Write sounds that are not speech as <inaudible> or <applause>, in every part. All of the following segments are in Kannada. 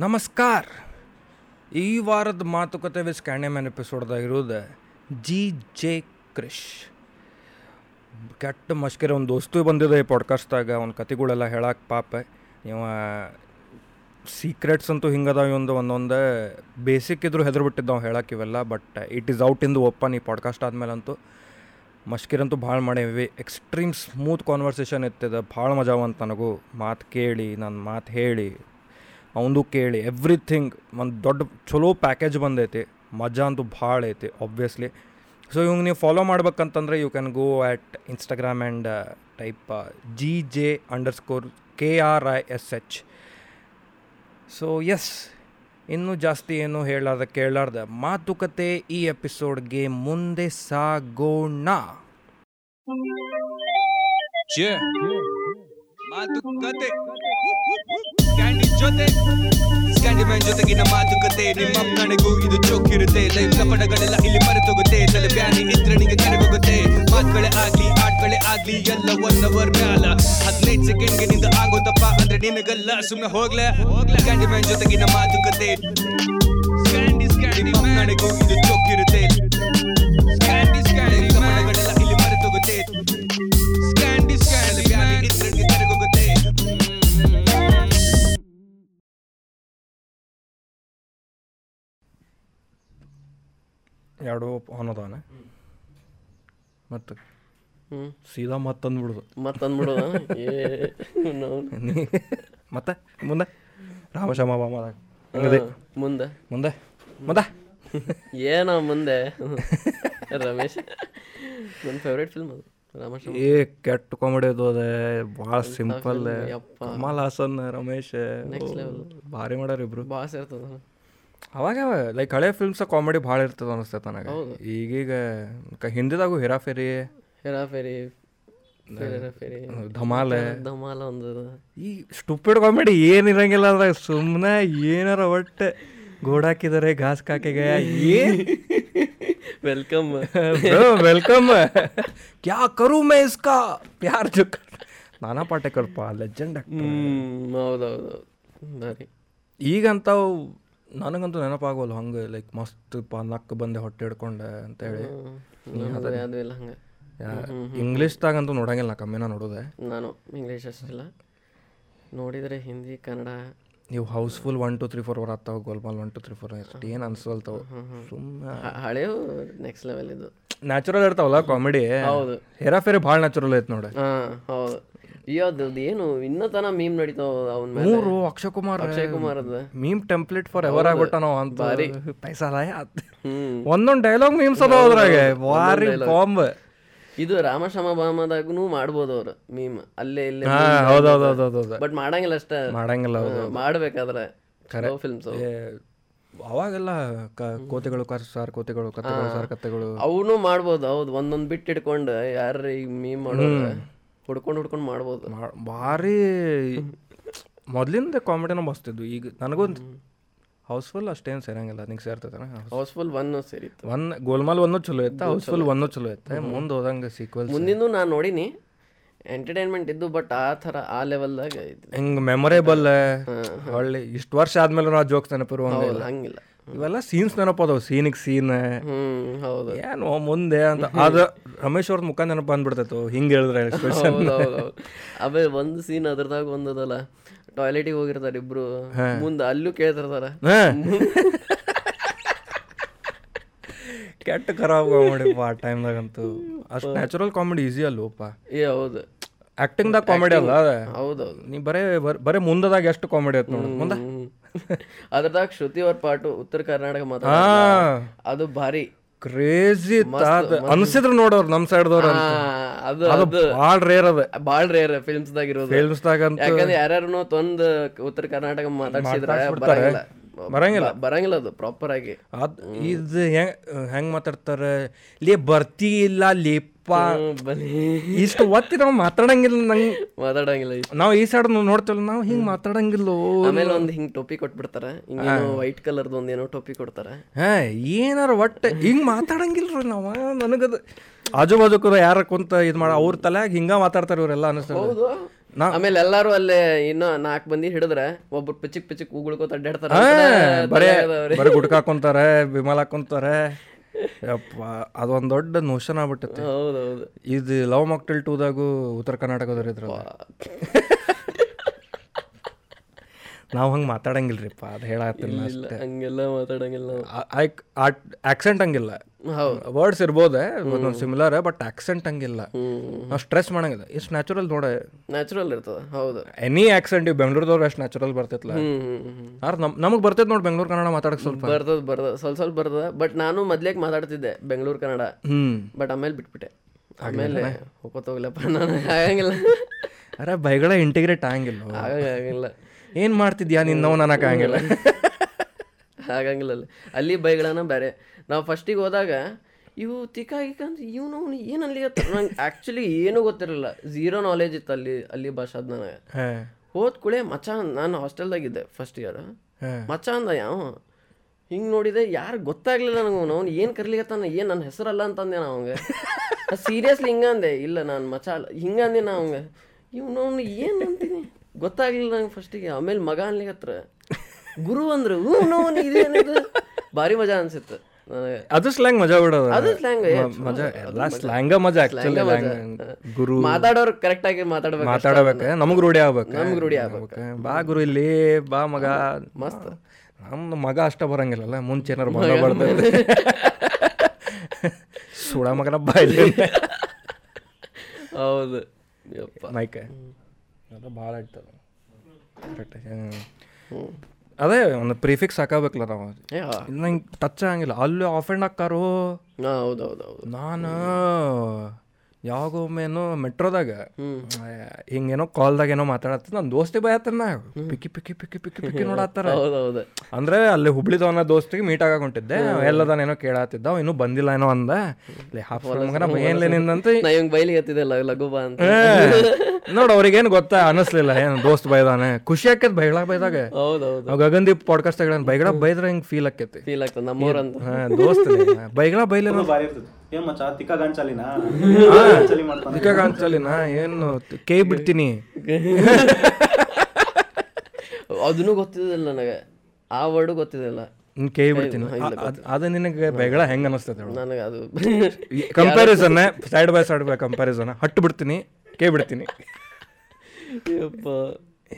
ನಮಸ್ಕಾರ. ಈ ವಾರದ ಮಾತುಕತೆ ವಿಸ್ ಸ್ಕ್ಯಾಂಡೆಮ್ಯಾನ್ ಎಪಿಸೋಡ್ದಾಗ ಇರೋದು ಜಿ ಜೆ ಕ್ರಿಶ್. ಕೆಟ್ಟ ಮಷ್ಕಿರ ಒಂದು ದೋಸ್ತು ಬಂದಿದೆ ಈ ಪಾಡ್ಕಾಸ್ಟ್ದಾಗ ಅವ್ನ ಕತೆಗಳೆಲ್ಲ ಹೇಳಕ್ಕೆ ಪಾಪ. ಇವ ಸೀಕ್ರೆಟ್ಸ್ ಅಂತೂ ಹಿಂಗದಾವ ಒಂದು ಒಂದೊಂದು ಬೇಸಿಕ್ ಇದ್ರು ಹೆದರು ಬಿಟ್ಟಿದ್ದಾವೆ ಹೇಳಕ್ಕೆ ಇವೆಲ್ಲ but it is out in the open ಈ ಪಾಡ್ಕಾಸ್ಟ್ ಆದ್ಮೇಲಂತೂ. ಮಷ್ಕಿರಂತೂ ಭಾಳ ಮಾಡೇವಿ ಎಕ್ಸ್ಟ್ರೀಮ್ ಸ್ಮೂತ್ ಕಾನ್ವರ್ಸೇಷನ್ ಇತ್ತಿದೆ. ಭಾಳ ಮಜಾವಂತ ನನಗೂ. ಮಾತು ಕೇಳಿ ನನ್ನ ಮಾತು ಹೇಳಿ. ಅವಂದು ಕೇಳಿ ಎವ್ರಿಥಿಂಗ್ ಒಂದು ದೊಡ್ಡ ಚಲೋ ಪ್ಯಾಕೇಜ್ ಬಂದೈತಿ. ಮಜಾ ಅಂತೂ ಭಾಳ ಐತಿ ಆಬ್ವಿಯಸ್ಲಿ ಸೊ ಇವಂಗೆ ನೀವು follow ಮಾಡ್ಬೇಕಂತಂದ್ರೆ you can go at Instagram and type G J underscore K R I S H so S ಇನ್ನೂ ಜಾಸ್ತಿ ಏನು ಹೇಳಾರ್ದ ಕೇಳಾರ್ದ ಮಾತುಕತೆ ಈ ಎಪಿಸೋಡ್ಗೆ ಮುಂದೆ ಸಾಗೋಣ. ಮಾತುಕತೆ. ಕ್ಯಾಂಡಿ ಜೊತೆ. ಸ್ಕ್ಯಾಂಡಿ ಮ್ಯಾನ್ ಜೊತೆಗಿನ ಮಾತುಕತೆ ನಿಮ್ಮ ನನಗೂ ಇದು ಚೋಕಿರುತ್ತೆ. ಲೈಫ್ ಪಡಗಳೆಲ್ಲ ಇಲ್ಲಿ ಮರೆತೋಗುತ್ತೆ. ತಲೆ ಬ್ಯಾನಿ ಇದ್ರೆ ನಿಂಗೆ ಕರೆಗೋಗುತ್ತೆ ಮಾತುಗಳೇ ಆಗ್ಲಿ ಆಟಗಳೆ ಆಗ್ಲಿ ಎಲ್ಲ ಒನ್ ಅವರ್ ಮ್ಯಾಲ. ಹದಿನೈದು ಸೆಕೆಂಡ್ಗೆ ನಿಂದ ಆಗೋದಪ್ಪ ಅಂದ್ರೆ ನಿನಗಲ್ಲ ಸುಮ್ಮನೆ ಹೋಗ್ಲೆ. ಹೋಗ್ಲೆ ಕ್ಯಾಂಡಿ ಮ್ಯಾನ್ ಜೊತೆಗಿನ ಮಾತುಕತೆ. ಸ್ಕ್ಯಾಂಡಿ ಸ್ಕ್ಯಾಂಡಿ ನಿಮ್ಮ ನನಗೂ ಇದು ಚೋಕಿರುತ್ತೆ. ಸ್ಕ್ಯಾಂಡಿ ಎರಡು ಮತ್ತು ಹ್ಞೂ ಸೀದಾ ಮತ್ತಂದು ಅಂದ್ಬಿಡುದು ಮತ್ತೆ ಅಂದ್ಬಿಡು ಏ ನಾವು <laughs> ನೀ ಮತ್ತೆ ಮುಂದೆ? ರಾಮಶ್ಯಾಮ ಬಾಮದಾಗ. ಮುಂದೆ. ಮುಂದೆ? ಮುಂದೆ? <laughs> ಏನೋ ಮುಂದೆ. ರಮೇಶ್ ನನ್ನ ಫೇವ್ರೇಟ್ ಫಿಲ್ಮ್ ಅದು ರಾಮಶ್ಯಾಮ ಏ ಕೆಟ್ಟ ಕಾಮಿಡಿ ಅದು ಅದೇ. ಭಾಳ ಸಿಂಪಲ್. ಕಮಲ್ ಹಾಸನ್ ರಮೇಶ್. ಭಾರಿ ಮಾಡ್ಯಾರ ಇಬ್ರು ಭಾಳ ಇರ್ತದ ಅವಾಗ ಲೈಕ್ ಹಳೆ ಫಿಲ್ಮ್ಸ್ ಕಾಮಿಡಿ ಭಾಳ ಇರ್ತದ ಅನಿಸ್ತೈತೆ ನನಗೆ. ಈಗೀಗ ಹಿಂದಿದಾಗು ಹೇರಾಫೇರಿ ಹೆರಾಫೇರಿ ಫೇರಿ ಧಮಾಲ. ಧಮಾಲ ಒಂದು ಈ ಸ್ಟುಪಿಡ್ ಕಾಮಿಡಿ ಏನಿರಂಗಿಲ್ಲ ಅಂದ್ರೆ ಸುಮ್ಮನೆ ಏನಾರ ಒಟ್ಟೆ ಗೋಡಾಕಿದ್ದಾರೆ ಘಾಸ್ ಕಾಕೆಗೆ ಏನ್ ವೆಲ್ಕಮ್ ವೆಲ್ಕಮ್ ಕ್ಯಾ ಕರು ಮೇ ಇಸ್ಕಾ? ಪ್ಯಾರ್ ಜುಕ್ ನಾನಾ ಪಾಟೇಕರ್ ಪಾ ಲೆಜೆಂಡ್ ಹೌದೌದು. ಈಗಂತ ಈಗಂತಾವು ನನಗಂತೂ ನೆನಪಾಗೋಲ್ಲ ಹಂಗೆ ಲೈಕ್ ಮಸ್ತ್ ಪಾ ನಕ್ಕ ಬಂದೆ ಹೊಟ್ಟೆ ಹಿಡ್ಕೊಂಡೆ ಅಂತೇಳಿ ಇಲ್ಲ ಹಂಗೆ. ಇಂಗ್ಲೀಷ್ದಾಗಂತೂ ನೋಡಂಗಿಲ್ಲ ನಾ ಕಮ್ಮಿನ ನೋಡೋದೆ. ನಾನು ಇಂಗ್ಲೀಷ್ ಅಷ್ಟಿಲ್ಲ. ನೋಡಿದರೆ ಹಿಂದಿ ಕನ್ನಡ. ನೀವು Housefull one two three four hour ಆಗ್ತಾವ Golmaal one two three four ಎಷ್ಟು ಏನು ಅನ್ಸಲ್ತಾವ. ಸುಮ್ಮನೆ ಹ- ಹಳೆವು ನೆಕ್ಸ್ಟ್ ಲೆವೆಲ್ ಇದು ನ್ಯಾಚುರಲ್ ಇರ್ತಾವಲ್ಲ ಕಾಮಿಡಿ ಹೌದು. ಹೇರಾಫೇರಿ ಭಾಳ ನ್ಯಾಚುರಲ್ ಐತೆ ನೋಡಿ. ಹಾ ಹೌದು. ಏನು? ಇನ್ನತನ ಮೀಮ್ ನಡೀತಾವ ಅವನ ಮೇಲೆ? ಮೂರು ಅಕ್ಷಯ್ ಕುಮಾರ್ ಅಕ್ಷಯ್ ಕುಮಾರ್ ಅದ ಮೀಮ್ ಟೆಂಪ್ಲೇಟ್ ಫಾರ್ ಎವರ್ ಆಗ್ಬಿಟ್ಟನೋ ಅಂತ. ಬಾರಿ ಪೈಸಾ ಹ್ಮ್. ಒಂದೊಂದು ಡೈಲಾಗ್ ಮೀಮ್ಸ್ ಅದಾವ ಅದ್ರಾಗ. ಬಾರಿ ಬಾಂಬ್ ಇದು ರಾಮಶ್ಯಾಮ ಬಾಮದಾಗೂ ಮಾಡ್ಬೋದು ಅವ್ರು ಮೀಮ್ ಅಲ್ಲೇ ಇಲ್ಲೇ ಬಟ್ ಮಾಡಂಗಿಲ್ಲ ಅಷ್ಟೇ. ಮಾಡಂಗಿಲ್ಲ ಹೌದು ಮಾಡ್ಬೇಕಾದ್ರೆ. ಫಿಲ್ಮ್ಸ್ ಅವಾಗೆಲ್ಲ ಕೋತಿಗಳು ಸಾರ್ ಕೋತಿಗಳು ಕಥೆಗಳು ಸಾರ್ ಕಥೆಗಳು ಅವನು ಮಾಡ್ಬೋದು ಹೌದು. ಒಂದೊಂದ್ ಬಿಟ್ಟು ಇಟ್ಕೊಂಡು ಯಾರ ಈಗ ಮೀಮ್ ಮಾಡೋದು? ಹುಡ್ಕೊಂಡು ಹುಡ್ಕೊಂಡು ಮಾಡ್ಬೋದು. ಭಾರಿ ಮೊದಲಿಂದ ಕಾಮಿಡಿನೂ ಬಸ್ತಿದ್ವು ಈಗ ನನಗೊಂದು ಹೌಸ್ಫುಲ್ ಅಷ್ಟೇನು ಸೇರಂಗಿಲ್ಲ. ನಿಂಗೆ ಸೇರ್ತೈತೆ ಹೌಸ್ಫುಲ್ ಒನ್ ಸೇರಿ ಒನ್ ಗೋಲ್ಮಾಲ್ ಒಂದು ಚಲೋ ಇತ್ತು? ಹೌಸ್ಫುಲ್ ಒಂದು ಚಲೋ ಇತ್ತು? ಮುಂದೆ ಹೋದಂಗೆ ಸೀಕ್ವೆಲ್ ಮುಂದಿಂದು ನಾನು ನೋಡಿನಿ. ಎಂಟರ್ಟೈನ್ಮೆಂಟ್ ಇದ್ದು ಬಟ್ ಆ ಥರ ಆ ಲೆವೆಲ್ದಾಗ ಹಿಂಗೆ ಮೆಮೊರೇಬಲ್ ಹೊಳ್ಳಿ. ಇಷ್ಟು ವರ್ಷ ಆದಮೇಲೆ ನಾವು ಜೋಕ್ಸ್ ನೆನಪಿರುವ ಹಂಗಿಲ್ಲ. ಇವೆಲ್ಲ ಸೀನ್ಸ್ ನೆನಪದವು ಸೀನಿಗೆ ಸೀನ್. ಹೌದು. ಏನು ಮುಂದೆ ಅಂತ. ಅದ ರಮೇಶ್ ಅವ್ರದ್ದು ಮುಖ ನೆನಪು ಬಂದ್ಬಿಡ್ತೈತು ಹಿಂಗೆ ಹೇಳಿದ್ರೆ ಎಕ್ಸ್ಪ್ರೆಷನ್ ಅವೇ ಒಂದು ಸೀನ್ ಅದ್ರದಾಗ ಒಂದದಲ್ಲ ಟಾಯ್ಲೆಟಿಗೆ ಹೋಗಿರ್ತಾರೆ ಇಬ್ರು. ಮುಂದೆ ಅಲ್ಲೂ ಕೇಳ್ತಿರ್ತಾರ. ಕೆಟ್ಟ ಖರಾಬ್ ಕಾಮಿಡಿ ಆ ಟೈಮ್ದಾಗಂತೂ ಅಷ್ಟು ನ್ಯಾಚುರಲ್ ಕಾಮಿಡಿ ಈಸಿ ಅಲ್ಲೋಪ ಏ ಹೌದು. ಆಕ್ಟಿಂಗ್ದಾಗ ಕಾಮಿಡಿ ಅಲ್ಲ. ಹೌದು ಹೌದೌದು ನೀ ಬರೇ ಬರ್- ಮುಂದದಾಗ ಎಷ್ಟು ಕಾಮಿಡಿ ಆಯ್ತು ನೋಡಿ. ಮುಂದೆ. <laughs> ಅದ್ರದಾಗ ಶ್ರುತಿ ಅವ್ರ ಪಾಟು ಉತ್ತರ ಕರ್ನಾಟಕ ಮಾತ್ರ ಅದು ಭಾರಿ. ಕ್ರೇಜಿ ಅನ್ಸಿದ್ರು ನೋಡೋರು ನಮ್ ಸೈಡ್ದವ್ರು ಅದು ಅದು ಭಾಳ ರೇರ್ ಅದ. ಬಾಳ್ ರೇರ್ ಫಿಲ್ಮ್ಸ್ ದಾಗ ಇರೋದು ದಾಗ ಯಾಕಂದ್ರೆ ಯಾರ್ಯಾರು ತಂದ ಉತ್ತರ ಕರ್ನಾಟಕ ಮಾತಾಡ್ಸಿದ್ರೆ ಬರಂಗಿಲ್ಲ. ಬರಂಗಿಲ್ಲ. ಅದು ಪ್ರಾಪರ್ ಆಗಿ. ಅದ್ ಇದು ಹೆಂಗ್ ಹೆಂಗ್ ಮಾತಾಡ್ತಾರೆ? ಲೇ ಬರ್ತಿ ಇಲ್ಲ ಲೇಪ ಇಷ್ಟು ಒತ್ತಿ ನಾವು ಮಾತಾಡಂಗಿಲ್ಲ ನಂಗೆ. ಮಾತಾಡಂಗಿಲ್ಲ. ನಾವು ಈ ಸೈಡ್ ನೋಡ್ತೇವಲ್ಲ ನಾವು ಹಿಂಗ್ ಮಾತಾಡಂಗಿಲ್ಲ. ಆಮೇಲೆ ಒಂದು ಹಿಂಗ್ ಟೋಪಿ ಕೊಟ್ಬಿಡ್ತಾರ. ವೈಟ್ ಕಲರ್ದು ಒಂದೇನೋ ಟೋಪಿ ಕೊಡ್ತಾರ. ಹಾ ಏನಾರ ಒಟ್ಟೆ ಹಿಂಗ್ ಮಾತಾಡಂಗಿಲ್ರಿ ನಾವು ನನಗದು. ಆಜು ಬಾಜುಕರು ಯಾರ ಕುಂತ ಇದು ಮಾಡ ಅವ್ರ ತಲೆಯಾಗ ಹಿಂಗ ಮಾತಾಡ್ತಾರೆ ಇವರೆಲ್ಲ ಅನಿಸ್ತದೆ. ಆಮೇಲೆ ಎಲ್ಲಾರು ಅಲ್ಲೇ ಇನ್ನ ನಾಲ್ಕು ಮಂದಿ ಹಿಡಿದ್ರೆ ಒಬ್ರು ಪಿಚಿಕ್ ಪಿಚಿಕ್ ಉಗುಳ್ಕೋತ ಅಡ್ಡಾಡ್ತಾರ. ಬರೇ ಬರೇ ವಿಮಲ್ ಹಾಕೊಂತಾರೆ. ಯಪ್ಪ ಅದೊಂದು ದೊಡ್ಡ ನೋಷನ್ ಆಗ್ಬಿಟ್ಟಿತ್ತು ಹೌದೌದು. ಇದು ಲವ್ ಮಾಕ್ಟೆಲ್ ಟೂದಾಗೂ ಉತ್ತರ ಕರ್ನಾಟಕದವ್ರು ಇದ್ರಲ್ಲ. ನಾವು ಹಂಗೆ ಮಾತಾಡಂಗಿಲ್ರಿಪ್ಪ ಅದು ಹೇಳತ್ತೀನಿ ಹಂಗೆಲ್ಲ ಮಾತಾಡಂಗಿಲ್ಲ ನಾವು. ಆಕ್ಸೆಂಟ್ ಹಂಗಿಲ್ಲ. ಹೌದು. ವರ್ಡ್ಸ್ ಇರ್ಬೋದೆ ಒಂದೊಂದು ಸಿಮಿಲರ್ ಬಟ್ ಆಕ್ಸೆಂಟ್ ಹಂಗಿಲ್ಲ. ನಾವು ಸ್ಟ್ರೆಸ್ ಮಾಡಂಗಿಲ್ಲ. ಎಷ್ಟು ನ್ಯಾಚುರಲ್ ನೋಡ. ನ್ಯಾಚುರಲ್ ಇರ್ತದ ಹೌದು. ಎನಿ ಆಕ್ಸೆಂಟ್ ಇವ್ ಬೆಂಗ್ಳೂರ್ದವ್ರು ಎಷ್ಟು ನ್ಯಾಚುರಲ್ ಬರ್ತೈತಲ್ಲ ಆರ್ ನಮ್ ನಮಗೆ ಬರ್ತೈತೆ ನೋಡಿ ಬೆಂಗ್ಳೂರು ಕನ್ನಡ ಮಾತಾಡಕ್ಕೆ ಸ್ವಲ್ಪ. ಬರ್ತದ ಬರ್ತದ ಸ್ವಲ್ಪ ಸ್ವಲ್ಪ ಬರ್ತದ ಬಟ್ ನಾನು ಮೊದ್ಲೇಕ್ ಮಾತಾಡ್ತಿದ್ದೆ ಬೆಂಗಳೂರು ಕನ್ನಡ ಬಟ್ ಆಮೇಲೆ ಬಿಟ್ಬಿಟ್ಟೆ. ಆಮೇಲೆ ಹೋಗೋತೋಗ್ಲಪ್ಪ ನಾನು. <laughs> ಆಗಂಗಿಲ್ಲ. ಅರೆ ಬೈಗಳ ಇಂಟಿಗ್ರೇಟ್ ಆಗಂಗಿಲ್ಲ. ಆಗಂಗ ಆಗಂಗಿಲ್ಲ. ಏನ್ ಮಾಡ್ತಿದ್ಯಾ ನೀನು ನನಗೆ ಆಗಂಗಿಲ್ಲ. ಆಗಂಗಿಲ್ಲ ಅಲ್ಲಿ ಅಲ್ಲಿ ಬೈಗಳನ್ನ ಬೇರೆ ನಾವು ಫಸ್ಟಿಗೆ ಹೋದಾಗ ಇವು ತಿಕ್ಕ ಅಂತ ಇವನು ಏನು ಅಲ್ಲಿ ನಂಗೆ ಆ್ಯಕ್ಚುಲಿ ಏನೂ ಗೊತ್ತಿರಲಿಲ್ಲ ಝೀರೋ ನಾಲೆಜ್ ಇತ್ತು ಅಲ್ಲಿ ಅಲ್ಲಿ ಭಾಷಾದ ನನಗೆ. ಹೋದ ಕುಳೆ ಮಚ್ಚ ನಾನು ಹಾಸ್ಟೆಲ್ದಾಗಿದ್ದೆ ಫಸ್ಟ್ ಇಯರ್ ಮಚ ಮಚ್ಚ ಅಂದ ಯಾವ ಹಿಂಗೆ ನೋಡಿದೆ ಯಾರು ಗೊತ್ತಾಗ್ಲಿಲ್ಲ ನನಗೆ ಅವ್ನು. ಏನು ಕರ್ಲಿಕತ್ತಾನ ಏನು ನನ್ನ ಹೆಸರಲ್ಲ ಅಂತಂದೆ ನಾ ಅವಂಗೆ <laughs> ಸೀರಿಯಸ್ಲಿ ಹಿಂಗಂದೆ ಇಲ್ಲ ನಾನು ಮಚ ಅಲ್ಲ. ಹಿಂಗಂದೆ ನಾ ಅವಂಗೆ ಇವ್ನು ಏನು ಅಂತೀನಿ? ಗೊತ್ತಾಗ್ಲಿಲ್ಲ ನಂಗೆ ಫಸ್ಟಿಗೆ ಆಮೇಲೆ ಮಗ ಅನ್ಲಿಕತ್ರ ಗುರು ಅಂದ್ರೆ ಹ್ಞೂ ನೋವು ಇದೇನಿದು ಭಾರಿ ಮಜಾ ಅನ್ಸಿತ್ತು ಅದು ಸ್ಲ್ಯಾಂಗ್ ಮಜಾ ಬಿಡೋದು. ಅದು ಸ್ಲ್ಯಾಂಗ್ ಮಜಾ ಎಲ್ಲ ಸ್ಲ್ಯಾಂಗ ಮಜಾ ಆಕ್ಚುಲಿ ಗುರು. ಮಾತಾಡೋರು ಕರೆಕ್ಟಾಗಿ ಮಾತಾಡ್ಬೇಕು ಮಾತಾಡಬೇಕು. ನಮಗ್ ರೂಢಿ ಆಗ್ಬೇಕು. ನಮ್ಗ್ ರೂಢಿ ಆಗ್ಬೇಕು. ಬಾ ಗುರು ಇಲ್ಲಿ ಬಾ ಮಗ. ಮಸ್ತ್. ನಮ್ದು ಮಗ ಅಷ್ಟ ಬರಂಗಿಲ್ಲಲ್ಲ ಮುಂಚೆ ಏನಾರು ಮಗ ಬರ್ತದೆ. <laughs> ಸುಳ ಮಗನ ಬಾಯ್ ಹೌದು. ಮೈಕೆ. ಅದು ಭಾಳ ಇರ್ತದೆ. ಕರೆಕ್ಟ್ ಅದೇ ಒಂದು ಪ್ರಿಫಿಕ್ಸ್ ಹಾಕಬೇಕಲ್ಲ ನಾವು. ನಂಗೆ ಟಚ್ ಆಗಂಗಿಲ್ಲ. ಅಲ್ಲೂ ಆಫ್ ಆ್ಯಂಡ್ ಹಾಕಾರು ಹೌದು ಹೌದು ನಾನು? ಯಾವಾಗೊಮ್ಮೆನೋ ಮೆಟ್ರೋದಾಗ ಹಿಂಗೇನೋ ಕಾಲ್ದಾಗ ಏನೋ ಮಾತಾಡತ್ತ ನನ್ನ ದೋಸ್ತಿ ಬಯತ್ತನ್ನ ಪಿಕ್ಕಿ ಪಿಕ್ಕಿ ಪಿಕ್ಕಿ ಪಿಕ್ಕಿ ಪಿಕ್ಕಿ ನೋಡತ್ತಾರ. ಅಂದ್ರೆ ಅಲ್ಲಿ ಹುಬ್ಳಿದವನ ದೋಸ್ತಿಗೆ ಮೀಟ್ ಆಗಾಕ ಹೊಂಟಿದ್ದೆ. ಎಲ್ಲದಾನೇನೋ ಕೇಳತ್ತಿದ್ದ ಅವ ಇನ್ನೂ ಬಂದಿಲ್ಲ ಏನೋ ಅಂದ. ಲೇ ಹಾಫ್ ಏನ್ಲೇ ನಿಂದಂತ ಬೈಲಿ ಹತ್ತಿದ್ದೆಲ್ಲ ಲಘು ಬಾ ಅಂತ. ನೋಡು ಅವ್ರಿಗೇನು ಗೊತ್ತಾ ಅನಿಸ್ಲಿಲ್ಲ ಏನು ದೋಸ್ತ್ ಬೈದಾನೆ. ಖುಷಿ ಆಕೈತಿ ಬೈಗಳ ಬೈದಾಗ. ಹೌದು ಹೌದು ಅವ್ ಗಗನ್ದೀಪ್ ಪಾಡ್ಕಾಸ್ಟ್ ಬೈಗಳ ಬೈದ್ರ ಹಿಂಗೆ ಫೀಲ್ ಆಕೈತಿ ಫೀಲ್ ಆಗ್ತದೆ ನಮ್ಮೂರಂತ. ದೋಸ್ತ್ ಬೈಗಳ ಬೈಲೇನೋ. ಬಾರಿ ಇರ್ತದೆ. ಏನ್ ಮಚ್ಚ ತಿಕ್ಕ ಗಾಂಚಾಲಿನಾ? ಗಾಂಚಾಲಿ ಮಾಡ್ತಾನೆ ಏನು ಕೇ ಬಿಡ್ತೀನಿ. <laughs> ಅದನ್ನು ಗೊತ್ತಿದಿಲ್ಲ ನನಗೆ. ಆ ವರ್ಡ್ ಗೊತ್ತಿದಿಲ್ಲ ಕೇ ಕೈ ಬಿಡ್ತೀನಿ. ಅದು ನಿನಗೆ ಬೆಗಳ ಹೆಂಗ ಅನಿಸ್ತದೆ ನನಗೆ ಅದು comparison side by side by comparison ಹಟ್ಟು ಬಿಡ್ತೀನಿ ಕೇ ಬಿಡ್ತೀನಿ. ಯಪ್ಪ.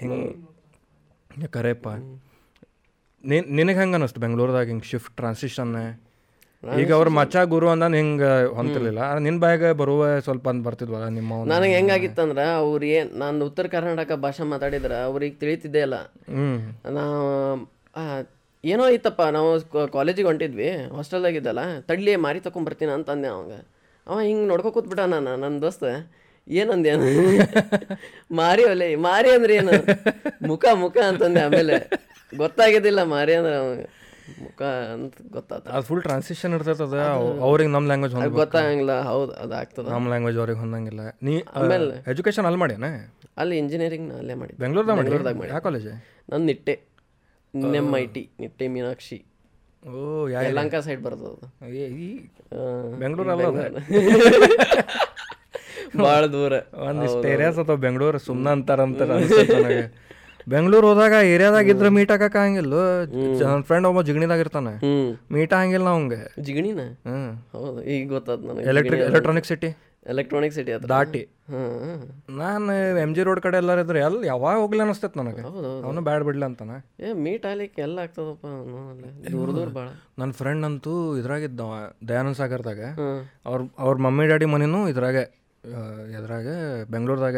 ಹಿಂಗೆ? ಕರೆಯಪ್ಪ. ನಿನ್ ನಿನಗೆ ಹೆಂಗೆ ಅನಿಸ್ತು ಬೆಂಗಳೂರದಾಗ ಹಿಂಗೆ ಶಿಫ್ಟ್ ಟ್ರಾನ್ಸಿಷನ್ ಈಗ ಅವ್ರ ಮಚ್ಚ ಗುರು ಅಂದ ಹಿಂಗೆ ಹೊಂತಿರ್ಲಿಲ್ಲ ನಿನ್ನ ಬಾಯಾಗ ಬರುವ ಸ್ವಲ್ಪ ಅಂತ ಬರ್ತಿದ್ವಲ್ಲ ನಿಮ್ಮ ನನಗೆ ಹೆಂಗಾಗಿತ್ತಂದ್ರ ಅವ್ರು ಏನ್ ನಾನು ಉತ್ತರ ಕರ್ನಾಟಕ ಭಾಷೆ ಮಾತಾಡಿದ್ರ ಅವ್ರಿಗೆ ತಿಳಿತಿದ್ದೆ ಇಲ್ಲ. ನಾ ನಾವು ಏನೋ ಐತಪ್ಪ ನಾವು ಕಾಲೇಜಿಗೆ ಹೊಂಟಿದ್ವಿ ಹಾಸ್ಟೆಲ್ದಾಗಿದ್ದಲ್ಲ ತಡ್ಲಿ ಮಾರಿ ತಗೊಂಬರ್ತೀನಿ ಅಂತ ಅಂದೆ ಅವಾಗ. ಅವ ಹಿಂಗೆ ನೋಡ್ಕೊ ಕೂತ್ಬಿಟ್ಟ ನಾನು ನನ್ನ ದೋಸ್ತ. ಏನಂದೆ <laughs> ಮಾರಿ ಒಲೆ ಮಾರಿ ಅಂದ್ರೆ ಏನು ಮುಖ ಮುಖ ಅಂತಂದೆ ಆಮೇಲೆ. ಗೊತ್ತಾಗಿದ್ದಿಲ್ಲ ಮಾರಿ ಅಂದ್ರೆ ಅವಾಗ. ಅಂತ ಗೊತ್ತಾತ. ಅದು ಫುಲ್ ಟ್ರಾನ್ಸಿಷನ್ ಇರ್ತೈತೆ ಅದು. ಅವ್ರಿಗೆ ನಮ್ಮ ಲ್ಯಾಂಗ್ವೇಜ್ ಹೊಂದ ಗೊತ್ತಾಗಂಗಿಲ್ಲ. ಹೌದು ಅದು ಆಗ್ತದ. ನಮ್ಮ ಲ್ಯಾಂಗ್ವೇಜ್ ಅವ್ರಿಗೆ ಹೊಂದಂಗಿಲ್ಲ. ನೀ ಎಜುಕೇಶನ್ ಅಲ್ಲಿ ಮಾಡ್ಯಾನ? ಅಲ್ಲಿ ಇಂಜಿನಿಯರಿಂಗ್ ಅಲ್ಲೇ ಮಾಡಿದ್ದೆ. ಬೆಂಗಳೂರ್ದಾಗ ಬೆಂಗಳೂರ್ದಾಗ ಮಾಡಿ ಯಾವ ಕಾಲೇಜ್ ನಾನು Nitte. M I T Nitte Meenakshi. Yelahanka side ಬರ್ತದ ಈ ಬೆಂಗಳೂರು. ಅಲ್ಲ ಭಾಳ ದೂರ. ಒಂದಿಷ್ಟು ಏರಿಯಾಸ್ ಅಥವಾ ಬೆಂಗಳೂರು ಸುಮ್ಮನೆ ಅಂತಾರಂತ ಅನ್ಸುತ್ತೆ ನನಗೆ. ಬೆಂಗಳೂರು ಹೋದಾಗ ಏರಿಯಾದಾಗ ಇದ್ರೆ ಮೀಟ್ ಆಗಕ್ಕೆ ಆಗಂಗಿಲ್ಲ. ನನ್ನ ಫ್ರೆಂಡ್ ಒಬ್ಬ ಜಿಗಣಿದಾಗ ಇರ್ತಾನೆ. ಮೀಟ್ ಆಗಂಗಿಲ್ಲ ಅವಂಗೆ ಜಿಗಣಿನ? ಹೌದು ಈಗ ಗೊತ್ತಾದ ನನಗೆ electric electronic city electronic city ಅದು ದಾಟಿ. ನಾನು ಎಂ ಜಿ ರೋಡ್ ಕಡೆ ಎಲ್ಲಾರ ಇದ್ರೆ ಎಲ್ಲಿ ಯಾವಾಗ ಹೋಗ್ಲಿ ಅನಿಸ್ತೈತೆ ನನಗೆ. ಅವನು ಬ್ಯಾಡ್ ಬಿಡ್ಲಿ ಅಂತಾನೆ. ಏ ಮೀಟ್ ಆಗ್ಲಿಕ್ಕೆ ಎಲ್ಲ ಆಗ್ತದಪ್ಪ ಅವನು ದೂರ ದೂರ ಭಾಳ ನನ್ನ ಫ್ರೆಂಡ್ ಅಂತೂ ಇದ್ರಾಗಿದ್ದವ ದಯಾನಂದ ಸಾಗರ್ದಾಗ. ಅವ್ರ ಅವ್ರ ಮಮ್ಮಿ ಡ್ಯಾಡಿ ಮನೇನು ಇದ್ರಾಗೆ ಎದ್ರಾಗ ಬೆಂಗಳೂರದಾಗ.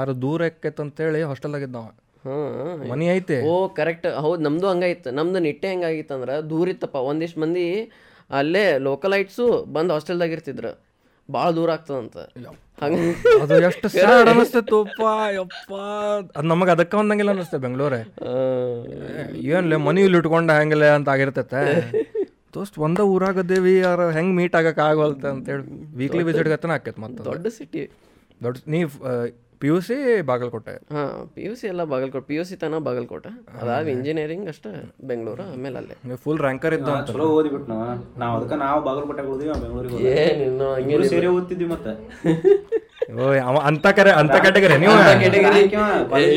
ಆರು ದೂರ ಎಕ್ಕೈತಂತೇಳಿ ಹಾಸ್ಟೆಲ್ದಾಗ ಇದ್ದವ. ಮನಿ ಐತೆ. ಓ ಕರೆಕ್ಟ್ ಹೌದು ನಮ್ದು ಹಂಗಾಗಿತ್ತು ನಮ್ದು ನಿಟ್ಟೆ ಹೆಂಗಾಗಿತ್ತಂದ್ರೆ ದೂರ ಇತ್ತಪ್ಪ. ಒಂದಿಷ್ಟು ಮಂದಿ ಅಲ್ಲೇ ಲೋಕಲ್ ಐಟ್ಸು ಬಂದು ಹಾಸ್ಟೆಲ್ದಾಗ ಇರ್ತಿದ್ರು. ಭಾಳ ದೂರ ಆಗ್ತದಂತ. ಅದು ಎಷ್ಟು ಸ್ಯಾಡ್ <laughs> ಅನಿಸ್ತೈತಪ್ಪ ಯಪ್ಪ ಅದು ನಮಗೆ ಅದಕ್ಕೆ ಒಂದಂಗಿಲ್ಲ ಅನಿಸ್ತದೆ ಬೆಂಗಳೂರೇ. ಏನ್ಲೇ ಮನಿ ಇಲ್ಲಿ ಇಟ್ಕೊಂಡ ಹೆಂಗಿಲ್ಲ ಅಂತ ಆಗಿರ್ತೈತೆ. ದೋಸ್ತ್ ಒಂದ ಊರಾಗದೇವಿ ಯಾರ ಹೆಂಗ್ ಮೀಟ್ ಆಗಕ್ ಆಗವಲ್ತ ಅಂತೇಳಿ ವೀಕ್ಲಿ ವಿಸಿಟ್ ಗತನ ಆಕೈತೆ ಮತ್ತೆ ದೊಡ್ಡ ಸಿಟಿ ದೊಡ್ಡ ನೀ ಪಿ ಯು ಸಿ ಬಾಗಲಕೋಟೆ. ಹಾಂ ಪಿ ಯು ಸಿ ಎಲ್ಲ ಬಾಗಲಕೋಟೆ ಪಿ ಯು ಸಿ ತನ ಬಾಗಲಕೋಟೆ ಅದಾದ ಇಂಜಿನಿಯರಿಂಗ್ ಅಷ್ಟೇ ಬೆಂಗಳೂರು ಆಮೇಲೆ ಅಲ್ಲೇ. ಫುಲ್ ರ್ಯಾಂಕರ್ ಇದ್ದ ಅಂತ. ಚಲೋ ಓದಿಬಿಟ್ಟು ನಾವು ಅದಕ್ಕೆ ನಾವು ಬಾಗಲಕೋಟೆ ಉಳಿದ್ವಿ ಬೆಂಗಳೂರಿಗೆ ಏನಿನ್ನು ಹಂಗೆ ಸೇರಿ ಓದ್ತಿದ್ವಿ ಮತ್ತೆ. ಅಂತ ಕರೆ ಅಂತ ಕ್ಯಾಟಗರಿ ನೀವು?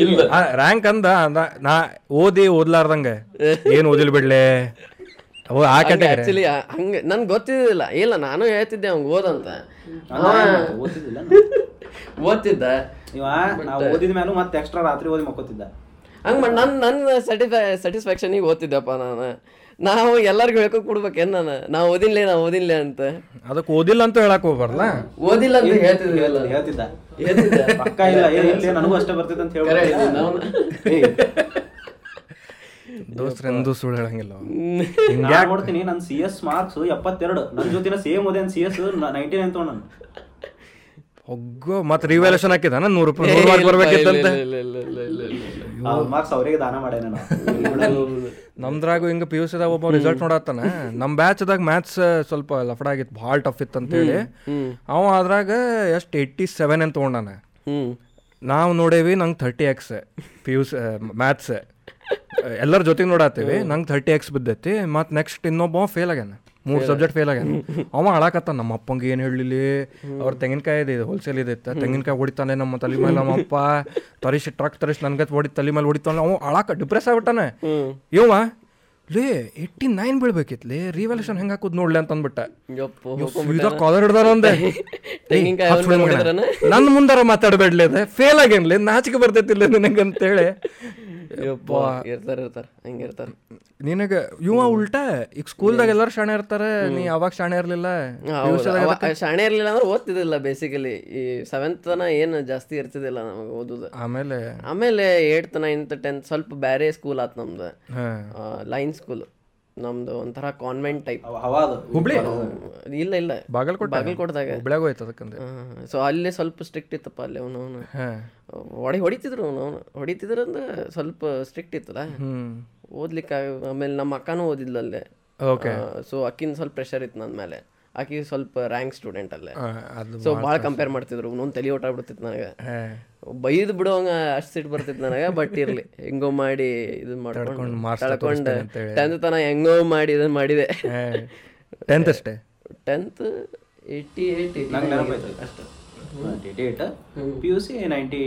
ಇಲ್ಲ. ರ್ಯಾಂಕ್ ಅಂದ ಅಂದ ನಾ ಓದಿ ಓದ್ಲಾರ್ದಂಗೆ. ಏನ್ ಓದಿಲ್ ಬಿಡ್ಲೆ? ಓ ಆ ಕ್ಯಾಟಗರಿ ಆಕ್ಚುಲಿ ಹಂಗೆ ನನ್ಗೆ ಗೊತ್ತಿದ್ದಿಲ್ಲ. ಇಲ್ಲ ನಾನು ಹೇಳ್ತಿದ್ದೆ ಅವ್ಗೆ ಓದಂತ <laughs> ಓದ್ತಿದ್ದ. ಇವ ನಾವು ಓದಿದ ಮ್ಯಾಲೂ ಮತ್ತೆ ಎಕ್ಸ್ಟ್ರಾ ರಾತ್ರಿ ಓದಿ ಮಕ್ಕೋತಿದ್ದ. ಹಂಗೆ ಮಾಡಿ ನನ್ನ ನನ್ನ ಸರ್ಟಿಫೈ ಸ್ಯಾಟಿಸ್ಫ್ಯಾಕ್ಷನಿಗೆ ಓದ್ತಿದ್ದಪ್ಪ ನಾನು. ನಾವು ಎಲ್ಲರಿಗೂ ಹೇಳ್ಕೊ ಕೊಡ್ಬೇಕೇನು ನಾನು? ನಾ ಓದಿನ್ಲೇ ನಾ ಓದಿನ್ಲೇ ಅಂತ. ಅದಕ್ಕೆ ಓದಿಲ್ಲ ಅಂತ ಹೇಳಕ್ ಹೋಗ್ಬಾರ್ದ ಓದಿಲ್ಲ ಅಂತ ಹೇಳ್ತಿದ್ವಲ್ಲ ಹೇಳ್ತಿದ್ದ ಹೇಳ್ತಿದ್ದ. <laughs> ಪಕ್ಕ ಇಲ್ಲ ಏ ಇಲ್ಲ ನನಗೂ ಅಷ್ಟೇ ಬರ್ತೈತೆ ಅಂತ ನಾವು- ದೋಸ್ತ್ರೆಂದು ಸುಳ್ಳು ಹೇಳಂಗಿಲ್ಲ ಅವ. ನೋಡ್ತೀನಿ ನನ್ನ ಸಿ ಎಸ್ ಮಾರ್ಕ್ಸ್ ಎಪ್ಪತ್ತೆರಡು. ನನ್ನ ಜೊತಿನ ಸೇಮ್ ಓದೇನ್ ಸಿ ಎಸ್ ನೈಂಟಿ ನೈನ್ ತೊಗೊಂಡು ಹೋಗೋ ಮತ್ತೆ ರಿವ್ಯಾಲ್ಯೂಷನ್ ಹಾಕಿದಾನ ನೂರು ರೂಪಾಯಿ ನೂರು ಮಾರ್ಕ್ ಬರ್ಬೇಕಿತ್ತಂತೆ. ಇಲ್ಲ, ಇಲ್ಲ, ಇಲ್ಲ, ಇಲ್ಲ, ಇಲ್ಲ, ಇಲ್ಲ. ಮಾರ್ಕ್ಸ್ ಅವರಿಗೆ ದಾನ ಮಾಡ್ಯಾನ ನಮ್ದ್ರಾಗು ಹಿಂಗ ಪಿ ಯು ಸಿದಾಗ ಒಬ್ಬ ರಿಸಲ್ಟ್ ನೋಡತ್ತಾನ ನಮ್ಮ ಬ್ಯಾಚ್ದಾಗ ಮ್ಯಾಥ್ಸ್ ಸ್ವಲ್ಪ ಲಫಡ ಆಗಿತ್ತು ಭಾಳ ಟಫ್ ಇತ್ತು ಅಂತೇಳಿ ಅವ ಅದ್ರಾಗ ಎಷ್ಟ್? ಏಯ್ಟಿ ಸೆವೆನ್ ಅಂತ ತೊಗೊಂಡಾನ. ನಾವು ನೋಡೇವಿ ನಂಗೆ thirty X P U C maths ಎಲ್ಲರ ಜೊತೆಗೆ ನೋಡತ್ತೀವಿ ನಂಗೆ ಥರ್ಟಿ ಎಕ್ಸ್ ಬಿದ್ದೈತಿ ಮತ್ತು ನೆಕ್ಸ್ಟ್ ಇನ್ನೊಬ್ಬ ಫೇಲ್ ಆಗ್ಯಾನ. ಮೂರು ಸಬ್ಜೆಕ್ಟ್ ಫೇಲ್ ಆಗ್ಯಾನ ಅವ ಅಳಾಕತ್ತ ನಮ್ಮ ಅಪ್ಪಂಗೆ ಏನು ಹೇಳಲಿ? ಅವ್ರ ತೆಂಗಿನಕಾಯಿ ಇದೆ ಹೋಲ್ಸೇಲ್ ಇದೆ ತೆಂಗಿನಕಾಯಿ ಹೊಡಿತಾನೆ ನಮ್ಮ ತಲೆ ಮೇಲೆ ನಮ್ಮ ಅಪ್ಪ ತರಿಸಿ ಟ್ರಕ್ ತರಿಸಿ ನನ್ಗತ್ ಹೊಡಿ ತಲೆ ಮೇಲೆ ಹೊಡಿತಾನೆ ಅವ ಅಳಾಕ ಡಿಪ್ರೆಸ್ ಆಗ್ಬಿಟ್ಟಾನೆ. ಇವ ಲೇ ಏಯ್ಟಿ ನೈನ್ ಲೇ ರಿವಲ್ಯೂಷನ್ ಹೆಂಗೆ ಹಾಕೋದು ನೋಡ್ಲಿ ಅಂತ ಅಂದ್ಬಿಟ್ಟ ಕಾಲರ್ ಹಿಡ್ದಾರ ನೋಡಿದ್ರನ? ನನ್ನ ಮುಂದಾರ ಮಾತಾಡಬೇಡ್ಲಿ ಅದ ಫೇಲ್ ಆಗೇನ್ಲಿ ನಾಚಿಕೆ ಬರ್ತೈತಿಲ್ಲ ನಿನಗೆ ಅಂತೇಳಿ. ಯಪ್ಪ ಇರ್ತಾರ ಇರ್ತಾರ ಹಂಗೆ ಇರ್ತಾರ. ನಿನಗೆ ಇವ ಉಲ್ಟಾ ಈಗ ಸ್ಕೂಲ್ದಾಗ ಎಲ್ಲರೂ ಶಾಣೆ ಇರ್ತಾರೆ ನೀ ಅವಾಗ ಶಾಣೆ ಇರ್ಲಿಲ್ಲ? ಶಾಣೆ ಇರ್ಲಿಲ್ಲ ಅಂದ್ರೆ ಓದ್ತಿದ್ದಿಲ್ಲ ಬೇಸಿಕಲಿ ಈ ಸೆವೆಂತ್ ತನ ಏನು ಜಾಸ್ತಿ ಇರ್ತಿದಿಲ್ಲ ನಮಗೆ ಓದುದು. ಆಮೇಲೆ? ಆಮೇಲೆ ಏಟ್ತ್ ನೈನ್ತ್ ಟೆಂತ್ ಸ್ವಲ್ಪ ಬೇರೆ ಸ್ಕೂಲ್ ಆತ್ ನಮ್ದು. ಹಾ. ಲೈನ್ ಸ್ಕೂಲ್ ನಮ್ದು ಒಂಥರ ಕಾನ್ವೆಂಟ್ ಟೈಪ್ ಹುಬ್ಳಿ? ಇಲ್ಲ ಇಲ್ಲ. ಬಾಗಲಕೋಟೆ? ಬಾಗಲಕೋಟದಾಗ. ಹುಬ್ಳ್ಯಾಗ ಹೋಯ್ತು ಅದಕ್ಕಂದ್ರೆ ಸೊ ಅಲ್ಲಿ ಸ್ವಲ್ಪ ಸ್ಟ್ರಿಕ್ಟ್ ಇತ್ತಪ್ಪ ಅಲ್ಲಿ ಅವನು ಅವನು. ಹಾ. ಹೊಡಿ ಹೊಡಿತಿದ್ರು ಅವನು ಅವನು. ಹೊಡಿತಿದ್ರು ಅಂದ್ರೆ ಸ್ವಲ್ಪ ಸ್ಟ್ರಿಕ್ಟ್ ಇತ್ತಲ್ಲ. ಹ್ಮ್. ಓದ್ಲಿಕ್ಕೆ ಆಮೇಲೆ ನಮ್ಮ ಅಕ್ಕನೂ ಓದಿದ್ಲು ಅಲ್ಲೇ. ಓಕೆ ಸೊ ಅಕ್ಕಿನ ಸ್ವಲ್ಪ ಪ್ರೆಷರ್ ಇತ್ತು ನನ್ನ ಮೇಲೆ. ಆಕಿ ಸ್ವಲ್ಪ ರ್ಯಾಂಕ್ ಸ್ಟೂಡೆಂಟ್ ಅಲ್ಲೇ. ಸೊ ಭಾಳ ಕಂಪೇರ್ ಮಾಡ್ತಿದ್ರು. ಒಂದೊಂದು ತಲೆ ಓಟ ಬಿಡ್ತಿತ್ತು ನನಗೆ. ಹಾ. ಬೈದು ಬಿಡೋಂಗ ಅಷ್ಟು ಸಿಟ್ಟು ಬರ್ತಿತ್ತು ನನಗೆ ಬಟ್ ಇರ್ಲಿ. ಹೆಂಗೋ ಮಾಡಿ ಇದು ಮಾಡ್ಕೊಂಡು ಮಾತಾಡ್ಕೊಂಡು ತಳ್ಕೊಂಡು. ಟೆಂತ್ ತನ ಹೆಂಗೋ ಮಾಡಿ ಇದನ್ನ ಮಾಡಿದೆ. ಟೆಂತ್ ಅಷ್ಟೇ? ಟೆಂತ್ ಏಯ್ಟಿ ಏಯ್ಟ್ ಅಷ್ಟು. P U C ninety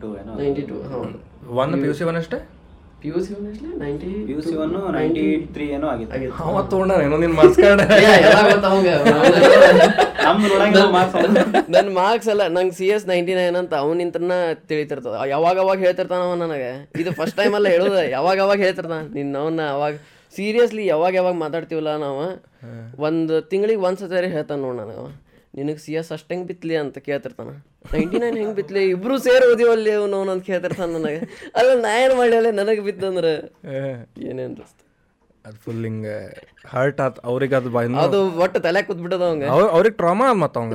two ಏನೋ ನೈಂಟಿ ಟು ಹೌದು. ಒಂದು ಪಿ ಯು ಸಿ ಒನ್ ಅಷ್ಟೇ? P U C ninety P U C one ninety three ಏನೋ ಆಗಿತ್ತು. ಅವ ತೊಗೊಂಡ ಏನೋ ನಿನ್ ಮಾರ್ಕ್ಸ್ ಕಾರ್ಡ್ ನನ್ನ ಮಾರ್ಕ್ಸ್ ಅಲ್ಲ ನಂಗೆ ಸಿ ಎಸ್ ನೈಂಟಿ ನೈನ್ ಅಂತ ಅವನಿಂತನ ತಿಳಿತಿರ್ತದ. ಯಾವಾಗ ಅವಾಗ ಹೇಳ್ತಿರ್ತಾನವ ಅವ ನನಗೆ. ಇದು ಫಸ್ಟ್ ಟೈಮ್ ಅಲ್ಲ ಹೇಳೋದು. ಯಾವಾಗ ಅವಾಗ ಹೇಳ್ತಿರ್ತಾನ? ನಿನ್ನ ಅವನ್ನ ಅವಾಗ ಸೀರಿಯಸ್ಲಿ ಯಾವಾಗ ಯಾವಾಗ ಮಾತಾಡ್ತೀವಲ್ಲ ನಾವು? ಒಂದು ತಿಂಗಳಿಗೆ ಒಂದು ಹೇಳ್ತಾನೆ ನೋಡ್ ನನಗೆ ನಿನಗೆ ಸಿ ಎಸ್ ಅಷ್ಟು ಹೆಂಗೆ ಬಿತ್ತಲಿ ಅಂತ ಕೇಳ್ತಿರ್ತಾನೆ. ನೈಂಟಿ ನೈನ್ ಹೆಂಗೆ ಬಿತ್ಲಿ? ಇಬ್ರು ಸೇರಿ ಓದಿವಲ್ಲಿ ಅವನು ಅವನು ಅಂತ ಕೇಳ್ತಿರ್ತಾನೆ ನನಗೆ. ಅಲ್ಲ ನಾ ಏನು ಮಾಡಲಿ ನನಗೆ ಬಿತ್ತಂದ್ರೆ? ಏನೇನು ದೋಸ್ತ ಅದು ಫುಲ್ ಹಿಂಗೆ ಹರ್ಟ್ ಆತ್ ಅವ್ರಿಗೆ ಅದು ಬಾಯ್ ಅದು ಒಟ್ಟು ತಲೆ ಕೂತ್ಬಿಟ್ಟದ ಅವಂಗೆ. ಅವ್ರ- ಅವ್ರಿಗೆ ಟ್ರಾಮಾ ಮತ್ತೆ ಅವಂಗ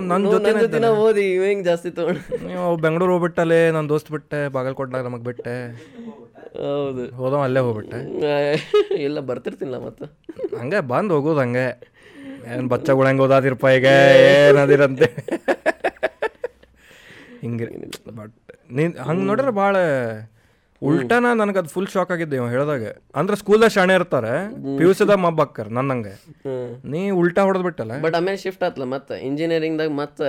ನನ್ನ ಜೊತೆ ದಿನ ಓದಿ ಹಿಂಗೆ ಜಾಸ್ತಿ ತಗೊಂಡು ನೀವು ಬೆಂಗಳೂರು ಹೋಗ್ಬಿಟ್ಟಲೆ ನನ್ನ ದೋಸ್ತ್ ಬಿಟ್ಟೆ ಬಾಗಲಕೋಟ್ನಾಗ ನಮಗೆ ಬಿಟ್ಟೆ. ಹೌದು. ಹೋದವ ಅಲ್ಲೇ ಹೋಗ್ಬಿಟ್ಟೆ. ಇಲ್ಲ ಬರ್ತಿರ್ತಿಲ್ಲ ಮತ್ತೆ. ಹಂಗೆ ಬಂದು ಹೋಗೋದು ಹಂಗೆ. ಏನು ಬಚ್ಚಗಳು ಹೆಂಗೆ ಓದಾದಿರಪ್ಪ ಈಗ? ಏನದಿರಂತೆ ಹಿಂಗೆ. ಬಟ್ ನೀ ಹಂಗೆ ನೋಡ್ರೆ ಭಾಳ ಉಲ್ಟಾನ ನನಗೆ ಅದು ಫುಲ್ ಶಾಕ್ ಆಗಿದ್ದೆ ಇವ್ ಹೇಳಿದಾಗ. ಅಂದ್ರೆ ಸ್ಕೂಲ್ದಾಗ ಶಾಣೆ ಇರ್ತಾರೆ ಪಿ ಯು ಸಿದಾಗ ಮಬ್ಬ ಹಾಕ್ಕಾರ ನನ್ನಂಗೆ ನೀ ಉಲ್ಟಾ ಹೊಡೆದ್ ಬಿಟ್ಟಲ್ಲ? ಬಟ್ ಆಮೇಲೆ ಶಿಫ್ಟ್ ಆತ್ಲ ಮತ್ತೆ ಇಂಜಿನಿಯರಿಂಗ್ದಾಗ ಮತ್ತೆ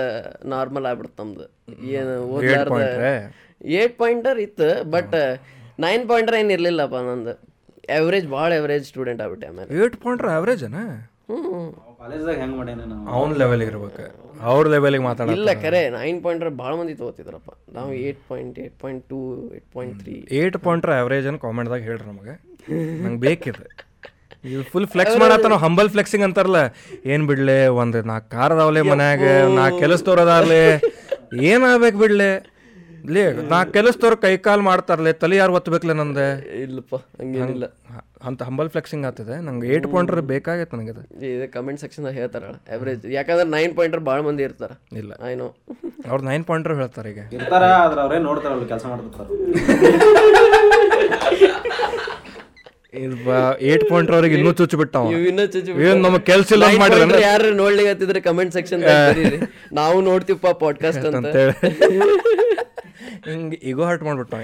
ನಾರ್ಮಲ್ ಆಗ್ಬಿಡ್ತು ನಮ್ದು. ಏನು ಏಟ್ ಓದ್ಲಾರ್ದ ಪಾಯಿಂಟ್ರೆ ಏಟ್ ಪಾಯಿಂಟರ್ ಇತ್ತು ಬಟ್ ನೈನ್ ಪಾಯಿಂಟರ್ ಏನು ಇರ್ಲಿಲ್ಲಪ್ಪ ನಂದು. ಎವರೇಜ್ ಭಾಳ ಎವರೇಜ್ ಸ್ಟೂಡೆಂಟ್ ಆಗ್ಬಿಟ್ಟೆ ಆಮೇಲೆ. ಏಟ್ ಪಾಯಿಂಟ್ರ್ ಹ್ಞೂ ಕಾಲೇಜ್ದಾಗ ಹೆಂಗೆ ಮಾಡ್ಯಾನ ನಾವು? ಅವ್ನ ಲೆವೆಲಿಗೆ ಇರ್ಬೇಕು. ಅವ್ರ ಲೆವೆಲಿಗೆ ಮಾತಾಡ ಇಲ್ಲ ಕರೆ ನೈನ್ ಪಾಯಿಂಟ್ರ ಭಾಳ ಮಂದಿ ತಗೋತಿದ್ರಪ್ಪ. ನಾವು eight point eight point two eight point three eight ಪಾಯಿಂಟ್ರ average ಅನ್ನು ಕಾಮೆಂಟ್ದಾಗ ಹೇಳ್ರಿ ನಮಗೆ. ನಂಗೆ ಬೇಕಿದೆ. <laughs> ಇದು ಫುಲ್ ಫ್ಲೆಕ್ಸ್ ಮಾಡತ್ತ ನಾವು ಹಂಬಲ್ ಫ್ಲೆಕ್ಸಿಂಗ್ ಅಂತಾರಲ್ಲ ಏನು ಬಿಡ್ಲೆ ಒಂದು ನಾಲ್ಕು ಕಾರ್ ಅದಾವಲೆ ಮನ್ಯಾಗ ನಾಲ್ಕು ಕೆಲಸದವ್ರು ಅದಾರ್ಲೆ ಏನಾಗ್ಬೇಕು ಬಿಡ್ಲೆ? ಲೇ ನಾಲ್ಕು ಕೆಲಸದವ್ರು ಕೈ ಕಾಲು ಮಾಡ್ತಾರಲೆ ತಲೆ ಯಾರು ಒತ್ತಬೇಕಲೆ ನಂದೆ? ಇಲ್ಲಪ್ಪ ಹಂಗೇನಿಲ್ಲ. ಅಂತ ಹಂಬಲ್ ಫ್ಲೆಕ್ಸಿಂಗ್ ಆಗ್ತದೆ. ನಂಗೆ ಏಟ್ ಪಾಯಿಂಟರ್ ಬೇಕಾಗೈತೆ ನನಗೆ ಅದು. ಇದು ಕಮೆಂಟ್ ಸೆಕ್ಷನ್ ಹೇಳ್ತಾರ ಎವ್ರೇಜ್ ಯಾಕಂದ್ರೆ ನೈನ್ ಪಾಯಿಂಟರ್ ಭಾಳ ಮಂದಿ ಇರ್ತಾರ. ಇಲ್ಲ. ಐ ನೋ ಅವ್ರು ನೈನ್ ಪಾಯಿಂಟರ್ ಹೇಳ್ತಾರೆ ಈಗ. ಇರ್ತಾರ ಆದ್ರ ನೋಡ್ತಾರೆ ನೋಡ್ತಾರಲ್ಲ ಕೆಲಸ ಮಾಡ್ತಿರ್ತಾರ ಇದು ಏಟ್ ಪಾಯಿಂಟ್ ಅವ್ರಿಗೆ ಇನ್ನೂ ಚುಚ್ಚು ಬಿಟ್ಟವ ಇನ್ನ ಚುಚ್ಚು ನಮಗೆ ಕೆಲ್ಸ ಇಲ್ಲ ಮಾಡಿದ್ರೆ ಯಾರು ನೋಡ್ಲಿಕ್ಕೆ ಕಮೆಂಟ್ ಸೆಕ್ಷನ್ <laughs> ನಾವು ನೋಡ್ತೀವಪ್ಪ ಪಾಡ್ಕಾಸ್ಟ್ ಅಂತ. ಹಿಂಗೆ ಈಗೋ ಹರ್ಟ್ ಮಾಡ್ಬಿಟ್ಟ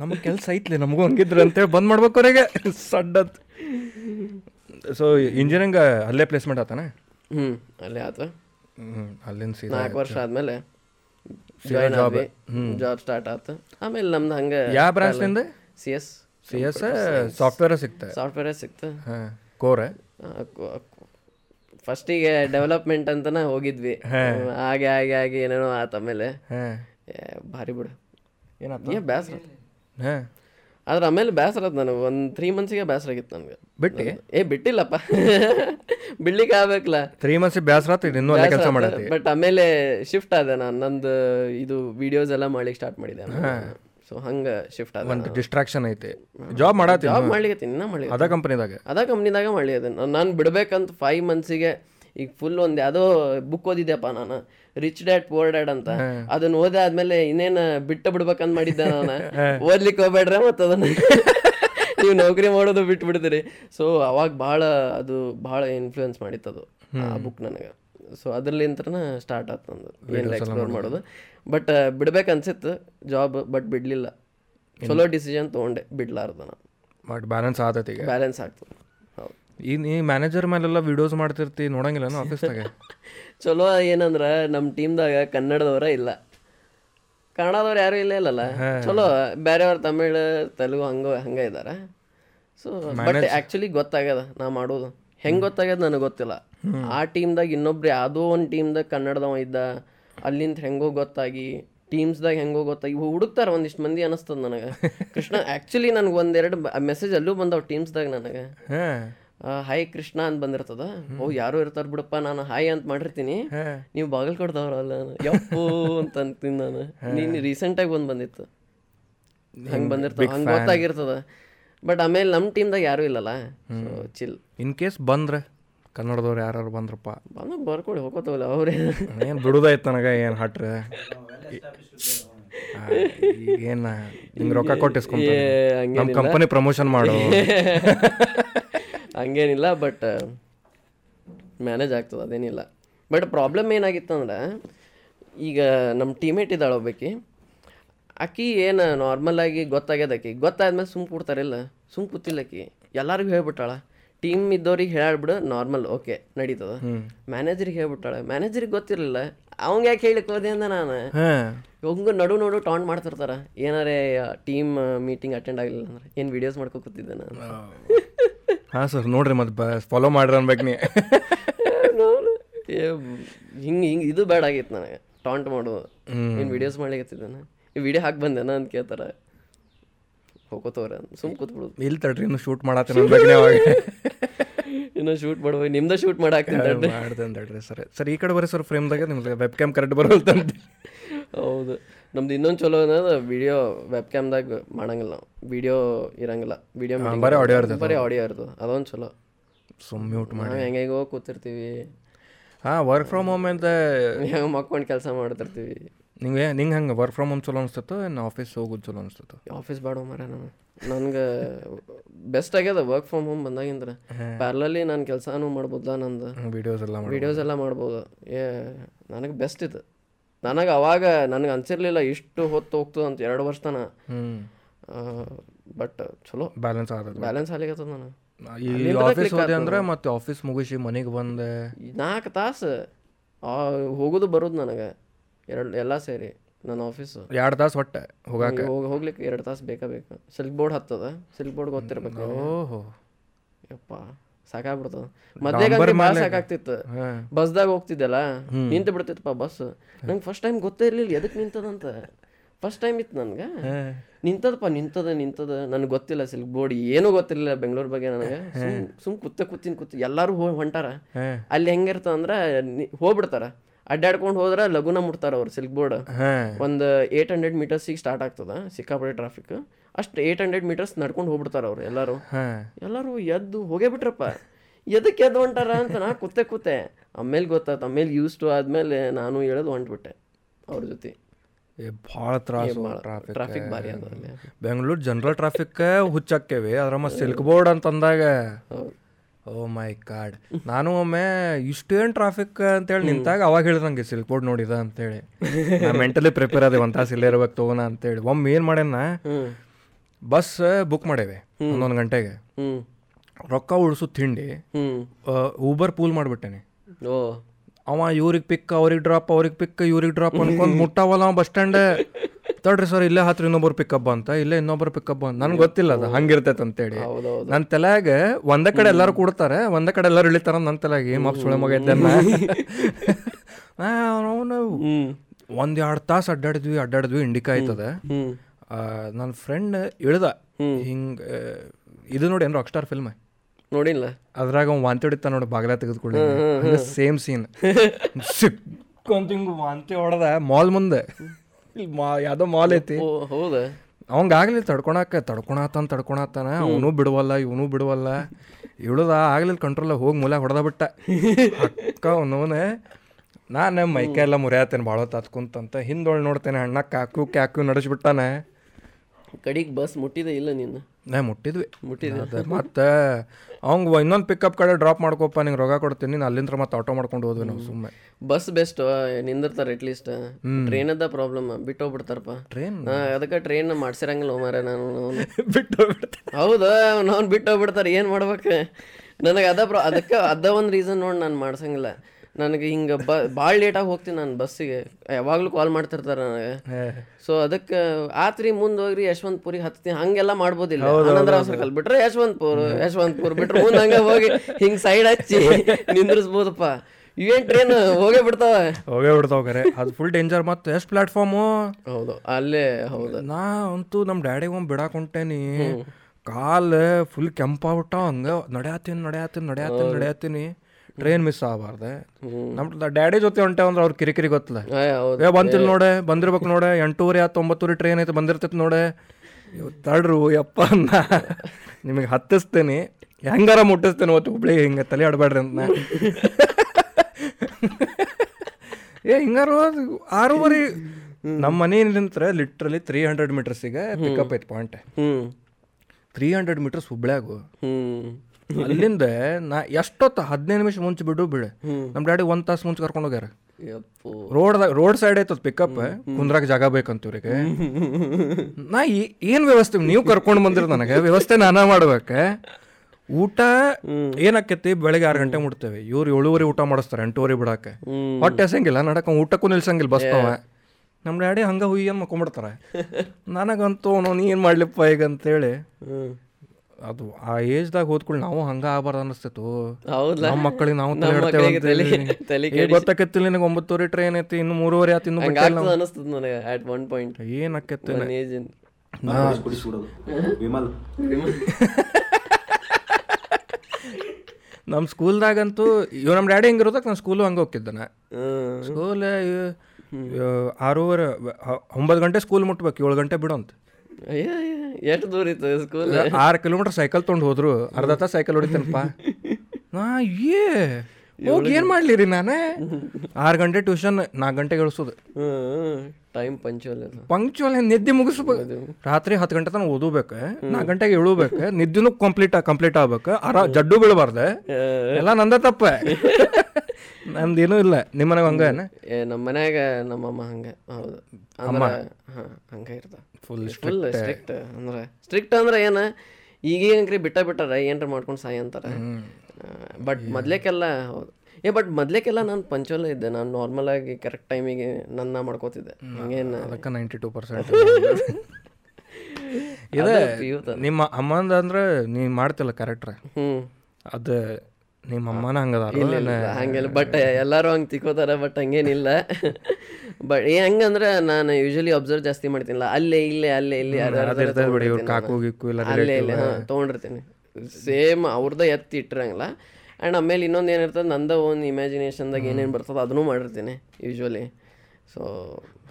ನಮಗೆ ಕೆಲಸ ಐತ್ಲಿ ನಮಗೂ ಹಂಗಿದ್ರೆ ಅಂತೇಳಿ ಬಂದ್ ಮಾಡ್ಬೇಕು ಅವ್ರಿಗೆ. ಸಡ್ಡತ್ ಸೊ ಇಂಜಿನಿಯರಿಂಗ್ ಅಲ್ಲೇ ಪ್ಲೇಸ್ಮೆಂಟ್ ಆತಾನೆ? ಹ್ಮ್ ಅಲ್ಲೇ ಆತ. ಹ್ಞೂ ಅಲ್ಲಿಂದ ಸೀದಾ ನಾಲ್ಕು ವರ್ಷ ಆದಮೇಲೆ ಆದ್ವಿ. ಜಾಬ್ ಸ್ಟಾರ್ಟ್ ಆಯ್ತು ಆಮೇಲೆ ನಮ್ದು ಹಂಗೆ ಯಾವ ಬ್ರಾಂಚ್ನಿಂದ C S C S software ಸಿಕ್ತ ಸಾಫ್ಟ್ವೇರೇ ಸಿಕ್ತು ಹಾಂ ಕೋರ್ ಫಸ್ಟಿಗೆ ಡೆವಲಪ್ಮೆಂಟ್ ಅಂತನ ಹೋಗಿದ್ವಿ. ಹಾಗೆ ಹಾಗೆ ಹಾಗೆ ಏನೇನೋ ಆತ ಆಮೇಲೆ. ಭಾರಿ ಬಿಡು. ಏನಾಯ್ತು ಏ ಬೇಸರ ಹಾಂ. ಆದ್ರೆ ಆಮೇಲೆ ಬೇಸರ ಆಯ್ತು ನನಗೆ. ಒಂದು ತ್ರೀ ಮಂತ್ಸಿಗೆ ಬೇಸರ ಆಗಿತ್ತು ನನಗೆ. ಬಿಟ್ಟು? ಏ ಬಿಟ್ಟಿಲ್ಲಪ್ಪ. <laughs> ಬಿಡ್ಲಿಕ್ಕೆ ಆಗ್ಬೇಕಲ್ಲ. ತ್ರೀ ಮಂತ್ಸ್ ಬೇಸರ ಆಯ್ತು ಇನ್ನೂ ಅಲ್ಲೇ ಕೆಲಸ ಮಾಡಿದೆ ಬಟ್ ಆಮೇಲೆ ಶಿಫ್ಟ್ ಆದೆ ನಾನು. ನಂದು ಇದು ವಿಡಿಯೋಸ್ ಎಲ್ಲ ಮಾಡ್ಲಿಕ್ಕೆ ಸ್ಟಾರ್ಟ್ ಮಾಡಿದೆ ಸೊ ಹಂಗ ಶಿಫ್ಟ್ ಆದ. ಒಂದು ಡಿಸ್ಟ್ರಾಕ್ಷನ್ ಐತಿ. ಜಾಬ್ ಮಾಡತ್ತಿ ಜಾಬ್ ಮಾಡ್ಲಿಕ್ಕೆ ಇನ್ನ ಮಾಡ್ಲಿ ಅದ ಕಂಪ್ನಿದಾಗ ಅದ ಕಂಪ್ನಿದಾಗ ಮಾಡಲಿ ಅದನ್ನ. ನಾನು ಬಿಡ್ಬೇಕಂತ ಫೈವ್ ಮಂತ್ಸಿಗೆ ಈಗ ಫುಲ್ ಒಂದು ಯಾವುದೋ ಬುಕ್ ಓದಿದ್ದೆಪ್ಪ ನಾನು. ರಿಚ್ ಡ್ಯಾಡ್ ಪೋರ್ ಡ್ಯಾಡ್ ಅಂತ. ಅದನ್ನ ಓದೇ ಆದ್ಮೇಲೆ ಇನ್ನೇನು ಬಿಟ್ಟು ಬಿಡ್ಬೇಕಂತ ಮಾಡಿದ್ದೆ ನಾನು. <laughs> ಓದ್ಲಿಕ್ಕೆ ಹೋಗ್ಬೇಡ್ರೆ ಮತ್ತು ಅದನ್ನ. <laughs> ನೀವು ನೌಕರಿ ಮಾಡೋದು ಬಿಟ್ಟು ಬಿಡ್ತೀರಿ ಸೊ ಅವಾಗ ಭಾಳ ಅದು ಭಾಳ ಇನ್ಫ್ಲುಯೆನ್ಸ್ ಮಾಡಿತ್ತು ಅದು ಆ ಬುಕ್ ನನಗೆ. ಸೊ ಅದ್ರಲ್ಲಿಂತ್ರನ ಸ್ಟಾರ್ಟ್ ಆಯ್ತು ನಂದು. ಏನಿಲ್ಲ ಎಕ್ಸ್ಪ್ಲೋರ್ ಮಾಡೋದು. ಬಟ್ ಬಿಡ್ಬೇಕು ಅನ್ಸಿತ್ತು ಜಾಬ್ ಬಟ್ ಬಿಡ್ಲಿಲ್ಲ. ಚಲೋ ಡಿಸಿಷನ್ ತೊಗೊಂಡೆ. ಬಿಡ್ಲಾರ್ದು ನಾನು. ಬಟ್ ಬ್ಯಾಲೆನ್ಸ್ ಆತೈತಿ ಈಗ. ಬ್ಯಾಲೆನ್ಸ್ ಆಗ್ತದೆ. ಹೌದು. ಈ ನೀ ಮ್ಯಾನೇಜರ್ ಮೇಲೆಲ್ಲ ವಿಡಿಯೋಸ್ ಮಾಡ್ತಿರ್ತಿ ನೋಡಂಗಿಲ್ಲ ಆಫೀಸ್ದಾಗ <laughs> ಚಲೋ ಏನಂದ್ರೆ ನಮ್ಮ ಟೀಮ್ದಾಗ ಕನ್ನಡದವರ ಇಲ್ಲ. ಕನ್ನಡದವ್ರು ಯಾರು ಇಲ್ಲ ಇಲ್ಲಲ್ಲ. ಚಲೋ ಬೇರೆಯವ್ರು ತಮಿಳು ತೆಲುಗು ಹಂಗೆ ಹಂಗೆ ಇದ್ದಾರೆ ಸೊ ಬಟ್ ಆ್ಯಕ್ಚುಲಿ ಗೊತ್ತಾಗ್ಯದ ನಾ ಮಾಡೋದು. ಹೆಂಗ್ ಗೊತ್ತಾಗ್ಯದ ನನಗೆ ಗೊತ್ತಿಲ್ಲ. ಆ ಟೀಮ್ದಾಗ ಇನ್ನೊಬ್ರು ಯಾವುದೋ ಒಂದು ಟೀಮ್ದಾಗ ಕನ್ನಡದವ ಇದ್ದ ಅಲ್ಲಿಂದ ಹೆಂಗೋ ಗೊತ್ತಾಗಿ ಟೀಮ್ಸ್ದಾಗ ಹೆಂಗೋ ಗೊತ್ತಾಗಿ ಹುಡುಕ್ತಾರೆ ಒಂದಿಷ್ಟು ಮಂದಿ ಅನಿಸ್ತದ ನನಗೆ. ಕೃಷ್ಣ ಆ್ಯಕ್ಚುಲಿ ನನಗೆ ಒಂದೆರಡು ಮೆಸೇಜ್ ಅಲ್ಲೂ ಬಂದವು ಟೀಮ್ಸ್ದಾಗ ನನಗೆ. ಹಾಯ್ ಕೃಷ್ಣ ಅಂತ ಬಂದಿರ್ತದ. ಓ ಯಾರು ಇರ್ತಾರ ಬಿಡಪ್ಪ ನಾನು ಹಾಯ್ ಅಂತ ಮಾಡಿರ್ತೀನಿ. ನೀವು ಬಾಗಲ್ಕೊಡ್ದವ್ರಲ್ಲ ಯಪ್ಪು ಅಂತ ಅಂತೀನಿ ನಾನು. ನೀನು ರೀಸೆಂಟಾಗಿ ಒಂದು ಬಂದಿತ್ತು. ಹಂಗೆ ಬಂದಿರ್ತದ ಹಂಗೆ ಗೊತ್ತಾಗಿರ್ತದ. ಬಟ್ ಆಮೇಲೆ ನಮ್ಮ ಟೀಮ್ದಾಗ ಯಾರೂ ಇಲ್ಲಲ್ಲ. ಚಿಲ್ ಇನ್ ಕೇಸ್ ಬಂದ್ರೆ ಕನ್ನಡದವ್ರು ಯಾರು ಬಂದ್ರಪ್ಪ? ಬಂದು ಬರ್ಕೊಡಿ ಹೋಗೋತವಲ್ಲ ಅವ್ರೆ. ಏನು ಬಿಡುದಾಯ್ತು ನನಗೆ ಏನು ಹಟ್ರೆ? ಏನು ಹಿಂಗೆ ರೊಕ್ಕ ಕೊಟ್ಟಿಸ್ಕೊಂಡು ನಮ್ಮ ಕಂಪನಿ ಪ್ರಮೋಷನ್ ಮಾಡು. <laughs> ಹಂಗೇನಿಲ್ಲ ಬಟ್ ಮ್ಯಾನೇಜ್ ಆಗ್ತದೆ ಅದೇನಿಲ್ಲ. ಬಟ್ ಪ್ರಾಬ್ಲಮ್ ಏನಾಗಿತ್ತಂದ್ರೆ ಈಗ ನಮ್ಮ ಟೀಮೇಟ್ ಇದ್ದಾಳೆ ಒಬ್ಬಾಕಿ. ಆಕಿ ಏನು ನಾರ್ಮಲ್ ಆಗಿ ಗೊತ್ತಾಗ್ಯದ ಆಕಿ. ಗೊತ್ತಾದ್ಮೇಲೆ ಸುಮ್ ಕೂಡ್ತಾರಿಲ್ಲ ಸುಮ್ ಕೂತಿಲ್ಲ ಆಕಿ. ಎಲ್ಲರಿಗೂ ಹೇಳ್ಬಿಟ್ಟಾಳ. ಟೀಮ್ ಇದ್ದವ್ರಿಗೆ ಹೇಳ್ಬಿಡು ನಾರ್ಮಲ್ ಓಕೆ ನಡೀತದ. ಮ್ಯಾನೇಜರಿಗೆ ಹೇಳ್ಬಿಟ್ಟಾಳೆ ಮ್ಯಾನೇಜರಿಗೆ ಗೊತ್ತಿರಲಿಲ್ಲ. ಅವಂಗ ಯಾಕೆ ಹೇಳಿಕ್ ಹೋದೆ ಅಂದ ನಾನು. ಹಂಗ ನಡು ನೋಡು ಟಾಂಟ್ ಮಾಡ್ತಿರ್ತಾರ. ಏನಾರೇ ಟೀಮ್ ಮೀಟಿಂಗ್ ಅಟೆಂಡ್ ಆಗಲಿಲ್ಲ ಅಂದ್ರೆ ಏನು ವಿಡಿಯೋಸ್ ಮಾಡ್ಕೊ ಕೂತಿದ್ದೆ ನಾನು. ಹಾಂ. ಸರ್ ನೋಡ್ರಿ ಮತ್ತೆ ಫಾಲೋ ಮಾಡ್ರಿ ಅನ್ಬೇಕು ನೀ. <laughs> ಹಿಂಗೆ ಹಿಂಗೆ ಇದು ಬೇಡ ಆಗಿತ್ತು ನನಗೆ. ಟಾಂಟ್ ಮಾಡೋದು ಏನು ವಿಡಿಯೋಸ್ ಮಾಡ್ಲಿಕ್ಕೆ ಈ ವಿಡಿಯೋ ಹಾಕಿ ಬಂದೇನ ಅಂತ ಕೇಳ್ತಾರ. ಹೋಗೋತವ್ರೆ. ಸುಮ್ ಕೂತ್ಬಿಡುದು ಇಲ್ಲಿ ತಡ್ರಿ ಇನ್ನು ಶೂಟ್ ಮಾಡಾತ <laughs> ಇನ್ನು ಶೂಟ್ ಮಾಡ್ಬೋದು ನಿಮ್ದ ಶೂಟ್ ಮಾಡಾಕ್ತೀನಿ ಮಾಡ್ದೆ ತಡ್ರಿ ಸರ್. ಸರ್ ಈ ಕಡೆ ಬರ್ರಿ ಸರ್ ಫ್ರೇಮ್ದಾಗ ನಿಮ್ಗೆ ವೆಬ್ ಕ್ಯಾಮ್ ಕರೆಕ್ಟ್ ಬರೋಲ್ತಂತ ಹೌದು. ನಮ್ದು ಇನ್ನೊಂದು ಚಲೋ ಅನ್ನೋದು ವಿಡಿಯೋ ವೆಬ್ ಕ್ಯಾಮ್ದಾಗ ಮಾಡಂಗಿಲ್ಲ ನಾವು. ವಿಡಿಯೋ ಇರಂಗಿಲ್ಲ. ವಿಡಿಯೋ ಬರೀ ಆಡಿಯೋ ಇರ್ತದೆ. ಬರೀ ಆಡಿಯೋ ಇರ್ತದೆ. ಅದೊಂದು ಚಲೋ. ಸುಮ್ ಮ್ಯೂಟ್ ಮಾಡಿ. ಹೆಂಗೆ ಹೋಗಿ ಕೂತಿರ್ತೀವಿ. ಹಾಂ ವರ್ಕ್ ಫ್ರಮ್ ಹೋಮ್ ಅಂತ <laughs> ಹೆಂಗೆ ಮಕ್ಕೊಂಡು ಕೆಲಸ ಮಾಡ್ತಿರ್ತೀವಿ. ನಿಂಗೆ ನಿಂಗೆ ಹಂಗೆ? ವರ್ಕ್ ಫ್ರಮ್ ಹೋಮ್ ಚಲೋ ಅನ್ಸ್ತತ್ತು ಏನು ಆಫೀಸ್ ಹೋಗೋದು ಚಲೋ ಅನ್ಸ್ತತ್ತು ಆಫೀಸ್ ಬೇಡ ಮರ ನಾನು. ನನ್ಗೆ ಬೆಸ್ಟ್ ಆಗ್ಯದ ವರ್ಕ್ ಫ್ರಮ್ ಹೋಮ್ ಬಂದಾಗಿಂದ್ರೆ. ಪ್ಯಾರ್ಲಲ್ಲಿ ನಾನು ಕೆಲಸನೂ ಮಾಡ್ಬೋದ ನಂದು? ವೀಡಿಯೋಸ್ ಎಲ್ಲ ವೀಡಿಯೋಸ್ ಎಲ್ಲ ಮಾಡ್ಬೋದು. ಏ ನನಗೆ ಬೆಸ್ಟ್ ಇದು. ನನಗೆ ಅವಾಗ ನನಗೆ ಅನ್ಸಿರ್ಲಿಲ್ಲ ಇಷ್ಟು ಹೊತ್ತು ಹೋಗ್ತದೆ ಅಂತ ಎರಡು ವರ್ಷ ತನ. ಬಟ್ ಚಲೋ. ಬ್ಯಾಲೆನ್ಸ್ ಆಗ ಬ್ಯಾಲೆನ್ಸ್ ಆಗ್ಲಿಕತ್ತದ ನಾನು ಈ ಆಫೀಸ್ ಹೋದೆ ಅಂದ್ರೆ ಮತ್ತೆ ಆಫೀಸ್ ಮುಗಿಸಿ ಮನೆಗೆ ಬಂದೆ. ನಾಲ್ಕು ತಾಸು ಹೋಗೋದು ಬರೋದು ನನಗೆ. ಎರಡು ಎಲ್ಲ ಸೇರಿ ನನ್ನ ಆಫೀಸು ಎರಡು ತಾಸು ಹೊಟ್ಟೆ ಹೋಗಾಕ. ಹೋಗಿ ಹೋಗ್ಲಿಕ್ಕೆ ಎರಡು ತಾಸು ಬೇಕಾ ಬೇಕು? ಸಿಲ್ಕ್ ಬೋರ್ಡ್ ಹತ್ತದ. ಸಿಲ್ಕ್ ಬೋರ್ಡ್ ಗೊತ್ತಿರ್ಬೇಕು ಓಹೋ. ಯಪ್ಪ ಸಾಕಾಗ್ಬಿಡ್ತದ. ಭಾಳ ಸಾಕಾಗ್ತಿತ್ತು. ಬಸ್ದಾಗ ಹೋಗ್ತಿದ್ದಲ್ಲ ನಿಂತು ಬಿಡ್ತಿತ್ತಪ್ಪ ಬಸ್ ನಂಗೆ ಫಸ್ಟ್ ಟೈಮ್ ಗೊತ್ತೇ ಇರ್ಲಿಲ್ಲ ಎದಕ್ಕೆ ನಿಂತದಂತ. ಫಸ್ಟ್ ಟೈಮ್ ಇತ್ತು ನನ್ಗೆ. ನಿಂತದಪ್ಪ ನಿಂತದ ನಿಂತದ. ನನಗೆ ಗೊತ್ತಿಲ್ಲ ಸಿಲ್ಕ್ ಬೋರ್ಡ್ ಏನೂ ಗೊತ್ತಿರಲಿಲ್ಲ ಬೆಂಗಳೂರು ಬಗ್ಗೆ ನನಗೆ. ಸುಮ್ ಸುಮ್ ಕೂತ ಕೂತಿನ ಕೂತಿ ಎಲ್ಲರೂ ಹೋಗಿ ಹೊಂಟಾರ. ಅಲ್ಲಿ ಹೆಂಗಿರ್ತದ ಅಂದ್ರೆ ನಿ- ಹೋಗ್ಬಿಡ್ತಾರ. ಅಡ್ಡಾಡ್ಕೊಂಡು ಹೋದ್ರೆ ಲಘುನ ಮುಟ್ತಾರ ಅವ್ರು ಸಿಲ್ಕ್ ಬೋರ್ಡ್ ಒಂದು ಏಟ್ ಹಂಡ್ರೆಡ್ ಮೀಟರ್ಸಿಗೆ ಸ್ಟಾರ್ಟ್ ಆಗ್ತದ ಸಿಕ್ಕಾಪಟ್ಟೆ ಟ್ರಾಫಿಕ್ ಅಷ್ಟು ಏಟ್ ಹಂಡ್ರೆಡ್ ಮೀಟರ್ಸ್ ನಡ್ಕೊಂಡು ಹೋಗ್ಬಿಡ್ತಾರ ಅವ್ರು ಎಲ್ಲರೂ. ಎಲ್ಲಾರು ಎದ್ದು ಹೋಗೇ ಬಿಟ್ರಪ್ಪ. ಎದಕ್ಕೆ ಎದ್ದು ಹೊಂಟಾರ ಅಂತ ನಾ ಕೂತೆ ಕೂತೆ. ಆಮೇಲೆ ಗೊತ್ತಾಯ್ತು ಆಮೇಲೆ ಯೂಸ್ ಟು ಆದ್ಮೇಲೆ ನಾನು ಹೇಳೋದು ಹೊಂಟ್ಬಿಟ್ಟೆ ಅವ್ರ ಜೊತೆ. ಏ ಭಾಳ ತ್ರಾಸು ಟ್ರಾಫಿಕ್ ಭಾರಿ ಬೆಂಗಳೂರು ಜನರಲ್ ಟ್ರಾಫಿಕ್ ಹುಚ್ಚಾಕೇವಿ ಅದ್ರ ಮತ್ತೆ ಸಿಲ್ಕ್ ಬೋರ್ಡ್ ಅಂತಂದಾಗ ಓ ಮೈ ಕಾರ್ಡ್ ನಾನು ಒಮ್ಮೆ ಇಷ್ಟೇನು ಟ್ರಾಫಿಕ್ ಅಂತೇಳಿ ನಿಂತಾಗ ಅವಾಗ ಹೇಳ್ದಂಗೆ ಸಿಲ್ಕ್ ಬೋರ್ಡ್ ನೋಡಿದ ಅಂತೇಳಿ. ನಾನು ಮೆಂಟಲಿ ಪ್ರಿಪೇರ್ ಅದೇ ಒಂದು ತಾಸು ಇಲ್ಲೇ ಇರ್ಬೇಕು ತಗೋಣ ಅಂತೇಳಿ. ಒಮ್ಮೆ ಏನು ಮಾಡ್ಯಾನ ಬಸ್ ಬುಕ್ ಮಾಡೇವೆ ಒಂದೊಂದು ಗಂಟೆಗೆ. ರೊಕ್ಕ ಉಳಿಸು ತಿಂಡಿ ಊಬರ್ ಪೂಲ್ ಮಾಡಿಬಿಟ್ಟೇನೆ. ಅವ ಇವ್ರಿಗೆ ಪಿಕ್ ಅವ್ರಿಗೆ ಡ್ರಾಪ್ ಅವ್ರಿಗೆ ಪಿಕ್ ಇವ್ರಿಗೆ ಡ್ರಾಪ್ ಅನ್ಕೊಂಡು ಮುಟ್ಟಾವಲ್ಲ ಬಸ್ ಸ್ಟ್ಯಾಂಡ್ ತಡ್ರಿ ಸರ್ ಇಲ್ಲೇ ಹತ್ರ ಇನ್ನೊಬ್ರು ಪಿಕಪ್ ಅಂತ. ಇಲ್ಲೇ ಇನ್ನೊಬ್ರು ಪಿಕಪ್ ಅಂತ. ನನ್ಗೆ ಗೊತ್ತಿಲ್ಲ ಅದು. ಹಂಗಿರ್ತೈತೆ ಅಂತೇಳಿ. ನನ್ನ ತಲೆಯಾಗ ಒಂದೇ ಕಡೆ ಎಲ್ಲರೂ ಕೂಡ್ತಾರೆ ಒಂದೇ ಕಡೆ ಎಲ್ಲರೂ ಇಳಿತಾರ ನನ್ನ ತಲೆಯಾಗ. ಏನ್ ಮಾಪ್ ಸುಳೆ ಮಗ ಇದ್ದೆ ಒಂದ್ ಎರಡು ತಾಸು ಅಡ್ಡಾಡಿದ್ವಿ ಅಡ್ಡಾಡಿದ್ವಿ ಇಂಡಿಕಾ ಆಯ್ತದೆ. ನನ್ನ ಫ್ರೆಂಡ್ ಇಳ್ದ. ಹಿಂಗೆ ಇದು ನೋಡಿ ಏನ್ ರಾಕ್ ಸ್ಟಾರ್ ಫಿಲ್ಮ್ ನೋಡಿಲ್ಲ? ಅದ್ರಾಗ ಅವ್ನು ವಾಂತಿ ಹೊಡಿತಾನ ನೋಡಿ ಬಾಗ್ಲ ತೆಗೆದುಕೊಳ್ಳಿ. ಸೇಮ್ ಸೀನ್ ಸಿಕ್ಕಂತ ಹಿಂಗೆ ವಾಂತಿ ಹೊಡೆದ ಮಾಲ್ ಮುಂದೆ. ಇಲ್ಲಿ ಮಾ ಯಾವ್ದೋ ಮಾಲ್ ಐತಿ. ಹೌದಾ? ಅವಂಗ ಆಗ್ಲಿ ತಡ್ಕೊಳಕ ತಡ್ಕೊಳತಾನ ತಡ್ಕೊಳತಾನ ಅವನು ಬಿಡುವಲ್ಲ ಇವನು ಬಿಡುವಲ್ಲ. ಇಳುದ ಆಗ್ಲಿಲ್ಲ ಕಂಟ್ರೋಲ್ ಹೋಗಿ ಮೂಲ ಹೊಡೆದ ಬಿಟ್ಟ. ಅಕ್ಕ ಅವನವನೇ ನಾನು ಮೈಕೈ ಎಲ್ಲ ಮುರಿಯತ್ತೇನೆ ಭಾಳ ಹೊತ್ತು ಕುಂತಂತ. ಹಿಂದೊಳಗೆ ನೋಡ್ತೇನೆ ಅಣ್ಣ ಕಾಕು ಕ್ಯಾಕು ನಡೆಸ್ಬಿಟ್ಟಾನೆ. ಕಡಿಗೆ ಬಸ್ ಮುಟ್ಟಿದೆ ಇಲ್ಲ ನಿನ್ನ? ನಾ ಮುಟ್ಟಿದ್ವಿ. ಮುಟ್ಟಿದ್ವಿ ಮತ್ತೆ ಅವಂಗ ಇನ್ನೊಂದು ಪಿಕಪ್ ಕಡೆ ಡ್ರಾಪ್ ಮಾಡ್ಕೊಪ್ಪ ನಿಂಗೆ ರೋಗ ಕೊಡ್ತೀನಿ ನೀನು ಅಲ್ಲಿಂದ್ರ ಮತ್ತೆ ಆಟೋ ಮಾಡ್ಕೊಂಡು ಹೋದ್ವಿ ನಾವು ಸುಮ್ಮನೆ ಬಸ್ ಬೆಸ್ಟ್ ನಿಂದಿರ್ತಾರೆ ಅಟ್ಲೀಸ್ಟ್ ಟ್ರೈನ್ ಅದ ಪ್ರಾಬ್ಲಮ್ ಬಿಟ್ಟು ಹೋಗ್ಬಿಡ್ತಾರಪ್ಪ. ಟ್ರೈನ್ ಅದಕ್ಕೆ ಟ್ರೈನ್ ಮಾಡ್ಸಿರಂಗಿಲ್ಲ ಮಾರ ನಾನು. <laughs> ಬಿಟ್ಟೋಗ್ಬಿಡ್ತಾರೆ ಹೌದಾ ಅವ್ನು ಬಿಟ್ಟೋಗ್ಬಿಡ್ತಾರೆ ಏನು ಮಾಡ್ಬೇಕು? ನನಗೆ ಅದ ಪ್ರಾ ಅದಕ್ಕೆ ಅದ ಒಂದು ರೀಸನ್ ನೋಡಿ ನಾನು ಮಾಡ್ಸಂಗಿಲ್ಲ. ನನಗೆ ಹಿಂಗೆ ಬ ಭಾಳ ಲೇಟಾಗಿ ಹೋಗ್ತೀನಿ ನಾನು ಬಸ್ಸಿಗೆ. ಯಾವಾಗಲೂ ಕಾಲ್ ಮಾಡ್ತಿರ್ತಾರೆ ನನಗೆ. ಸೊ ಅದಕ್ಕೆ ಆತ್ರಿ ಮುಂದೆ ಹೋಗ್ರಿ ಯಶವಂತಪುರಿಗೆ ಹತ್ತೀನಿ. ಹಂಗೆಲ್ಲ ಮಾಡ್ಬೋದಿಲ್ಲ. ಆನಂದರಾವ್ ಸರ್ಕಲ್ ಬಿಟ್ರೆ ಯಶವಂತಪುರ ಯಶವಂತಪುರ ಬಿಟ್ರೆ ಮುಂದೆ ಹಂಗೆ ಹೋಗಿ ಹಿಂಗೆ ಸೈಡ್ ಹಚ್ಚಿ ನಿಂದ್ರಿಸ್ಬೋದಪ್ಪ. ಏನು ಟ್ರೈನ್ ಹೋಗೇ ಬಿಡ್ತಾವ? ಹೋಗೇ ಬಿಡ್ತಾವ ಕರೆ. ಅದು ಫುಲ್ ಡೇಂಜರ್ ಮತ್ತೆ ಎಷ್ಟು ಪ್ಲಾಟ್ಫಾರ್ಮು ಹೌದು ಅಲ್ಲೇ ಹೌದು. ನಾ ಅಂತೂ ನಮ್ಮ ಡ್ಯಾಡಿಗೆ ಒಂದು ಬಿಡಾಕ್ ಹೊಂಟೇನಿ ಕಾಲು ಫುಲ್ ಕೆಂಪಾಗ್ಬಿಟ್ಟ ಹಂಗೆ ನಡ್ಯಾತೀನಿ ನಡ್ಯಾತೀನಿ ನಡ್ಯಾತೀನಿ ನಡ್ಯಾತೀನಿ. Train miss ಆಗಬಾರ್ದೆ. ನಮ್ಮ ಡ್ಯಾಡಿ ಜೊತೆ ಹೊಂಟೆ ಅಂದ್ರೆ ಅವ್ರ ಕಿರಿಕಿರಿ ಗೊತ್ತಲ್ಲ. ಏ ಬಂತಿಲ್ಲ ನೋಡೆ ಬಂದಿರ್ಬೇಕು ನೋಡೆ ಎಂಟೂವರೆ ಹತ್ತು ಒಂಬತ್ತೂರಿ ಟ್ರೈನ್ ಐತೆ ಬಂದಿರ್ತೈತೆ ನೋಡೆ. ಇವ್ ತಡ್ರು ಯಪ್ಪ ನಿಮಗೆ ಹತ್ತಿಸ್ತೇನೆ. ಹೆಂಗಾರ ಮುಟ್ಟಿಸ್ತೇನೆ ಅವತ್ತು ಹುಬ್ಳಿ ಹಿಂಗೆ ತಲೆ ಆಡಬೇಡ್ರಿ ಅಂತ. ಏ ಹಿಂಗಾರ ಆರೂವರೆ ನಮ್ಮ ಮನೆಯಿಂದ ಲಿಟ್ರಲಿ ತ್ರೀ ಹಂಡ್ರೆಡ್ ಮೀಟರ್ಸಿಗೆ ಪಿಕಪ್ ಐತೆ ಪಾಯಿಂಟ್ ತ್ರೀ ಹಂಡ್ರೆಡ್ ಮೀಟರ್ಸ್ ಹುಬ್ಳ್ಯಾಗು. ಅಲ್ಲಿಂದ ನಾ ಎಷ್ಟೊತ್ತು ಹದಿನೈದು ನಿಮಿಷ ಮುಂಚೆ ಬಿಡು ಬಿಡು. ನಮ್ಮ ಡ್ಯಾಡಿ ಒಂದು ತಾಸು ಮುಂಚೆ ಕರ್ಕೊಂಡು ಹೋಗ್ಯಾರ. ರೋಡ್ ರೋಡ್ದಾಗ ರೋಡ್ ಸೈಡ್ ಐತದ ಪಿಕಪ್ ಕುಂದ್ರಾಗ ಜಾಗ ಬೇಕಂತ ಇವ್ರಿಗೆ. ನಾ ಏನ್ ವ್ಯವಸ್ಥೆ ನೀವು ಕರ್ಕೊಂಡು ಬಂದಿರ ನನಗೆ. ವ್ಯವಸ್ಥೆ ನಾನಾ ಮಾಡ್ಬೇಕ. ಊಟ ಏನಾಕೈತಿ? ಬೆಳಗ್ಗೆ ಆರು ಗಂಟೆ ಮುಡ್ತೇವೆ ಇವ್ರು ಏಳುವರೆ ಊಟ ಮಾಡಿಸ್ತಾರೆ ಎಂಟುವರೆ ಬಿಡಾಕ. ಹೊಟ್ಟೆ ಎಸಂಗಿಲ್ಲ. ನಡಕ ಊಟಕ್ಕೂ ನಿಲ್ಸಂಗಿಲ್ಲ ಬಸ್ತಾವ ನಮ್ಮ ಡ್ಯಾಡಿ ಹಂಗ ಹುಯ್ಯನ್ ಮಕ್ಕೊಂಬಿಡ್ತಾರೆ ನನಗಂತೂ ನೀನ್ ನೀ ಏನು ಮಾಡ್ಲಿಪ್ಪ ಈಗ ಅಂತೇಳಿ. ಅದು ಆ ಏಜ್ದಾಗ ಹೋದ್ಕೊಳ್ಳಿ ನಾವು ಹಂಗ ಆಗ್ಬಾರ್ದು ಅನಿಸ್ತಿತ್ತು. ನಮ್ಮ ಮಕ್ಕಳಿಗೆ ನಾವು ಗೊತ್ತಾಕತ್ತಿಲ್ಲ ನಿನಗೆ ಒಂಬತ್ತುವರೆ ಟ್ರೈನ್ ಐತಿ ಇನ್ನು ಮೂರುವರೆ ಆತ ಇನ್ನು ಅನಿಸ್ತದ ನನಗೆ ಅಟ್ ಒನ್ ಪಾಯಿಂಟ್ ಏನ್ ಆಕೈತಿ ವಿಮಲ್. <laughs> ನಮ್ಮ ಸ್ಕೂಲ್ದಾಗಂತೂ ಇವ್ ನಮ್ಮ ಡ್ಯಾಡಿ ಹೆಂಗಿರೋದಕ್ಕೆ ನಾನು ಸ್ಕೂಲು ಹಂಗೆ ನಾ ಸ್ಕೂಲ್ ಆರೂವರೆ ಒಂಬತ್ತು ಗಂಟೆ ಸ್ಕೂಲ್ ಮುಟ್ಬೇಕು ಏಳು ಗಂಟೆ ಬಿಡು ಅಂತ ಎಷ್ಟು ದೂರ ಇತ್ತು ಸ್ಕೂಲ್ ಆರು ಕಿಲೋಮೀಟರ್ ಸೈಕಲ್ ತೊಗೊಂಡು ಹೋದ್ರು. ಅರ್ಧ ತಾಸು ಸೈಕಲ್ ಹೊಡಿತೇನಪ್ಪ. ನಾ, ಏ. ಹೋಗಿ ಏನು ಮಾಡ್ಲಿ ನಾನೇ? <laughs> ಆರು ಗಂಟೆ ಟ್ಯೂಷನ್ ನಾಲ್ಕು ಗಂಟೆಗೆ ಇಳಿಸೋದು. ಟೈಮ್ ಪಂಚುವಲ್ ಪಂಕ್ಚುವಲ್ ನಿದ್ದೆ ಮುಗಿಸ್ಬೇಕು? ರಾತ್ರಿ ಹತ್ತು ಗಂಟೆ ತನಕ ಓದಬೇಕು. ನಾಲ್ಕು ಗಂಟೆಗೆ ಇಳಬೇಕು. <laughs> ನಿದ್ದೆನೂ ಕಂಪ್ಲೀಟ್ ಕಂಪ್ಲೀಟ್ ಆಗ್ಬೇಕು. ಆರ ಜಡ್ಡು ಬೀಳಬಾರ್ದೆ. ಎಲ್ಲ ನಂದ ತಪ್ಪ. <laughs> ನಂದೇನೂ ಇಲ್ಲ. ನಿಮ್ಮ ಮನೆಗೆ ಹಂಗ ಏ ನಮ್ಮ ಮನ್ಯಾಗ ನಮ್ಮಮ್ಮ ಹಂಗೆ. ಹೌದು. ಅಮ್ಮ? ಹಾ ಹಂಗೆ ಇರ್ತದ ಫುಲ್ ಫುಲ್ ಸ್ಟ್ರಿಕ್ಟ್ ಅಂದ್ರೆ. ಸ್ಟ್ರಿಕ್ಟ್ ಅಂದ್ರೆ ಏನು? ಈಗೇನ್ರಿ ಬಿಟ್ಟ ಬಿಟ್ಟಾರ ಏನ್ರ ಮಾಡ್ಕೊಂಡು ಸಾಯಿ ಅಂತಾರೆ. ಬಟ್ ಮೊದಲೇಕೆಲ್ಲ ಹೌದು ಏ ಬಟ್ ಮೊದಲೇಕೆಲ್ಲ ನಾನು ಪಂಚೋಲ ಇದ್ದೆ. ನಾನು ನಾರ್ಮಲ್ ಆಗಿ ಕರೆಕ್ಟ್ ಟೈಮಿಗೆ ನನ್ನ ಮಾಡ್ಕೋತಿದ್ದೆ. ಹಂಗೇನು ಅದಕ್ಕೆ ನೈಂಟಿ ಟೂ ಪರ್ಸೆಂಟ್ ಇದೆ ನಿಮ್ಮ ಅಮ್ಮಂದ ಅಂದ್ರೆ ನೀ ಮಾಡ್ತಿಲ್ಲ ಕ್ಯಾರೆಕ್ಟ್ರ್ ಹ್ಞೂ ಅದು ನಿಮ್ಮ ಅಮ್ಮನ ಹಂಗದ. ಹಂಗಿಲ್ಲ ಬಟ್ ಎಲ್ಲರೂ ಹಂಗೆ ತಿಕ್ಕೋತಾರ ಬಟ್ ಹಂಗೇನಿಲ್ಲ ಬಟ್ <laughs> ಏ ಹಂಗಂದ್ರೆ ನಾನು ಯೂಶಲಿ ಅಬ್ಸರ್ವ್ ಜಾಸ್ತಿ ಮಾಡ್ತೀನಿಲ್ಲ. ಅಲ್ಲೇ ಇಲ್ಲೇ ಅಲ್ಲೇ ಇಲ್ಲಿ ಕಾಕು ಗಿಕ್ಕು ಇಲ್ಲ ಅಲ್ಲೇ ಇಲ್ಲೇ ಹಾಂ ತೊಗೊಂಡಿರ್ತೀನಿ. ಸೇಮ್ ಅವ್ರದ್ದು ಎತ್ತಿ ಇಟ್ಟಿರಂಗಿಲ್ಲ. ಆ್ಯಂಡ್ ಆಮೇಲೆ ಇನ್ನೊಂದು ಏನಿರ್ತದೆ ನಂದ ಒಂದು ಇಮ್ಯಾಜಿನೇಷನ್ದಾಗ ಏನೇನು ಬರ್ತದೆ ಅದನ್ನೂ ಮಾಡಿರ್ತೀನಿ ಯೂಶ್ವಲಿ ಸೊ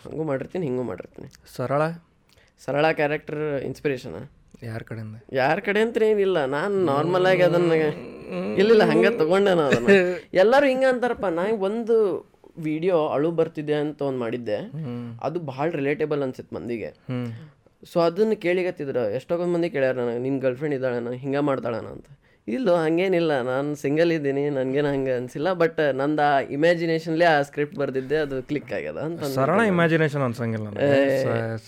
ಹಂಗೂ ಮಾಡಿರ್ತೀನಿ ಹಿಂಗೂ ಮಾಡಿರ್ತೀನಿ. ಸರಳ? ಸರಳ ಕ್ಯಾರೆಕ್ಟರ್ ಇನ್ಸ್ಪಿರೇಷನ್ ಯಾರ ಕಡೆಯಿಂದ? ಯಾರ ಕಡೆ ಅಂತ ಏನಿಲ್ಲ ನಾನು ನಾರ್ಮಲ್ ಆಗಿ ಅದನ್ನ ಇಲ್ಲಿಲ್ಲ ಹಂಗೆ ತಗೊಂಡೆ ನಾನು ಅದನ್ನ. ಎಲ್ಲರೂ ಹಿಂಗೆ ಅಂತಾರಪ್ಪ ನಾ ಒಂದು ವಿಡಿಯೋ ಅಳು ಬರ್ತಿದೆ ಅಂತ ಒಂದು ಮಾಡಿದ್ದೆ. ಅದು ಭಾಳ ರಿಲೇಟೇಬಲ್ ಅನ್ಸಿತ್ತು ಮಂದಿಗೆ. ಸೊ ಅದನ್ನು ಕೇಳಿಗತ್ತಿದ್ರು ಎಷ್ಟೊಂದು ಮಂದಿ ಕೇಳ್ಯಾರ ನನಗೆ ನಿನ್ನ ಗರ್ಲ್ಫ್ರೆಂಡ್ ಇದ್ದಾಳನ ಹಿಂಗೆ ಮಾಡ್ತಾಳನ ಅಂತ. ಇಲ್ಲ ಹಂಗೇನಿಲ್ಲ ನಾನು ಸಿಂಗಲ್ ಇದ್ದೀನಿ ನನಗೇನು ಹಂಗೆ ಅನಿಸಿಲ್ಲ ಬಟ್ ನಂದು ಆ ಇಮ್ಯಾಜಿನೇಷನ್ಲೇ ಆ ಸ್ಕ್ರಿಪ್ಟ್ ಬರ್ದಿದ್ದೆ ಅದು ಕ್ಲಿಕ್ ಆಗ್ಯದ ಅಂತ ಸರಳ ಇಮ್ಯಾಜಿನೇಷನ್ ಅನ್ಸಂಗಿಲ್ಲ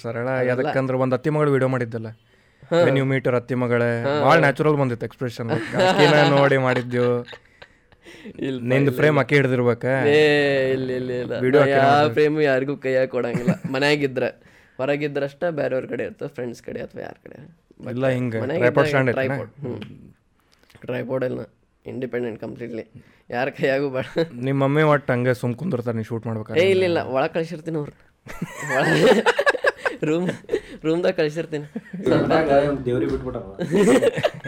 ಸರಳ ಯಾಕಂದ್ರೆ ಒಂದು ಅತ್ತಿ ಮಗಳು ವಿಡಿಯೋ ಮಾಡಿದ್ದಲ್ಲ. ನೀವು ಮೀಟರ್ ಅತ್ತಿ ಮಗಳೇ ಭಾಳ ನ್ಯಾಚುರಲ್ ಬಂದಿತ್ತು ಎಕ್ಸ್ಪ್ರೆಷನ್ ನೋಡಿ ಮಾಡಿದ್ವು ಇಲ್ಲ ನಿಂದು ಫ್ರೇಮ್ ಅಕ್ಕಿ ಹಿಡಿದಿರ್ಬೇಕ? ಏ ಇಲ್ಲ ಇಲ್ಲ ಇಲ್ಲ. ಪ್ರೇಮು ಯಾರಿಗೂ ಕೈಯಾಗ ಕೊಡಂಗಿಲ್ಲ. ಮನ್ಯಾಗಿದ್ರ ಹೊರಗಿದ್ರಷ್ಟ ಬೇರೆಯವ್ರ ಕಡೆ ಇರ್ತದೆ ಫ್ರೆಂಡ್ಸ್ ಕಡೆ ಅಥವಾ ಯಾರ ಕಡೆ? ಇಲ್ಲ ಹಿಂಗೆ ಟ್ರೈಪಾಡ್ ಹ್ಞೂ ಇಲ್ಲ ಇಂಡಿಪೆಂಡೆಂಟ್ ಕಂಪ್ಲೀಟ್ಲಿ ಯಾರ ಕೈಯಾಗೂ ಬೇಡ. ನಿಮ್ಮ ಮಮ್ಮಿ ಒಟ್ಟು ಹಂಗೆ ಸುಮ್ ಕುಂದಿರ್ತಾರೆ ನೀವು ಶೂಟ್ ಏ ಇಲ್ಲ ಇಲ್ಲ ಒಳಗೆ ಕಳಿಸಿರ್ತೀನಿ ಅವ್ರು ರೂಮ್ ರೂಮ್ದಾಗ ಕಳಿಸಿರ್ತೀನಿ. ದೇವ್ರಿಗೆ ಬಿಟ್ಬಿಟ್ಟಾರ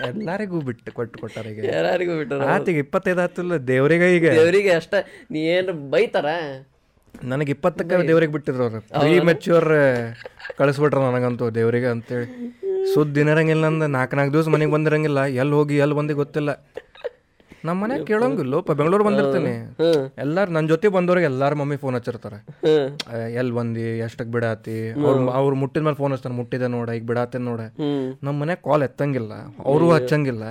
ಎಲ್ಲರಿಗೂ ಬಿಟ್ಟು ಕೊಟ್ಟು ಕೊಟ್ಟಾರ ಈಗ. ಯಾರಿಗೂ ಬಿಟ್ಟಾರ ಆತಿಗೆ ಇಪ್ಪತ್ತೈದು ಆತಿಲ್ಲ ದೇವ್ರಿಗೆ ಈಗ. ದೇವರಿಗೆ ಅಷ್ಟ. ನೀ ಏನು ಬೈತಾರ? ನನಗೆ ಇಪ್ಪತ್ತಕ್ಕ ದೇವ್ರಿಗೆ ಬಿಟ್ಟಿದ್ರು ಅವ್ರು. ಪ್ರೀ ಮೆಚ್ಯೂರ್ ಕಳಿಸ್ಬಿಟ್ರ ನನಗಂತೂ ದೇವ್ರಿಗೆ. ಅಂತೇಳಿ ಸುದ್ದಿ ದಿನರಂಗಿಲ್ಲ ಅಂದ ನಾಲ್ಕು ನಾಲ್ಕು ದಿವಸ ಮನೆಗೆ ಬಂದಿರಂಗಿಲ್ಲ. ಎಲ್ಲಿ ಹೋಗಿ ಎಲ್ಲಿ ಬಂದಿ ಗೊತ್ತಿಲ್ಲ. ನಮ್ಮ ಮನ್ಯಾಗ ಕೇಳಂಗಿಲ್ಲಪ್ಪ ಬೆಂಗಳೂರು ಬಂದಿರ್ತೀನಿ. ಎಲ್ಲಾರು ನನ್ನ ಜೊತೆ ಬಂದವ್ರಿಗೆ ಎಲ್ಲಾರು ಮಮ್ಮಿ ಫೋನ್ ಹಚ್ಚಿರ್ತಾರೆ. ಎಲ್ಲಿ ಬಂದಿ ಎಷ್ಟಕ್ಕೆ ಬಿಡಾತಿ? ಅವ್ರು ಅವ್ರು ಮುಟ್ಟಿದ ಮೇಲೆ ಫೋನ್ ಹಚ್ತಾರೆ ಮುಟ್ಟಿದೆ ನೋಡ ಈಗ ಬಿಡಾತೆ ನೋಡ. ನಮ್ಮ ಮನೆ ಕಾಲ್ ಎತ್ತಂಗಿಲ್ಲ. ಅವರು ಹಚ್ಚಂಗಿಲ್ಲ.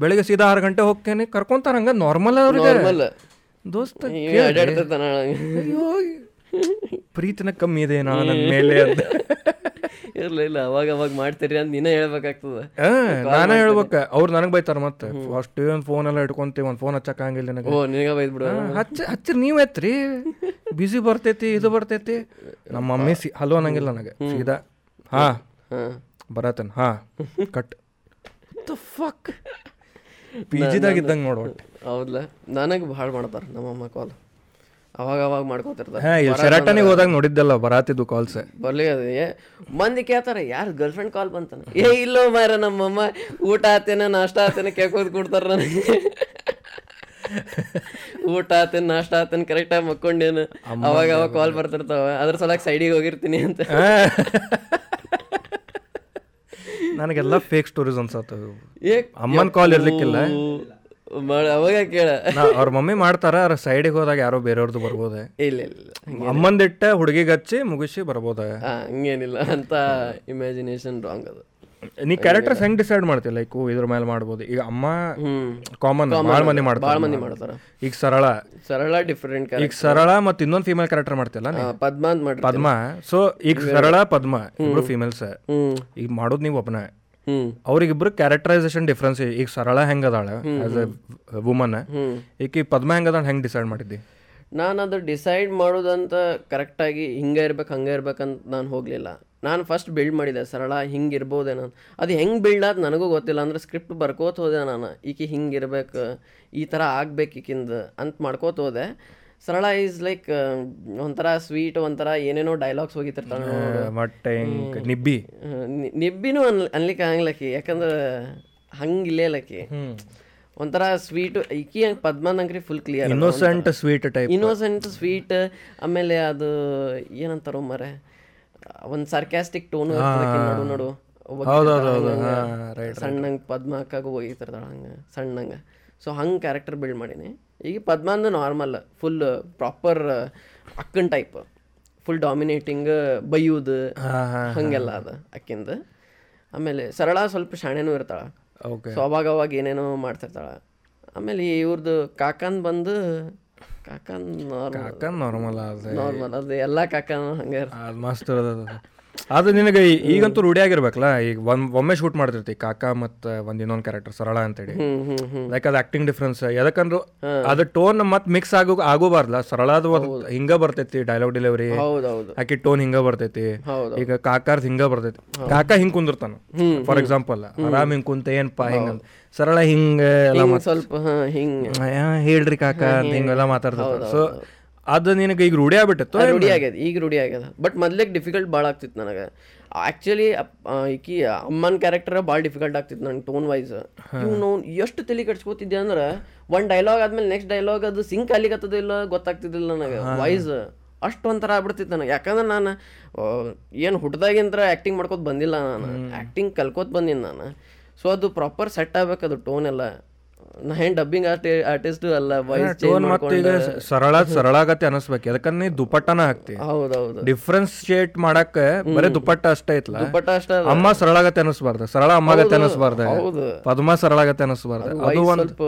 ಬೆಳಿಗ್ಗೆ ಸೀದಾ ಆರು ಗಂಟೆ ಹೋಗ್ತೇನೆ. ಕರ್ಕೊಂತಾರ ಹಂಗ ನಾರ್ಮಲ್ ಅವ್ರಿಗೆ ದೋಸ್ತ ಅಯ್ಯೋ ಪ್ರೀತಿನ ಕಮ್ಮಿ ಇದೆ ನಾನು ನನ್ನ ಮೇಲೆ ಅಂತ. ಇರ್ಲಿಲ್ಲ ಇಲ್ಲ ಅವಾಗ ಅವಾಗ ಮಾಡ್ತೀರಿ ಅಂತ ನೀನೇ ಹೇಳ್ಬೇಕಾಗ್ತದ. ನಾನೇ ಹೇಳ್ಬೇಕ. ಅವ್ರು ನನಗೆ ಬೈತಾರ ಮತ್ತೆ. ಫಸ್ಟ್ ಒಂದು ಫೋನ್ ಎಲ್ಲ ಇಟ್ಕೊಂತೀವಿ ಒಂದು ಫೋನ್ ಹಚ್ಚಕ್ ಹಂಗಿಲ್ಲ ನನಗೆ. ಓ ನಿನಗೆ ಬೈದ್ ಬಿಡು ಹಚ್ಚ ಹಚ್ಚಿರ್ ನೀವು ಎತ್ರಿ. ಬಿಸಿ ಬರ್ತೈತಿ ಇದು ಬರ್ತೈತಿ. ನಮ್ಮ ಮಮ್ಮಿ ಸಿ ಹಲೋ ಅನ್ನಂಗಿಲ್ಲ ನನಗೆ. ಸೀದಾ ಹಾ ಹಾ. ಬರತ್ತೇನೆ ಹಾ <laughs> ಕಟ್ ಫಕ್ ಪಿ ಜಿದಾಗ ಇದ್ದಂಗೆ ನೋಡು ಹೌದಲ್ಲ ನನಗೆ ಭಾಳ ಮಾಡ್ತಾರ ನಮ್ಮಮ್ಮ ಕಾಲ್ ಅವಾಗ ಅವಾಗ ಮಾಡ್ಕೋತಿರ್ತಾರೆ. ಹಾ ಶೆರಾಟನಿಗೆ ಹೋದಾಗ ನೋಡಿದ್ದಲ್ಲ ಬರಾತಿದ್ದು ಕಾಲ್ಸ್ ಬರ್ಲಿ ಅದೇ ಮಂದಿ ಕೇಳ್ತಾರೆ ಯಾರು ಗರ್ಲ್ ಫ್ರೆಂಡ್ ಕಾಲ್ ಬಂತಾನ ಏ ಇಲ್ಲೋ ಮಾರ ನಮ್ಮಮ್ಮ ಊಟ ಆತೇನೆ ನಾಷ್ಟ ಆತೇನೆ ಕೇಳ್ಕೋದು ಕೊಡ್ತಾರ ನನಗೆ. ಊಟ ಆತೇನೆ ನಾಷ್ಟ ಕರೆಕ್ಟ್ ಕರೆಕ್ಟಾಗಿ ಮಕ್ಕೊಂಡೇನು. ಅವಾಗ ಅವಾಗ ಕಾಲ್ ಬರ್ತಿರ್ತಾವ. ಅದ್ರ ಸಲಕ್ ಸೈಡಿಗೆ ಹೋಗಿರ್ತೀನಿ ಅಂತ. ನನಗೆಲ್ಲ ಫೇಕ್ ಸ್ಟೋರೀಸ್ ಅನ್ಸತ್ತ. ಏ ಅಮ್ಮನ ಕಾಲ್ ಇರ್ಲಿಕ್ಕಿಲ್ಲ. ಅವಾಗ ಕೇಳ. ಅವ್ರ ಮಮ್ಮಿ ಮಾಡ್ತಾರ ಅವ್ರ ಸೈಡಿಗೆ ಹೋದಾಗ ಯಾರೋ ಬೇರೆಯವ್ರದ್ದು ಬರ್ಬೋದೆ. ಇಲ್ಲ ಇಲ್ಲ ಅಮ್ಮಂದಿಟ್ಟ ಹುಡುಗಿಗೆ ಹಚ್ಚಿ ಮುಗಿಸಿ ಬರ್ಬೋದ. ಹಂಗೇನಿಲ್ಲ. ಅಂತ ಇಮ್ಯಾಜಿನೇಷನ್ ರಾಂಗ್ ಅದು. ನೀ ಕ್ಯಾರೆಕ್ಟರ್ಸ್ ಹೆಂಗ್ ಡಿಸೈಡ್ ಮಾಡ್ತಿ ಲೈಕ್ ಇದ್ರ ಮೇಲೆ ಮಾಡ್ಬೋದು. ಈಗ ಅಮ್ಮ ಕಾಮನ್ ಭಾಳ ಮಂದಿ ಮಾಡ್ತಾರೆ. ಮಂದಿ ಮಾಡ್ತಾರ. ಈಗ ಸರಳ. ಸರಳ ಡಿಫ್ರೆಂಟ್ ಈಗ ಸರಳ ಮತ್ತೆ ಇನ್ನೊಂದು ಫೀಮೇಲ್ ಕ್ಯಾರೆಕ್ಟರ್ ಮಾಡ್ತಿಲ್ಲ? ಪದ್ಮ ಅಂತ ಪದ್ಮ. ಸೊ ಈಗ ಸರಳ ಪದ್ಮ ಇಬ್ರು ಫೀಮೇಲ್ಸ್ ಈಗ ಮಾಡೋದು ನೀವು ಒಬ್ಬನ ಅವ್ರಿಗಿಬ್ರು ಕ್ಯಾರೆಕ್ಟರೈಸೇಷನ್ ಡಿಫ್ರೆನ್ಸ್ ಈಗ ಸರಳ ಹೆಂಗ್ ಅದಾಳ? ಆಸ್ ಎ ವುಮನ್ ಈಗ ಪದ್ಮ ಹೆಂಗ್ ಅದಾಳ ಹೆಂಗ್ ಡಿಸೈಡ್ ಮಾಡಿದ್ದಿ? ನಾನು ಅದು ಡಿಸೈಡ್ ಮಾಡೋದಂತ ಕರೆಕ್ಟಾಗಿ ಹಿಂಗೆ ಇರ್ಬೇಕು ಹಂಗೆ ಇರ್ಬೇಕಂತ ನಾನು ಹೋಗಲಿಲ್ಲ. ನಾನು ಫಸ್ಟ್ ಬಿಲ್ಡ್ ಮಾಡಿದೆ ಸರಳ ಹಿಂಗೆ ನಾನು. ಅದು ಹೆಂಗೆ ಬಿಲ್ಡ್ ಆದ ನನಗೂ ಗೊತ್ತಿಲ್ಲ ಅಂದ್ರೆ ಸ್ಕ್ರಿಪ್ಟ್ ಬರ್ಕೋತ ಹೋದೆ ನಾನು. ಈಕೆ ಹಿಂಗೆ ಇರ್ಬೇಕು ಈ ಥರ ಆಗ್ಬೇಕು ಈಕಿಂದ ಅಂತ ಮಾಡ್ಕೋತ ಹೋದೆ. ಸರಳ ಈಸ್ ಲೈಕ್ ಒಂಥರ ಸ್ವೀಟ್ ಒಂಥರ ಏನೇನೋ ಡೈಲಾಗ್ಸ್ ಹೋಗಿತಿರ್ತಾಳೆ ಹಿಂಗ್ ನಿಬ್ಬಿ. ನಿಬ್ಬಿನೂ ಅನ್ ಅನ್ಲಿಕ್ಕೆ ಆಗಲಕ್ಕಿ ಯಾಕಂದ್ರೆ ಹಂಗಿಲ್ಲೇಲಕಿ ಒಂಥರ ಸ್ವೀಟ್ ಈಕಿ ಪದ್ಮನಂಗ್ರಿ full clear innocent sweet type innocent sweet ಆಮೇಲೆ ಅದು ಏನಂತಾರೋ ಮರೆ. ಒಂದು ಸರ್ಕ್ಯಾಸ್ಟಿಕ್ ಟೋನು ನೋಡು ನೋಡು. ಸಣ್ಣಂಗೆ ಪದ್ಮ ಅಕ್ಕಾಗ ಹಂಗ ಹಂಗೆ ಸಣ್ಣಂಗೆ. ಸೊ ಹಂಗೆ ಕ್ಯಾರೆಕ್ಟರ್ ಬಿಲ್ಡ್ ಮಾಡೀನಿ. ಈಗ ಪದ್ಮ ಅಂದ್ರೆ ನಾರ್ಮಲ್ ಫುಲ್ ಪ್ರಾಪರ್ ಅಕ್ಕನ್ ಟೈಪ್ ಫುಲ್ ಡಾಮಿನೇಟಿಂಗ್ ಬೈಯೋದು ಹಂಗೆಲ್ಲ ಅದ ಅಕ್ಕಿಂದ. ಆಮೇಲೆ ಸರಳ ಸ್ವಲ್ಪ ಶಾಣೆನೂ ಇರ್ತಾಳ. ಸೊ ಅವಾಗ ಅವಾಗ ಏನೇನೋ ಮಾಡ್ತಿರ್ತಾಳ. ಆಮೇಲೆ ಇವ್ರದ್ದು ಕಾಕನ್ ಬಂದು ಕಾಕನ್ ನಾರ್ಮಲ್ ಅಕ್ಕ ನಾರ್ಮಲ್ ಅದ ನಾರ್ಮಲ್ ಅದು ಎಲ್ಲ ಕಾಕನ್ ಹಂಗೆ ಅದು ಮಸ್ತ್ ಅದು. ಅದು ನಿನಗೆ ಈಗಂತೂ ರೂಢಿ ಆಗಿರ್ಬೇಕಲ್ಲ? ಈಗ ಒಂದ್ ಒಮ್ಮೆ ಶೂಟ್ ಮಾಡ್ತಿರ್ತಿ ಕಾಕ ಮತ್ತು ಒಂದ್ ಇನ್ನೊಂದು ಕ್ಯಾರೆಕ್ಟರ್ ಸರಳ ಅಂತೇಳಿ. ಲೈಕ್ ಅದು ಆಕ್ಟಿಂಗ್ ಡಿಫ್ರೆನ್ಸ್ ಯಾಕಂದ್ರೆ ಅದು ಟೋನ್ ಮತ್ ಮಿಕ್ಸ್ ಆಗೋ ಆಗೋಬಾರ್ದಲ್ಲ ಸರಳದ ಹಿಂಗ ಬರ್ತೈತಿ ಡೈಲಾಗ್ ಡೆಲಿವರಿ ಆಕಿ ಟೋನ್ ಹಿಂಗ ಬರ್ತೈತಿ. ಈಗ ಕಾಕಾರ್ ಹಿಂಗ ಬರ್ತೈತಿ. ಕಾಕಾ ಹಿಂಗ್ ಕುಂದಿರ್ತಾನ. ಫಾರ್ ಎಕ್ಸಾಂಪಲ್ ಆರಾಮ್ ಹಿಂಗ್ ಕುಂತ ಏನಪ್ಪಾ ಹಿಂಗ. ಸರಳ ಹಿಂಗೆ ಎಲ್ಲ ಸ್ವಲ್ಪ ಹಿಂಗ್. ಹೇಳ್ರಿ ಕಾಕ ಹಿಂಗೆಲ್ಲ ಮಾತಾಡ್ತಾರೆ ಸೊ ಅದು ನಿನಗೆ ಈಗ ರೂಢಿ ಆಗ್ಬಿಟ್ಟಿತ್ತು ರೂಢಿ ಆಗ್ಯದ ಈಗ ರೂಢಿ ಆಗ್ಯದ. ಬಟ್ ಮೊದ್ಲಿಗೆ ಡಿಫಿಕಲ್ಟ್ ಭಾಳ ಆಗ್ತಿತ್ತು ನನಗೆ. ಆ್ಯಕ್ಚುಲಿ ಈಕಿ ಅಮ್ಮನ ಕ್ಯಾರೆಕ್ಟರ್ ಭಾಳ ಡಿಫಿಕಲ್ಟ್ ಆಗ್ತಿತ್ತು ನಂಗೆ ಟೋನ್ ವೈಸ್ ಇವ್ನು ಎಷ್ಟು ತಲೆ ಕಟ್ಸ್ಕೊತಿದ್ದೆ ಅಂದ್ರೆ ಒಂದು ಡೈಲಾಗ್ ಆದ್ಮೇಲೆ ನೆಕ್ಸ್ಟ್ ಡೈಲಾಗ್ ಅದು ಸಿಂಕ್ ಅಲ್ಲಿಗತ್ತದಿಲ್ಲ ಗೊತ್ತಾಗ್ತಿದ್ದಿಲ್ಲ ನನಗೆ ವಾಯ್ಸ್ ಅಷ್ಟು ಒಂಥರ ಆಗ್ಬಿಡ್ತಿತ್ತು ನನಗೆ. ಯಾಕಂದ್ರೆ ನಾನು ಏನು ಹುಟ್ಟದಾಗಿಂದ್ರೆ ಆ್ಯಕ್ಟಿಂಗ್ ಮಾಡ್ಕೋತ ಬಂದಿಲ್ಲ ನಾನು. ಆ್ಯಕ್ಟಿಂಗ್ ಕಲ್ಕೋತ ಬಂದೀನಿ ನಾನು. ಸೊ ಅದು ಪ್ರಾಪರ್ ಸೆಟ್ ಆಗ್ಬೇಕು ಅದು ಟೋನ್ ಎಲ್ಲ. ನಾ ಏನು ಡಬ್ಬಿಂಗ್ ಆರ್ಟಿ ಆರ್ಟಿಸ್ಟು ಅಲ್ಲ ವಾಯ್ಸ್ ಟೋನ್ ಮತ್ತೆ ಸರಳ ಸರಳ ಆಗತ್ತೆ ಅನಿಸ್ಬೇಕು. ಯಾಕಂದ್ರೆ ನೀ ದುಪಟ್ಟನ ಹಾಕ್ತಿ. ಹೌದೌದು. ಡಿಫ್ರೆನ್ಶಿಯೇಟ್ ಮಾಡಕ್ಕೆ ಬರೀ ದುಪಟ್ಟ ಅಷ್ಟೇ ಐತ್ಲ ದುಪಟ್ಟ ಅಷ್ಟೇ ಅಮ್ಮ ಅಮ್ಮ ಸರಳಾಗತ್ತೆ ಅನಿಸ್ಬಾರ್ದು. ಸರಳ ಅಮ್ಮಗತ್ತೆ ಅನಿಸ್ಬಾರ್ದು. ಹೌದು. ಪದ್ಮ ಸರಳಾಗತ್ತೆ ಅನಿಸ್ಬಾರ್ದು. ಅದು ಒಂದು ಒಂದ್ ಸ್ವಲ್ಪ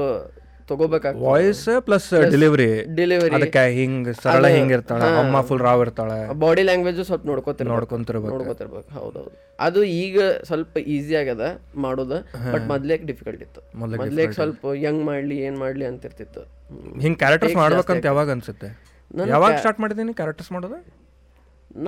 ತಗೋಬೇಕಾಗ್ತದೆ ವಾಯ್ಸ್ ಪ್ಲಸ್ ಡೆಲಿವರಿ ಡೆಲಿವರಿ ಅದಕ್ಕೆ ಹಿಂಗ್ ಸರಳ ಹಿಂಗ್ ಇರ್ತಾಳ. ಅಮ್ಮ ಫುಲ್ ರಾವ್ ಇರ್ತಾಳೆ. ಬಾಡಿ ಲ್ಯಾಂಗ್ವೇಜ್ ಸ್ವಲ್ಪ ನೋಡ್ಕೋತಿರ್ ನೋಡ್ಕೊಂತಿರ್ಬೇಕು. ನೋಡ್ಕೋತಿರ್ಬೇಕು. ಹೌದೌದು. ಅದು ಈಗ ಸ್ವಲ್ಪ ಈಸಿ ಆಗ್ಯದ ಮಾಡೋದು ಬಟ್ ಮೊದ್ಲೇಕ್ ಡಿಫಿಕಲ್ಟ್ ಇತ್ತು. ಮೊದ್ಲೇಕ್ ಸ್ವಲ್ಪ ಹೆಂಗ್ ಮಾಡ್ಲಿ ಏನ್ ಮಾಡ್ಲಿ ಅಂತ ಇರ್ತಿತ್ತು. ಹಿಂಗ್ ಕ್ಯಾರೆಕ್ಟರ್ಸ್ ಮಾಡ್ಬೇಕಂತ ಯಾವಾಗ ಅನ್ಸುತ್ತೆ? ಯಾವಾಗ ಸ್ಟಾರ್ಟ್ ಮಾಡಿದೀನಿ ಕ್ಯಾರೆಕ್ಟರ್ಸ್ ಮಾಡೋದು?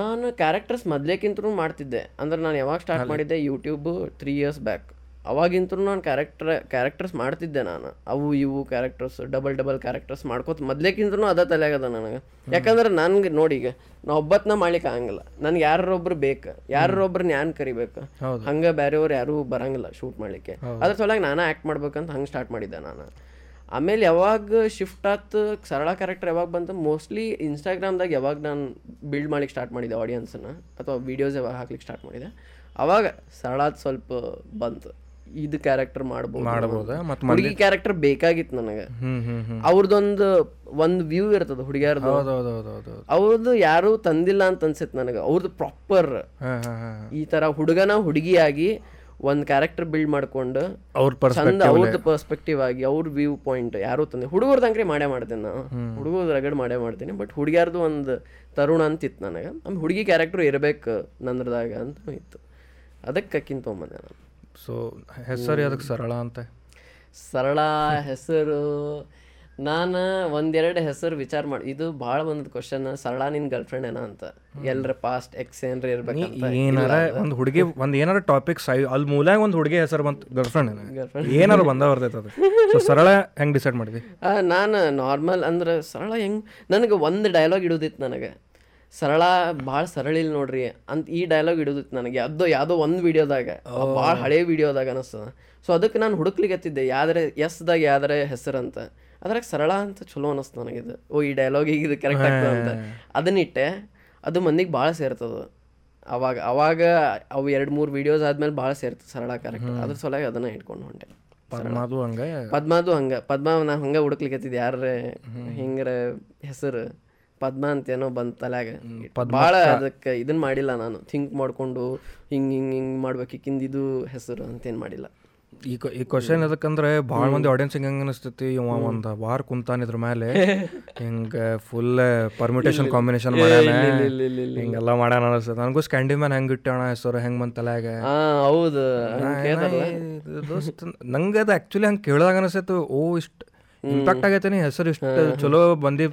ನಾನು ಕ್ಯಾರೆಕ್ಟರ್ಸ್ ಮೊದ್ಲೇಕಿಂತ ಮಾಡ್ತಿದ್ದೆ. ಅಂದ್ರೆ ನಾನು ಯಾವಾಗ ಸ್ಟಾರ್ಟ್ ಮಾಡಿದ್ದೆ? ಯೂಟ್ಯೂಬ್ ತ್ರೀ ಇಯರ್ಸ್ ಬ್ಯಾಕ್ ಅವಾಗಿಂತೂ ನಾನು ಕ್ಯಾರೆಕ್ಟರ್ ಕ್ಯಾರೆಕ್ಟರ್ಸ್ ಮಾಡ್ತಿದ್ದೆ ನಾನು. ಅವು ಇವು ಕ್ಯಾರೆಕ್ಟರ್ಸ್ ಡಬಲ್ ಡಬಲ್ ಕ್ಯಾರೆಕ್ಟರ್ಸ್ ಮಾಡ್ಕೋತ ಮೊದ್ಲೇಕಿಂತೂ ಅದ ತಲೆಯಾಗದ ನನಗೆ. ಯಾಕಂದ್ರೆ ನನ್ಗೆ ನೋಡಿ ಈಗ ನಾ ಒಬ್ಬತ್ನ ಮಾಡ್ಲಿಕ್ಕೆ ಆಗಂಗಿಲ್ಲ. ನನ್ಗೆ ಯಾರೊಬ್ರು ಬೇಕು ಯಾರೊಬ್ರು ನ್ಯಾನ್ ಕರಿಬೇಕು ಹಂಗೆ ಬೇರೆಯವ್ರು ಯಾರು ಬರಂಗಿಲ್ಲ ಶೂಟ್ ಮಾಡ್ಲಿಕ್ಕೆ. ಅದ್ರ ಸಲುವಾಗಿ ನಾನು ಆ್ಯಕ್ಟ್ ಮಾಡ್ಬೇಕಂತ ಹಂಗೆ ಸ್ಟಾರ್ಟ್ ಮಾಡಿದ್ದೆ ನಾನು. ಆಮೇಲೆ ಯಾವಾಗ ಶಿಫ್ಟ್ ಆತು ಸರಳ ಕ್ಯಾರೆಕ್ಟರ್ ಯಾವಾಗ ಬಂತು ಮೋಸ್ಟ್ಲಿ ಇನ್ಸ್ಟಾಗ್ರಾಮ್ದಾಗ ಯಾವಾಗ ನಾನು ಬಿಲ್ಡ್ ಮಾಡ್ಲಿಕ್ಕೆ ಸ್ಟಾರ್ಟ್ ಮಾಡಿದೆ ಆಡಿಯನ್ಸನ್ನು ಅಥವಾ ವೀಡಿಯೋಸ್ ಯಾವಾಗ ಹಾಕ್ಲಿಕ್ಕೆ ಸ್ಟಾರ್ಟ್ ಮಾಡಿದೆ ಅವಾಗ ಸರಳಾದ ಸ್ವಲ್ಪ ಬಂತು. ಇದು ಕ್ಯಾರೆಕ್ಟರ್ ಮಾಡಬಹುದು ಮಾಡ್ಬೋದಾ? ಮತ್ತೆ ಹುಡುಗಿ ಕ್ಯಾರೆಕ್ಟರ್ ಬೇಕಾಗಿತ್ತು ನನಗೆ. ಅವ್ರದ್ದೊಂದು ಒಂದು ವ್ಯೂ ಇರ್ತದ ಹುಡುಗಿಯರ್ದು. ಅವ್ರದ್ದು ಯಾರು ತಂದಿಲ್ಲ ಅಂತ ಅನ್ಸಿತ್ ನನಗೆ. ಅವ್ರದ್ದು ಪ್ರಾಪರ್ ಈ ತರ ಹುಡುಗನ ಹುಡುಗಿಯಾಗಿ ಒಂದು ಕ್ಯಾರೆಕ್ಟರ್ ಬಿಲ್ಡ್ ಮಾಡ್ಕೊಂಡು ಅವ್ರ ಚಂದ ಅವ್ರದ್ದು ಪರ್ಸ್ಪೆಕ್ಟಿವ್ ಆಗಿ ಅವ್ರ ವ್ಯೂ ಪಾಯಿಂಟ್ ಯಾರು ತಂದೆ ಹುಡುಗರ್ದು ಅಂಕ್ರಿ ಮಾಡೇ ಮಾಡ್ತೇನೆ ನಾನು. ಹುಡುಗರ ರಗಡ್ ಮಾಡೇ ಮಾಡ್ತೀನಿ ಬಟ್ ಹುಡುಗಿಯರ್ದು ಒಂದು ತರುಣ ಅಂತ ಇತ್ತು ನನಗೆ. ನಮ್ಮ ಹುಡುಗಿ ಕ್ಯಾರೆಕ್ಟರ್ ಇರಬೇಕು ನಂದ್ರದಾಗ ಅಂತ ಇತ್ತು. ಅದಕ್ಕೆ ಕಕ್ಕಿನ ತೊಗೊಂಬಂದೆ ನಾನು. ಸೊ ಹೆಸರು ಅದಕ್ಕೆ ಸರಳ ಅಂತ? ಸರಳ ಹೆಸರು ನಾನು ಒಂದೆರಡು ಹೆಸರು ವಿಚಾರ ಮಾಡಿ ಇದು ಭಾಳ ಬಂದದ ಕ್ವಶನ್ ಸರಳ ನಿನ್ ಗರ್ಲ್ ಫ್ರೆಂಡ್ ಏನ ಅಂತ. ಎಲ್ರ ಪಾಸ್ಟ್ ಎಕ್ಸ್ ಏನ್ರ ಇರ್ಬೇಕು ಏನಾರ ಒಂದು ಹುಡುಗಿ ಒಂದು ಏನಾರ ಟಾಪಿಕ್ ಸೈ ಅಲ್ಲಿ ಮೂಲಾಗ ಒಂದು ಹುಡುಗಿ ಹೆಸರು ಬಂತು ಗರ್ಲ್ಫ್ರೆಂಡ್ ಏನಾರು ಬಂದ ಬರ್ತೈತೆ ಅದು. ಸೊ ಸರಳ ಹೆಂಗೆ ಡಿಸೈಡ್ ಮಾಡಿದ್ವಿ ನಾನು ನಾರ್ಮಲ್ ಅಂದ್ರೆ ಸರಳ ಹೆಂಗೆ ನನಗೆ ಒಂದು ಡೈಲಾಗ್ ಇಡೋದಿತ್ತು ನನಗೆ. ಸರಳ ಭಾಳ ಸರಳ ಇಲ್ಲ ನೋಡ್ರಿ. ಅಂತ ಈ ಡೈಲಾಗ್ ಇಡೋದಿತ್ತು ನನಗೆ. ಅದೋ ಯಾವುದೋ ಒಂದು ವಿಡಿಯೋದಾಗ ಭಾಳ ಹಳೆ ವಿಡಿಯೋದಾಗ ಅನಿಸ್ತದ. ಸೊ ಅದಕ್ಕೆ ನಾನು ಎಸ್ ಯಾವ್ದಾರೆ ಎಸ್ದಾಗ ಯಾವ್ದಾರೆ ಹೆಸರಂತ ಅದ್ರಾಗ ಸರಳ ಅಂತ ಚಲೋ ಅನಿಸ್ತು ನನಗಿದು. ಓ ಈ ಡೈಲಾಗ್ ಈಗ ಇದು ಕರೆಕ್ಟ್ ಆಗ್ತದೆ ಅಂತ. ಅದನ್ನಿಟ್ಟೆ ಅದು ಮಂದಿಗೆ ಭಾಳ ಸೇರ್ತದ. ಅವಾಗ ಅವಾಗ ಅವು ಎರಡು ಮೂರು ವಿಡಿಯೋಸ್ ಆದ್ಮೇಲೆ ಭಾಳ ಸೇರ್ತದೆ ಸರಳ ಕರೆಕ್ಟ್ ಅದ್ರ ಸಲುವಾಗಿ ಅದನ್ನ ಇಟ್ಕೊಂಡು ಹೊಂಟೆ. ಪದ್ಮಾದು ಹಂಗೆ? ಪದ್ಮಾದು ಹಂಗ. ಪದ್ಮ ನಾ ಹಂಗ ಹುಡುಕ್ಲಿಕ್ಕೆ ಯಾರ ಹಿಂಗ್ರ ಹೆಸರು? ಪದ್ಮ ಅಂತೇನೋ ಬಂತ ತಲ್ಯಾಗ. ಭಾಳ ಅದಕ್ಕೆ ಇದನ್ನ ಮಾಡಿಲ್ಲ ನಾನು. ಥಿಂಕ್ ಮಾಡ್ಕೊಂಡು ಹಿಂಗ್ ಹಿಂಗ್ ಹಿಂಗ್ ಮಾಡ್ಬೇಕು. ಈಕಿಂದ ಇದು ಹೆಸರು ಅಂತೇನ್ ಮಾಡಿಲ್ಲ. ಈ ಈ ಕ್ವಶನ್ ಎದಕ್ಕಂದ್ರೆ ಭಾಳ ಮಂದಿ ಆಡಿಯನ್ಸ್ ಹೆಂಗೆ ಅನಿಸ್ತೈತಿ. ಇವ ಒಂದು ವಾರ ಕುಂತಾನ ಇದ್ರ ಮೇಲೆ ಹಿಂಗ ಫುಲ್ ಪರ್ಮಿಟೇಷನ್ ಕಾಂಬಿನೇಷನ್ ಮಾಡ್ಯಾನ. ಹಿಂಗೆಲ್ಲ ಮಾಡ್ಯಾನ ಅನಿಸ್ತದೆ ನನಗೂ ಸ್ಕ್ಯಾಂಡಿ ಮ್ಯಾನ್ ಹೆಂಗೆ ಇಟ್ಟಣ ಹೆಸರು ಹೆಂಗೆ ಬಂತ ತಲ್ಯಾಗ? ಹೌದು. ಹಂಗ್. ದೋಸ್ತ್ ನಂಗೆ ಅದು ಆ್ಯಕ್ಚುಲಿ ಹಂಗೆ ಕೇಳಿದಾಗ ಅನಿಸ್ತೈತು. ಓ ಇಷ್ಟು ಇಂಪ್ಯಾಕ್ಟ್ ಆಗೈತೆ ಹೆಸರು ಇಷ್ಟು ಚಲೋ ಬಂದಿ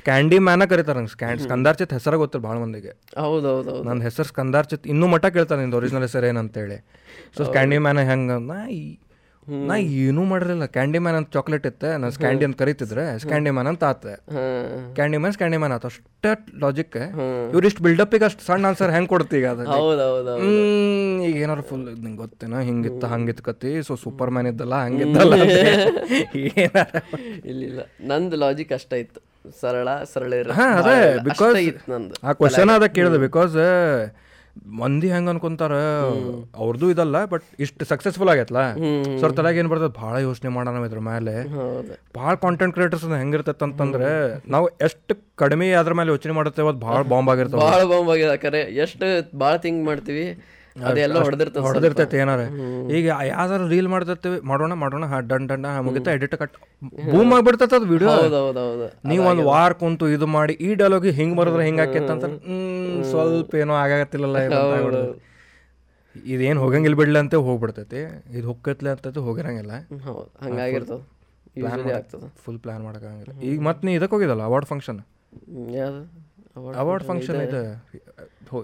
ಸ್ಕ್ಯಾಂಡಿ ಮ್ಯಾನ ಕರೀತಾರೆ ನಂಗೆ. ಸ್ಕ್ಯಾಂಡ್ ಸ್ಕಂದಾರ್ಚಿತ್ ಹೆಸರು ಗೊತ್ತಿಲ್ಲ ಭಾಳ ಮಂದಿಗೆ. ಹೌದೌದು ಹೌದು ಹೌದು ನನ್ನ ಹೆಸರು ಸ್ಕಂದಾರ್ಚಿತ್. ಇನ್ನೂ ಮಟ್ಟ ಕೇಳ್ತಾರೆ ನಿಂದು ಒರಿಜಿನಲ್ ಹೆಸರು ಏನಂತೇಳಿ ಸೊ ಸ್ಕ್ಯಾಂಡಿ ಮ್ಯಾನ ಹೆಂಗ ನಾ ಏನೂ ಮಾಡಿರಲಿಲ್ಲ. ಕ್ಯಾಂಡಿ ಮ್ಯಾನ್ ಅಂತ ಚಾಕ್ಲೇಟ್ ಇತ್ತೆ. ನಾನು ಸ್ಕ್ಯಾಂಡಿ ಅಂತ ಕರಿತಿದ್ರೆ ಸ್ಕ್ಯಾಂಡಿ ಮ್ಯಾನ್ ಅಂತ ಆತ. ಕ್ಯಾಂಡಿ ಮ್ಯಾನ್ ಸ್ಕ್ಯಾಂಡಿ ಮ್ಯಾನ್ ಆತ. ಅಷ್ಟೇ ಲಾಜಿಕ್ ಇವ್ರಿಷ್ಟು ಬಿಲ್ಡಪ್ಪಿಗೆ ಅಷ್ಟು ಸಣ್ಣ ಆನ್ಸರ್ ಹೆಂಗೆ ಕೊಡ್ತೀಗ ಅದು ಈಗ ಏನಾರು ಫುಲ್ ನಿಂಗೆ ಗೊತ್ತೇನೋ ಹಿಂಗಿತ್ತ ಹಂಗಿತ್ತು ಕತಿ ಸೊ ಸೂಪರ್ ಮ್ಯಾನ್ ಇದ್ದಲ್ಲ ಹಂಗಿದ್ದಲ್ಲ <laughs> ಏನಾರ ಇಲ್ಲ ಇಲ್ಲ ನಂದು ಲಾಜಿಕ್ ಅಷ್ಟೇ ಇತ್ತು. ಸರಳ ಸರಳ ಅದೇ ಬಿಕಾಸ್ ಆ ಕ್ವಶನ್ ಅದ ಕೇಳಿದೆ ಬಿಕಾಸ್ ಮಂದಿ ಹೆಂಗ ಅನ್ಕೊಂತಾರ ಅವ್ರದ್ದು ಇದಲ್ಲ ಬಟ್ ಇಷ್ಟು ಸಕ್ಸಸ್ಫುಲ್ ಆಗೈತಲ್ಲ ಸರ್ ತಲಾಗ ಏನ್ ಬರ್ತದ ಭಾಳ ಯೋಚನೆ ಮಾಡೋಣ ಇದ್ರ ಮೇಲೆ ಭಾಳ ಕಾಂಟೆಂಟ್ ಕ್ರಿಯೇಟರ್ಸ್ ಹೆಂಗಿರ್ತೈತೆ ಅಂತಂದ್ರೆ ನಾವು ಎಷ್ಟು ಕಡಿಮೆ ಅದ್ರ ಮೇಲೆ ಯೋಚನೆ ಮಾಡುತ್ತೇವೆ ಅದು ಭಾಳ ಬಾಂಬ್ ಆಗಿರ್ತಾವ. ಭಾಳ ಬಾಂಬ್ ಆಗಿದೆ ಕರೆ ಎಷ್ಟು ಭಾಳ ಥಿಂಕ್ ಮಾಡ್ತೀವಿ ಅದೆಲ್ಲ ಹೊಡೆದಿರ್ತದೆ ಹೊಡೆದಿರ್ತೈತೆ ಏನಾರ. ಈಗ ಯಾವ್ದಾರು ರೀಲ್ ಮಾಡ್ತಿರ್ತೀವಿ ಮಾಡೋಣ ಮಾಡೋಣ ಹಾ ಡನ್ ಡನ್ ಮುಗಿತಾ ಎಡಿಟ್ ಕಟ್ ಬೂಮ್ ಆಗ್ಬಿಡ್ತೈತೆ ಅದು ವಿಡಿಯೋ ನೀವು ಒಂದು ವಾರ ಕುಂತು ಇದು ಮಾಡಿ ಈ ಡೈಲಾಗ್ ಹಿಂಗ್ ಬರೋದ್ರೆ ಹಿಂಗ್ ಹ್ಮ್. ಸ್ವಲ್ಪ ಏನೋ ಆಗಾಗತ್ತಿಲ್ಲಲ್ಲ ಇದೇನು ಹೋಗಂಗಿಲ್ಲ ಬಿಡ್ಲ ಅಂತ ಹೋಗ್ಬಿಡ್ತೈತಿ. ಇದು ಹೊಕ್ಕತ್ಲೆ ಅಂತ ಹೋಗಿರಂಗಿಲ್ಲ. ಹೌದು. ಹಂಗಾಗಿರ್ತದೆ ಯೂಶಲಿ ಆಗ್ತದೆ. ಫುಲ್ ಪ್ಲಾನ್ ಮಾಡೋಕ್ಕಾಗಂಗಿಲ್ಲ ಈಗ ಮತ್ತೆ ನೀ ಇದಕ್ಕೆ ಹೋಗಿದಲ್ಲ ಅವಾರ್ಡ್ ಫಂಕ್ಷನ್ ಅವಾರ್ಡ್ ಫಂಕ್ಷನ್ ಇದು.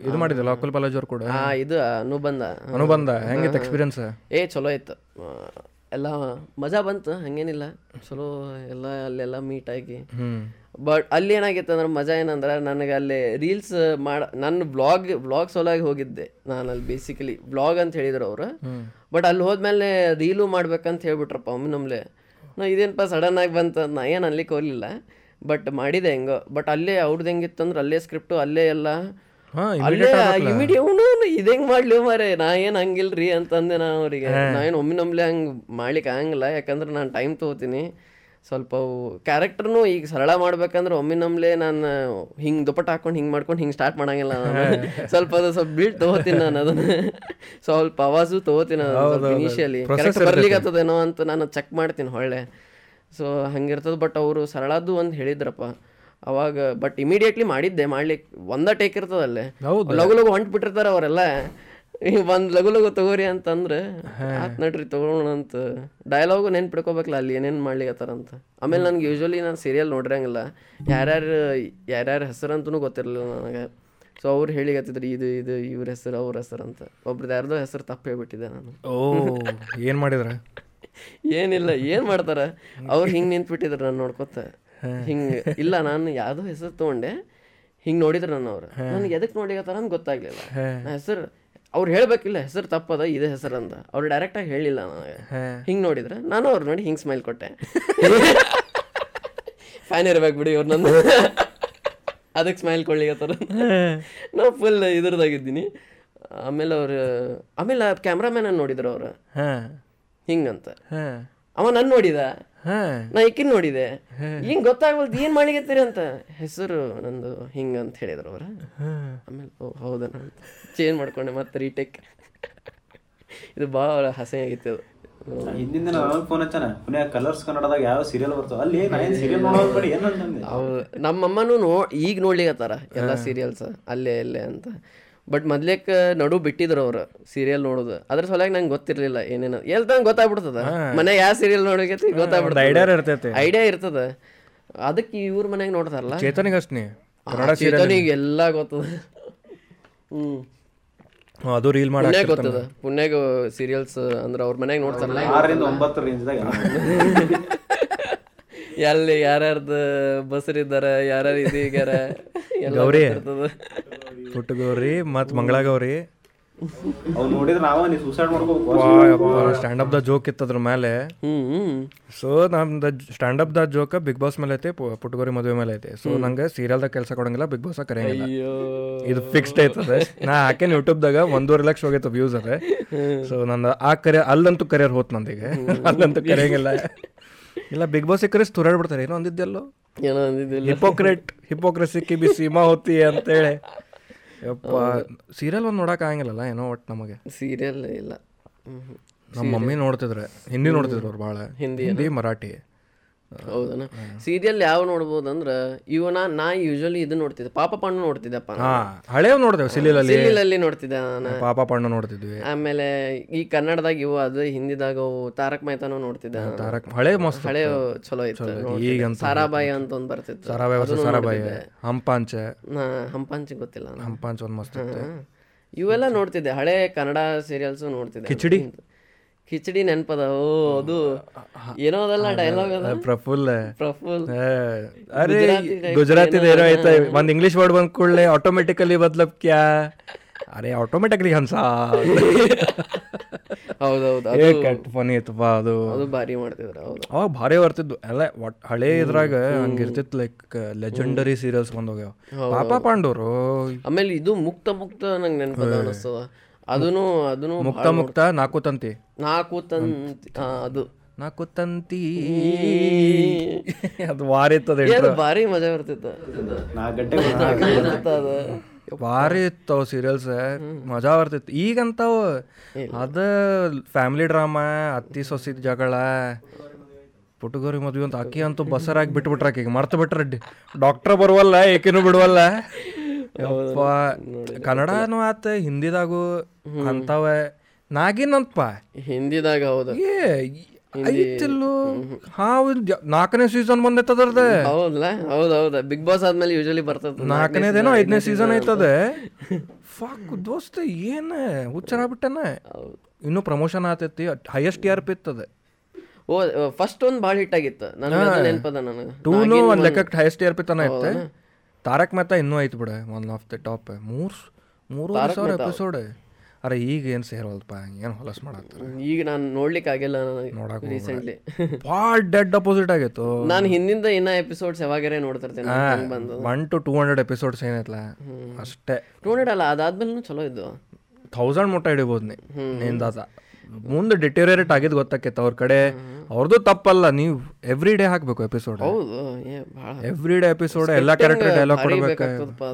ಇದು ಮಾಡಿದಲ್ಲ ಅಕುಲ್ ಬಾಲಾಜಿ ಅವ್ರು ಕೂಡ? ಇದು ಅನುಬಂಧ. ಅನುಬಂಧ ಹೆಂಗಿತ್ತು ಎಕ್ಸ್ಪೀರಿಯನ್ಸ್ ಏ ಚಲೋ ಇತ್ತು ಎಲ್ಲ ಮಜಾ ಬಂತು ಹಂಗೇನಿಲ್ಲ. ಚಲೋ ಎಲ್ಲ ಅಲ್ಲೆಲ್ಲ ಮೀಟ್ ಆಗಿ. ಬಟ್ ಅಲ್ಲಿ ಏನಾಗಿತ್ತು ಅಂದ್ರೆ ಮಜಾ ಏನಂದ್ರೆ ನನಗೆ ಅಲ್ಲಿ ರೀಲ್ಸ್ ಮಾಡ ನನ್ನ ಬ್ಲಾಗ್ ಬ್ಲಾಗ್ ಸೊಲಾಗಿ ಹೋಗಿದ್ದೆ. ನಾನು ಅಲ್ಲಿ ಬೇಸಿಕಲಿ ಬ್ಲಾಗ್ ಅಂತ ಹೇಳಿದ್ರು ಅವರು. ಬಟ್ ಅಲ್ಲಿ ಹೋದ್ಮೇಲೆ ರೀಲು ಮಾಡ್ಬೇಕಂತ ಹೇಳ್ಬಿಟ್ರಪ್ಪ ಒಮ್ಮೆ ನಾ ಇದೇನಪ್ಪ ಸಡನ್ ಆಗಿ ಬಂತ ನಾ ಏನು ಅನ್ಲಿಕ್ಕೆ ಹೋಗ್ಲಿಲ್ಲ. ಬಟ್ ಮಾಡಿದೆ ಹೆಂಗೋ. ಬಟ್ ಅಲ್ಲೇ ಅವ್ರದ್ದು ಹೆಂಗಿತ್ತು ಅಂದ್ರೆ ಅಲ್ಲೇ ಸ್ಕ್ರಿಪ್ಟು ಅಲ್ಲೇ ಎಲ್ಲ ಅಲ್ಲೇ ಇಮಿಡಿಯೇಟ್ ಇದು ಹೆಂಗ್ ಮಾಡ್ಲಿ ಮಾರೆ ನಾ ಏನ್ ಹಂಗಿಲ್ರಿ ಅಂತಂದೆ ನಾ ಅವ್ರಿಗೆ. ನಾ ಏನು ಒಮ್ಮೆ ನಮ್ಲೆ ಹಂಗ್ ಮಾಡ್ಲಿಕ್ಕೆ ಆಗಂಗಿಲ್ಲ. ಯಾಕಂದ್ರೆ ನಾನು ಟೈಮ್ ತಗೋತೀನಿ. ಸ್ವಲ್ಪ ಕ್ಯಾರೆಕ್ಟರ್ನು ಈಗ ಸರಳ ಮಾಡ್ಬೇಕಂದ್ರೆ ಒಮ್ಮೆ ನಮ್ಲೆ ನಾನು ಹಿಂಗ್ ದುಪ್ಪಟ್ಟ ಹಾಕೊಂಡು ಹಿಂಗ್ ಮಾಡ್ಕೊಂಡು ಹಿಂಗ್ ಸ್ಟಾರ್ಟ್ ಮಾಡಂಗಿಲ್ಲ ನಾನು. ಸ್ವಲ್ಪ ಅದು ಸ್ವಲ್ಪ ಬೀಟ್ ತಗೋತೀನಿ ನಾನು ಅದನ್ನ. ಸ್ವಲ್ಪ ಅವಾಜು ತಗೋತೀನಿ ಇನಿಷಿಯಲಿ ಬರ್ಲಿಕ್ಕೆ ಅಂತ ನಾನು ಚೆಕ್ ಮಾಡ್ತೀನಿ ಹೊಳ್ಳೆ. ಸೊ ಹಂಗಿರ್ತದ. ಬಟ್ ಅವರು ಸರಳದ್ದು ಒಂದು ಹೇಳಿದ್ರಪ್ಪ. ಅವಾಗ ಬಟ್ ಇಮಿಡಿಯೇಟ್ಲಿ ಮಾಡಿದ್ದೆ ಮಾಡ್ಲಿಕ್ಕೆ ಒಂದ ಟೇಕ್ ಇರ್ತದಲ್ಲೇ. ಲಗು ಲಗು ಹೊಂಟ್ ಬಿಟ್ಟಿರ್ತಾರ ಅವರೆಲ್ಲ. ಒಂದ್ ಲಘು ಲಗು ತಗೋರಿ ಅಂತಂದ್ರೆ ಆತ್ ನಡ್ರಿ ತಗೋಣ ಅಂತ ಡೈಲಾಗು ನೆನ್ಪಿಡ್ಕೋಬೇಕಲ್ಲ ಅಲ್ಲಿ ಏನೇನ್ ಮಾಡ್ಲಿಕತ್ತಾರಂತ ಆಮೇಲೆ ನನ್ಗೆ ಯೂಶ್ವಲಿ ನಾನು ಸೀರಿಯಲ್ ನೋಡಿರಂಗಿಲ್ಲ. ಯಾರ್ಯಾರು ಯಾರ್ಯಾರ ಹೆಸರಂತೂ ಗೊತ್ತಿರಲಿಲ್ಲ ನನಗೆ. ಸೊ ಅವ್ರು ಹೇಳಿಗತ್ತಿದ್ರು ಇದು ಇದು ಇವ್ರ ಹೆಸರು ಅವ್ರ ಹೆಸರು ಅಂತ. ಒಬ್ರದ್ದು ಯಾರ್ದೋ ಹೆಸರು ತಪ್ಪು ಹೇಳ್ಬಿಟ್ಟಿದ್ದೆ ನಾನು. ಓ ಏನ್ ಮಾಡಿದ್ರ? ಏನಿಲ್ಲ ಏನ್ ಮಾಡ್ತಾರ? ಅವ್ರು ಹಿಂಗ್ ನಿಂತ್ಬಿಟ್ಟಿದ್ರು ನಾನು ನೋಡ್ಕೊತ. ಹಿಂಗ್ ಇಲ್ಲ ನಾನು ಯಾವ್ದೋ ಹೆಸರು ತಗೊಂಡೆ ಹಿಂಗ್ ನೋಡಿದ್ರ ನನ್ನ ಅವ್ರು. ನನ್ಗೆ ಎದಕ್ ನೋಡಿಗತ್ತಾರ ಅಂತ ಗೊತ್ತಾಗ್ಲಿಲ್ಲ. ಹೆಸರು ಅವ್ರು ಹೇಳ್ಬೇಕಿಲ್ಲ ಹೆಸರು ತಪ್ಪದ ಇದೇ ಹೆಸರು ಅಂತ. ಅವ್ರು ಡೈರೆಕ್ಟ್ ಆಗಿ ಹೇಳಿಲ್ಲ ನನಗೆ. ಹಿಂಗ್ ನೋಡಿದ್ರೆ ನಾನು ಅವ್ರು ನೋಡಿ ಹಿಂಗ್ ಸ್ಮೈಲ್ ಕೊಟ್ಟೆ. ಫ್ಯಾನ್ ಇರ್ಬೇಕು ಬಿಡಿ ಅವ್ರು ನನ್ನ ಅದಕ್ಕೆ ಸ್ಮೈಲ್ ಕೊಡ್ಲಿಕತ್ತಾರ ನಾ ಫುಲ್ ಇದ್ರದಾಗಿದ್ದೀನಿ ಆಮೇಲೆ ಅವ್ರು ಆಮೇಲೆ ಕ್ಯಾಮ್ರಾಮ್ಯಾನ್ ನೋಡಿದ್ರು ಅವ್ರು. ಹಿಂಗಂತ. ಹಾಂ. ಅವ ನನ್ ನೋಡಿದ. ಹಾಂ. ನಾ ಈಕಿನ್ ನೋಡಿದೆ. ಹಿಂಗ್ ಗೊತ್ತಾಗ್ವಲ್ದು ಏನ್ ಮಾಡಿಗತ್ತೀರಿ ಅಂತ. ಹೆಸರು ನಂದು ಹಿಂಗ ಅಂತ ಹೇಳಿದ್ರು ಅವ್ರ. ಆಮೇಲೆ ಓ ಅಂತ ಚೇಂಜ್ ಮಾಡ್ಕೊಂಡೆ ಮತ್ತೆ ರೀಟೇಕ್ ಇದು ಭಾಳ ಹಸೆ ಆಗಿತ್ತು ಅದು. ಹಿಂದಿನ ದಿನ ಫೋನ್ ಹಚ್ಚಾನ. ಪುಣ್ಯ ಕಲರ್ಸ್ ಕನ್ನಡದಾಗ ಯಾವ ಸೀರಿಯಲ್ ಬರ್ತಾವ ಅಲ್ಲಿ ಏನು ಸೀರಿಯಲ್ ನೋಡೋದು ಬಿಡಿ ಏನಂತಂದೆ ಹೌದು ನಮ್ಮಮ್ಮನೂ ನೋ ಈಗ ನೋಡ್ಲಿಕತ್ತಾರ ಎಲ್ಲ ಸೀರಿಯಲ್ಸ್ ಅಲ್ಲೇ ಅಲ್ಲೇ ಅಂತ. ಬಟ್ ಮೊದ್ಲೇಕ ನಡು ಬಿಟ್ಟಿದ್ರು ಅವ್ರು ಸೀರಿಯಲ್ ನೋಡೋದು. ಅದ್ರ ಸಲುವಾಗಿ ನಂಗೆ ಗೊತ್ತಿರಲಿಲ್ಲ ಏನೇನು. ಎಲ್ತಂಗ ಗೊತ್ತಾಗ್ಬಿಡ್ತದ? ಮನೆ ಯಾವ ಸೀರಿಯಲ್ ನೋಡಕೈತಿ? ಗೊತ್ತಾಗ್ಬಿಡ್ತದ. ಐಡಿಯಾ ಇರ್ತೈತೆ. ಐಡಿಯಾ ಇರ್ತದ. ಅದಕ್ಕೆ ಇವ್ರ ಮನೆಗೆ ನೋಡ್ತಾರಲ್ಲ? ಚೇತನಿಗೆ ಅಷ್ಟೇ ಚೇತನಿಗೆ ಎಲ್ಲ ಗೊತ್ತದ. ಹ್ಮ್. ಅದು ರೀಲ್ ಮಾಡಿ ಪುಣ್ಯಾಗ ಗೊತ್ತದ. ಪುಣ್ಯಾಗ ಸೀರಿಯಲ್ಸ್ ಅಂದ್ರೆ ಅವ್ರ ಮನ್ಯಾಗ ನೋಡ್ತಾರಲ್ಲ? ಆರರಿಂದ ಒಂಬತ್ತು ರೇಂಜ್ದಾಗ <laughs> ಎಲ್ಲಿ ಯಾರ್ಯಾರ್ದು ಬಸರಿದ್ದಾರ ಯಾರ್ಯಾರು ಇದೀಗ್ಯಾರ ಎಲ್ಲ ಗೌರಿ. ಮತ್ ಮಂಗಳ ಗೌರಿ ಮಂಗಳಗೌರಿ. ಅವ್ ನೋಡಿದ್ರೆ ನಾವ ನೀ ಸೂಸೈಡ್ ಮಾಡ್ಕೋಬೇಕು ಸ್ಟ್ಯಾಂಡ್ ಅಪ್ ದ ಜೋಕ್ ಇತ್ತು ಅದ್ರ ಮೇಲೆ ಸೊ ನಮ್ದು stand up the joke big boss ಮೇಲೆ ಐತಿ ಪುಟ್ಟಗೋರಿ ಮದುವೆ ಮೇಲೆ ಐತಿ. ಸೊ ನಂಗೆ ಸೀರಿಯಲ್ದಾಗ ಕೆಲಸ ಕೊಡಂಗಿಲ್ಲ ಬಿಗ್ ಬಾಸ್ ಕರೆಯಂಗಿಲ್ಲ. ಇದು ಫಿಕ್ಸ್ಡ್ ಐತದೆ. ನಾ ಹಾಕೇನ್ ಯೂಟ್ಯೂಬ್ದಾಗ ಒಂದೂವರೆ ಲಕ್ಷ ಹೋಗೈತೆ ವ್ಯೂಸ್ ಅದೇ ಸೊ ನಂದು ಆ ಕರಿಯರ್ ಅಲ್ಲಂತೂ ಕರಿಯರ್ ಹೋತ್ ನಂದೀಗ ಅಲ್ಲಂತೂ ಕರೆಯಂಗಿಲ್ಲ. ಇಲ್ಲ ಬಿಗ್ ಬಾಸ್ ಕರೆಸ್ ತುರಾಡ್ಬಿಡ್ತಾರೆ ಏನೋ ಅಂದಿದ್ದೆಲ್ಲೋ? ಏನೋ ಅಂದಿದ್ದಿಲ್ಲ. ಹಿಪೋಕ್ರೆಟ್ ಹಿಪೋಕ್ರೆಸಿ ಕಿ ಬಿ ಸೀಮಾ ಹೋತಿ ಅಂತೇಳಿ. ಯಪ್ಪ ಸೀರಿಯಲ್ ಒಂದು ನೋಡಕ್ ಆಗಂಗಿಲ್ಲಲ್ಲ ಏನೋ ಒಟ್ಟು ನಮಗೆ. ಸೀರಿಯಲ್ ಇಲ್ಲ. ನಮ್ಮ ಮಮ್ಮಿ ನೋಡ್ತಿದ್ರೆ ಹಿಂದಿ ನೋಡ್ತಿದ್ರು ಅವ್ರು ಭಾಳ ಹಿಂದಿ ಮರಾಠಿ. ಹೌದನ? ಸೀರಿಯಲ್ ಯಾವ ನೋಡ್ಬೋದು ಅಂದ್ರೆ ಇವನ ನಾ ಯೂಶಲಿ ಇದು ನೋಡ್ತಿದ್ದೆ ಪಾಪ ಪಣ್ಣು ನೋಡ್ತಿದ್ದಪ್ಪ ಹಾ ನೋಡಿದೆ ನೋಡ್ತೇವೆ ಸಿಲಿಲಲ್ಲಿ ನೋಡ್ತಿದ್ದೆ ನಾನು. ಪಾಪ ಪಣ್ಣ ನೋಡ್ತಿದ್ವಿ. ಆಮೇಲೆ ಈ ಕನ್ನಡದಾಗ ಇವು ಅದು ಹಿಂದಿದಾಗ ಅವು ತಾರಕ್ ಮೆಹತಾನು ನೋಡ್ತಿದ್ದೆ. ತಾರಕ್ ಹಳೆ ಮಸ್ತ್. ಹಳೆ ಚಲೋ ಇತ್ತು ಈಗ ಸಾರಾಬಾಯಿ ಅಂತ ಒಂದ್ ಬರ್ತಿತ್ತು. ಸಾರಾಬಾಯಿ ಸಾರಾಬಾಯಿ ಹಂಪಾಂಚೆ ಹಂಪಾಂಚ. ನಾ ಹಂಪಂಚಿ ಗೊತ್ತಿಲ್ಲ ಹಂಪಾಂಚೆ ಒಂದು ಮಸ್ತ್ ಇವೆಲ್ಲ ನೋಡ್ತಿದ್ದೆ. ಹಳೆ ಕನ್ನಡ ಸೀರಿಯಲ್ಸು ನೋಡ್ತಿದ್ದೆ. ಕಿಚಡಿ? ಕಿಚಡಿ ನೆನಪದ? ಓ ಅದು ಏನೋ ಅದಲ್ಲ ಡೈಲಾಗ್ ಅದ? ಪ್ರಫುಲ್. ಪ್ರಫುಲ್. ಅರೆ ಗುಜರಾತಿ ಏನೋ ಐತೆ ಒಂದ್ ಇಂಗ್ಲಿಷ್ ವರ್ಡ್ ಬಂದ್ ಕೂಡಲೇ ಆಟೋಮೆಟಿಕಲಿ ಬದ್ಲಬ್ ಕ್ಯಾ? ಅರೆ ಆಟೋಮೆಟಿಕಲಿ ಹಂಸ. ಹೌದೌದು ಅದು ಕೆಟ್ಟ ಫನಿ ಇತ್ತಪ್ಪ ಅದು. ಅದು ಭಾರಿ ಮಾಡ್ತಿದ್ರು ಹೌದು. ಅವಾಗ ಭಾರಿ ಬರ್ತಿದ್ದು ಎಲ್ಲ ಒಟ್ ಹಳೆ ಇದ್ರಾಗ ಹಂಗಿರ್ತಿತ್ತು ಲೈಕ್ ಲೆಜೆಂಡರಿ ಸೀರಿಯಲ್ಸ್ ಬಂದೋಗ್ಯಾವ. ಪಾಪ ಪಾಂಡವರು. ಆಮೇಲೆ ಇದು ಮುಕ್ತ ಮುಕ್ತ ನಂಗೆ ನೆನಪದ ಅನಿಸ್ತದ. ಅದನ್ನು ಅದನ್ನು ಮುಕ್ತ ಮುಕ್ತ ನಾಲ್ಕು ತಂತಿ. ನಾಲ್ಕು ತಂತಿ ಅದು. ನಾಲ್ಕು ತಂತಿ. ಅದು ವಾರಿ ಇತ್ತದ ಅದು ಭಾರಿ ಮಜಾ ಬರ್ತಿತ್ತು. ಭಾರಿ ಇತ್ತು ಅವು ಸೀರಿಯಲ್ಸ್ ಮಜಾ ಬರ್ತಿತ್ತು. ಈಗಂತಾವ ಅದ ಫ್ಯಾಮಿಲಿ ಡ್ರಾಮಾ ಅತ್ತಿ ಸೊಸಿದ ಜಗಳ ಪುಟ್ಟಗೋರಿ ಮದ್ವೆ ಅಂತ ಅಕ್ಕಿ ಅಂತೂ ಬಸರಾಗಿ ಬಿಟ್ಬಿಟ್ರ ಈಗ ಮರ್ತು ಬಿಟ್ರ ಡಾಕ್ಟರ್ ಬರುವಲ್ಲ ಏಕೆನೂ ಬಿಡುವಲ್ಲ. ಯಪ್ಪ. ಕನ್ನಡನೂ ಆತ ಹಿಂದಿದಾಗು ಅಂತಾವ. ನಾಗಿನಂತಪ್ಪ ಹಿಂದಿದಾಗ ಹೌದು. ಏ ಐತಿಲ್ಲು? ಹಾವು ನಾಲ್ಕನೇ ಸೀಸನ್ ಬಂದೈತೆ ಹೌದಲ್ಲ ಹೌದು ಹೌದು ಬಿಗ್ ಬಾಸ್ ಆದ್ಮೇಲೆ ಯೂಶಲಿ ಬರ್ತದ ನಾಲ್ಕನೇದೇನೋ ಐದನೇ ಸೀಸನ್ ಐತದೆ. ಫಾಕ್ ದೋಸ್ತ ಏನ? ಹುಚ್ಚರಾಗ್ಬಿಟ್ಟನ ಇನ್ನೂ ಪ್ರಮೋಷನ್ ಆತೈತಿ. ಹೈಯೆಸ್ಟ್ ಇಯರ್ ಆರ್ ಪಿ ಇತ್ತದ ಓ ಫಸ್ಟ್ ಒಂದ್ ಭಾಳ ಹಿಟ್ ಆಗಿತ್ತು. ನನಗೆ ನೆನಪದ ನನಗೆ. ಟೂನು ಒಂದ್ ಲೆಕ್ಕಕ್ಕೆ ಹೈಯೆಸ್ಟ್ ಟಿ ಆರ್ ಪಿ ತನ ಇತ್ತೆ. ತಾರಕ್ ಮೆಹತಾ ಇನ್ನೂ ಐತಿ ಬಿಡ. ಒನ್ ಆಫ್ ದ ಟಾಪ್ ಮೂರ್ ಮೂರು ಸಾವಿರ ಎಪಿಸೋಡ್ ಅರೆ ಈಗ ಏನು ಸೇರವಲ್ಪಾ ಏನು ಹೊಲಸ್ ಮಾಡತ್ತಾರ? ಈಗ ನಾನು ನೋಡ್ಲಿಕ್ಕೆ ಆಗಿಲ್ಲ ನೋಡಕ್ ರೀಸೆಂಟ್ಲಿ ಭಾಳ ಡೆಡ್ ಅಪೋಸಿಟ್ ಆಗಿತ್ತು ನಾನು ಹಿಂದಿಂದ ಇನ್ನ ಎಪಿಸೋಡ್ಸ್ ಯಾವಾಗರೇ ನೋಡ್ತಿರ್ತೇನೆ ಬಂದು. One to two hundred episodes ಏನೈತಲ್ಲ ಅಷ್ಟೇ. ನೋಡಿಡಲ್ಲ ಅದಾದ್ಮೇಲೆ ಚಲೋ ಇದ್ದು ಥೌಸಂಡ್ ಮೊಟ್ಟ ಹಿಡಿಬೋದು ನೀ ನಿಂದಾದ ಮುಂದೆ ಡಿಟೇರಿಯರೇಟ್ ಆಗಿದ್ ಗೊತ್ತಾಕೈತೆ ಅವ್ರ ಕಡೆ. ಅವ್ರದ್ದು ತಪ್ಪಲ್ಲ ನೀವು ಎವ್ರಿ ಡೇ ಹಾಕ್ಬೇಕು ಎಪಿಸೋಡ್ ಹೌದು ಎವ್ರಿ ಡೇ ಎಪಿಸೋಡ್ ಎಲ್ಲಾ ಕ್ಯಾರೆಕ್ಟರ್ ಡೈಲಾಗ್ ಕೊಡ್ಬೇಕು?